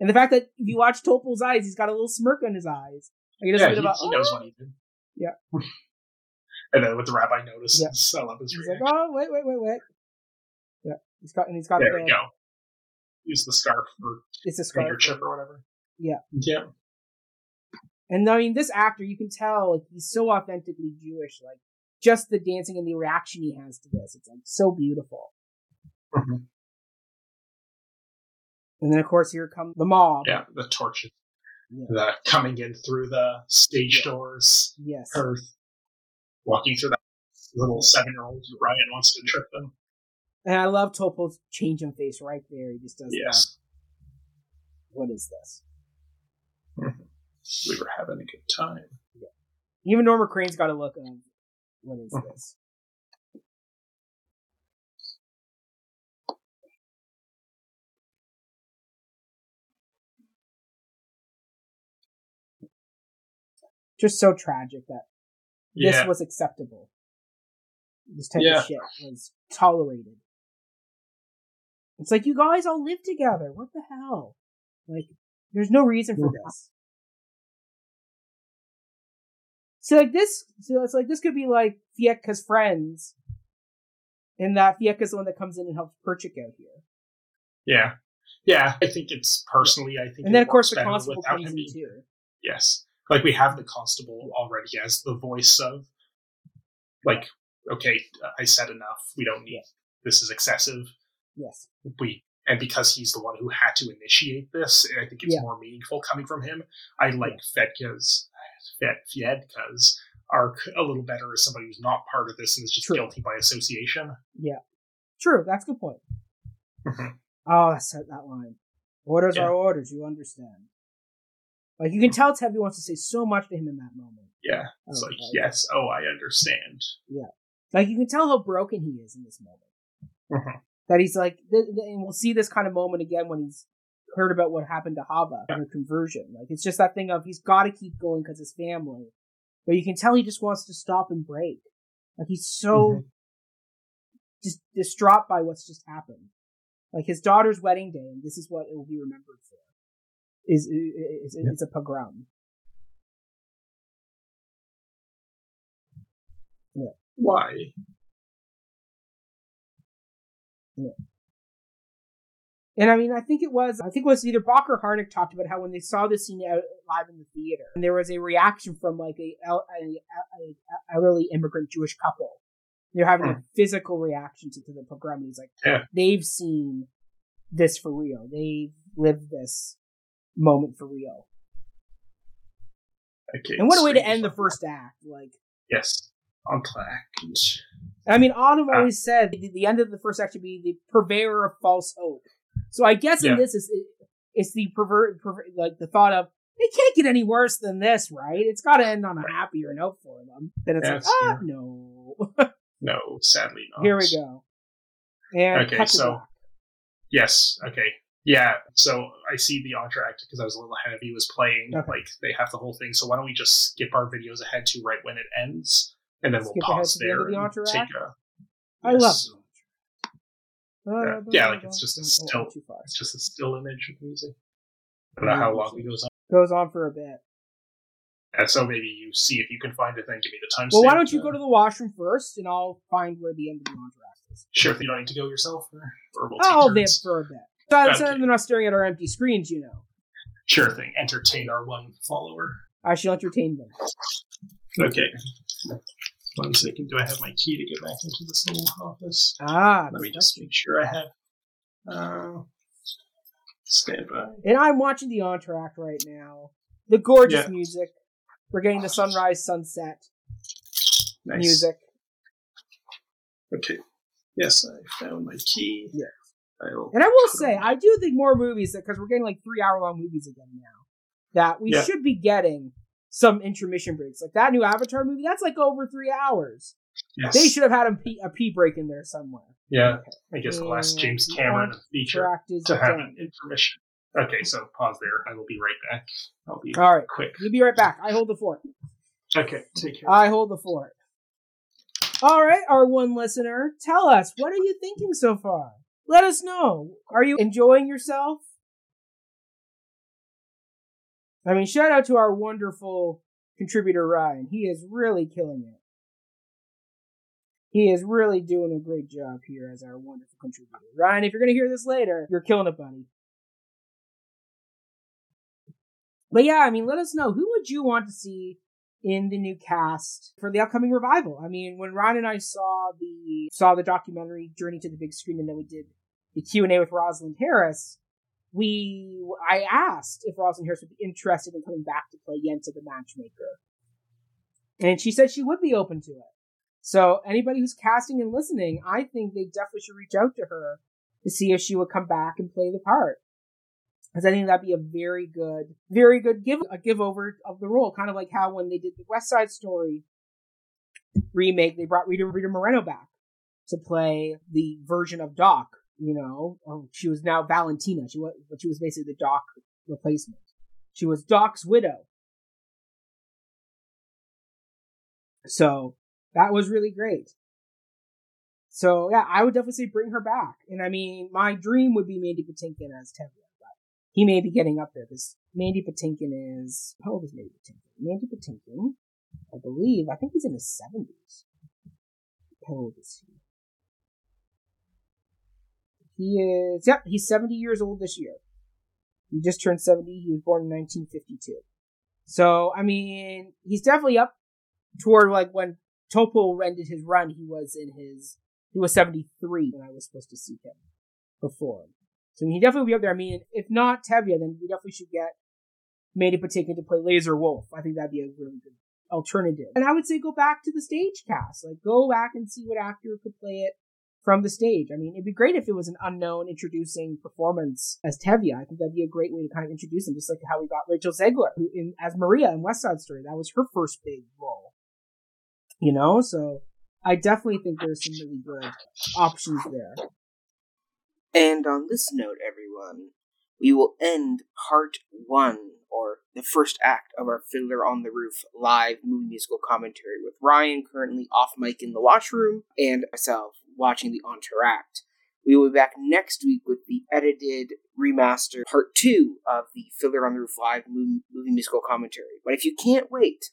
And the fact that if you watch Topol's eyes, he's got a little smirk on his eyes. Like he doesn't yeah, he, about, he knows "Oh." what he did. Yeah. and then with the rabbi notices, Yeah. I love his He's like, reaction. oh, wait, wait, wait, wait. Yeah. He's got, and he's got there the, we go. Use the scarf for it's a scarf. finger chip or whatever. Yeah. Yeah. And I mean, this actor, you can tell like, he's so authentically Jewish. Like just the dancing and the reaction he has to this, it's like so beautiful. Mhm. And then of course here come the mob. Yeah, the torches. Yeah. The coming in through the stage doors. Yes. Earth walking through that little seven year old Ryan wants to trip them. And I love Topol's change in face right there. He just does Yes. that. What is this? We were having a good time. Even Norma Crane's got a look of what is Mhm. this? Just so tragic that this Yeah. was acceptable. This type Yeah. of shit was tolerated. It's like you guys all live together. What the hell? Like, there's no reason for this. So like this, so it's like this could be like Fyedka's friends, and that Fyedka's the one that comes in and helps Perchik out here. Yeah. Yeah, I think it's personally, I think. And then of course the constable comes in being- too. Yes. Like we have the constable already as the voice of, like, okay, I said enough. We don't need, this is excessive. Yes. We, and because he's the one who had to initiate this, I think it's Yeah. more meaningful coming from him. I like Fedka's, Fed, Fyedka's arc a little better as somebody who's not part of this and is just True. guilty by association. Yeah. True, that's a good point. Mhm. Oh, that's that that line. Orders Yeah. are orders, you understand. Like you can tell Tevye wants to say so much to him in that moment. Yeah. It's like, yes, oh, I understand. Yeah. Like you can tell how broken he is in this moment. Mhm. That he's like, th- th- and we'll see this kind of moment again when he's heard about what happened to Chava and her conversion. Like it's just that thing of he's got to keep going because his family, but you can tell he just wants to stop and break. Like he's so Mhm. just distraught by what's just happened. Like his daughter's wedding day, and this is what it will be remembered for. Is is, is Yeah. it's a pogrom. Yeah. Why? And I mean, I think it was, I think it was either Bock or Harnick talked about how when they saw this scene out live in the theater, and there was a reaction from like a, a, a, a elderly immigrant Jewish couple. They're having a hmm. physical reaction to, to the pogrom. And he's like, Yeah. they've seen this for real. They've lived this. moment for Rio. Okay. And what a way to end the first act! Like, Yes. on Entr'acte. I mean, Autumn Ah. always said the, end of the first act should be the purveyor of false hope. So I guess in this is it, it's the pervert, perver like the thought of it can't get any worse than this, right? It's got to end on a happier note for them. Then it's like, ah, yeah. no. No, sadly not. Here we go. And Okay, so- Yes. Okay. Yeah. So I see the entr'acte because I was a little ahead of you was playing. Okay. Like they have the whole thing. So why don't we just skip our videos ahead to right when it ends, and then Skip we'll pause to the end there the and take a. I Yes. love Yeah, yeah, like it's just a still- It's just a still image of music. I don't know how long it goes on. Goes on for a bit. And so maybe you see if you can find it, then give me the timestamp. Well, why don't you uh, go to the washroom first, and I'll find where the end of the entr'acte is. Sure, if you don't need to go yourself, or, or we'll I'll turns. for a bit. So, Okay. they're not staring at our empty screens, you know. Sure thing. Entertain our one follower. I shall entertain them. Okay. One second. Do I have my key to get back into this little office? Ah, Let me just make sure I have. Uh, stand by. And I'm watching the entr'acte right now. The gorgeous Yeah. music. We're getting the sunrise, sunset Nice. music. Okay. Yes, I found my key. Yes. I'll And I will say, I do think more movies because we're getting like three hour long movies again now. That we Yeah. should be getting some intermission breaks. Like that new Avatar movie, that's like over three hours. yes. They should have had a pee, a pee break in there somewhere. Yeah, I guess the last James Cameron feature Tract is to have done. an intermission. Okay, so pause there. I will be right back. I'll be All right, quick. you'll be right back. I hold the fort. Okay, take care. I hold the fort. All right, our one listener, tell us what are you thinking so far? Let us know. Are you enjoying yourself? I mean, shout out to our wonderful contributor Ryan. He is really killing it. He is really doing a great job here as our wonderful contributor. Ryan, if you're going to hear this later, you're killing it, buddy. But yeah, I mean, let us know who would you want to see in the new cast for the upcoming revival. I mean, when Ryan and I saw the saw the documentary Journey to the Big Screen, and then we did the Q and A with Rosalind Harris, we I asked if Rosalind Harris would be interested in coming back to play Yenta the Matchmaker, and she said she would be open to it. So anybody who's casting and listening, I think they definitely should reach out to her to see if she would come back and play the part because I think that'd be a very good, very good give a give over of the role, kind of like how when they did the West Side Story remake, they brought Rita Rita Moreno back to play the version of Doc. You know, she was now Valentina. She was, but she was basically the Doc replacement. She was Doc's widow. So that was really great. So yeah, I would definitely say bring her back. And I mean, my dream would be Mandy Patinkin as Tevye, but he may be getting up there because Mandy Patinkin is how old is Mandy Patinkin? Mandy Patinkin, I believe, I think he's in his seventies. How old is he? He is yep, he's seventy years old this year. He just turned seventy. He was born in nineteen fifty two. So I mean, he's definitely up toward like when Topol ended his run. He was in his he was seventy three when I was supposed to see him before. So he definitely be up there. I mean, if not Tevye, then we definitely should get Mandy Patinkin to play Lazar Wolf. I think that'd be a really good alternative. And I would say go back to the stage cast. Like go back and see what actor could play it from the stage. I mean, it'd be great if it was an unknown introducing performance as Tevye. I think that'd be a great way to kind of introduce him, just like how we got Rachel Zegler who in, as Maria in West Side Story. That was her first big role. You know, so I definitely think there's some really good options there. And on this note, everyone, we will end part one, or the first act of our Fiddler on the Roof live movie musical commentary with Ryan currently off mic in the washroom and myself watching the entr'acte. We will be back next week with the edited remaster part two of the Fiddler on the Roof live movie, movie musical commentary. But if you can't wait,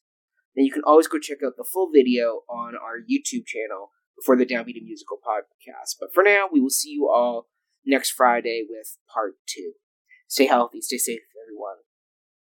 then you can always go check out the full video on our YouTube channel before the Downbeat and Musical podcast. But for now, we will see you all next Friday with part two. Stay healthy, stay safe, everyone.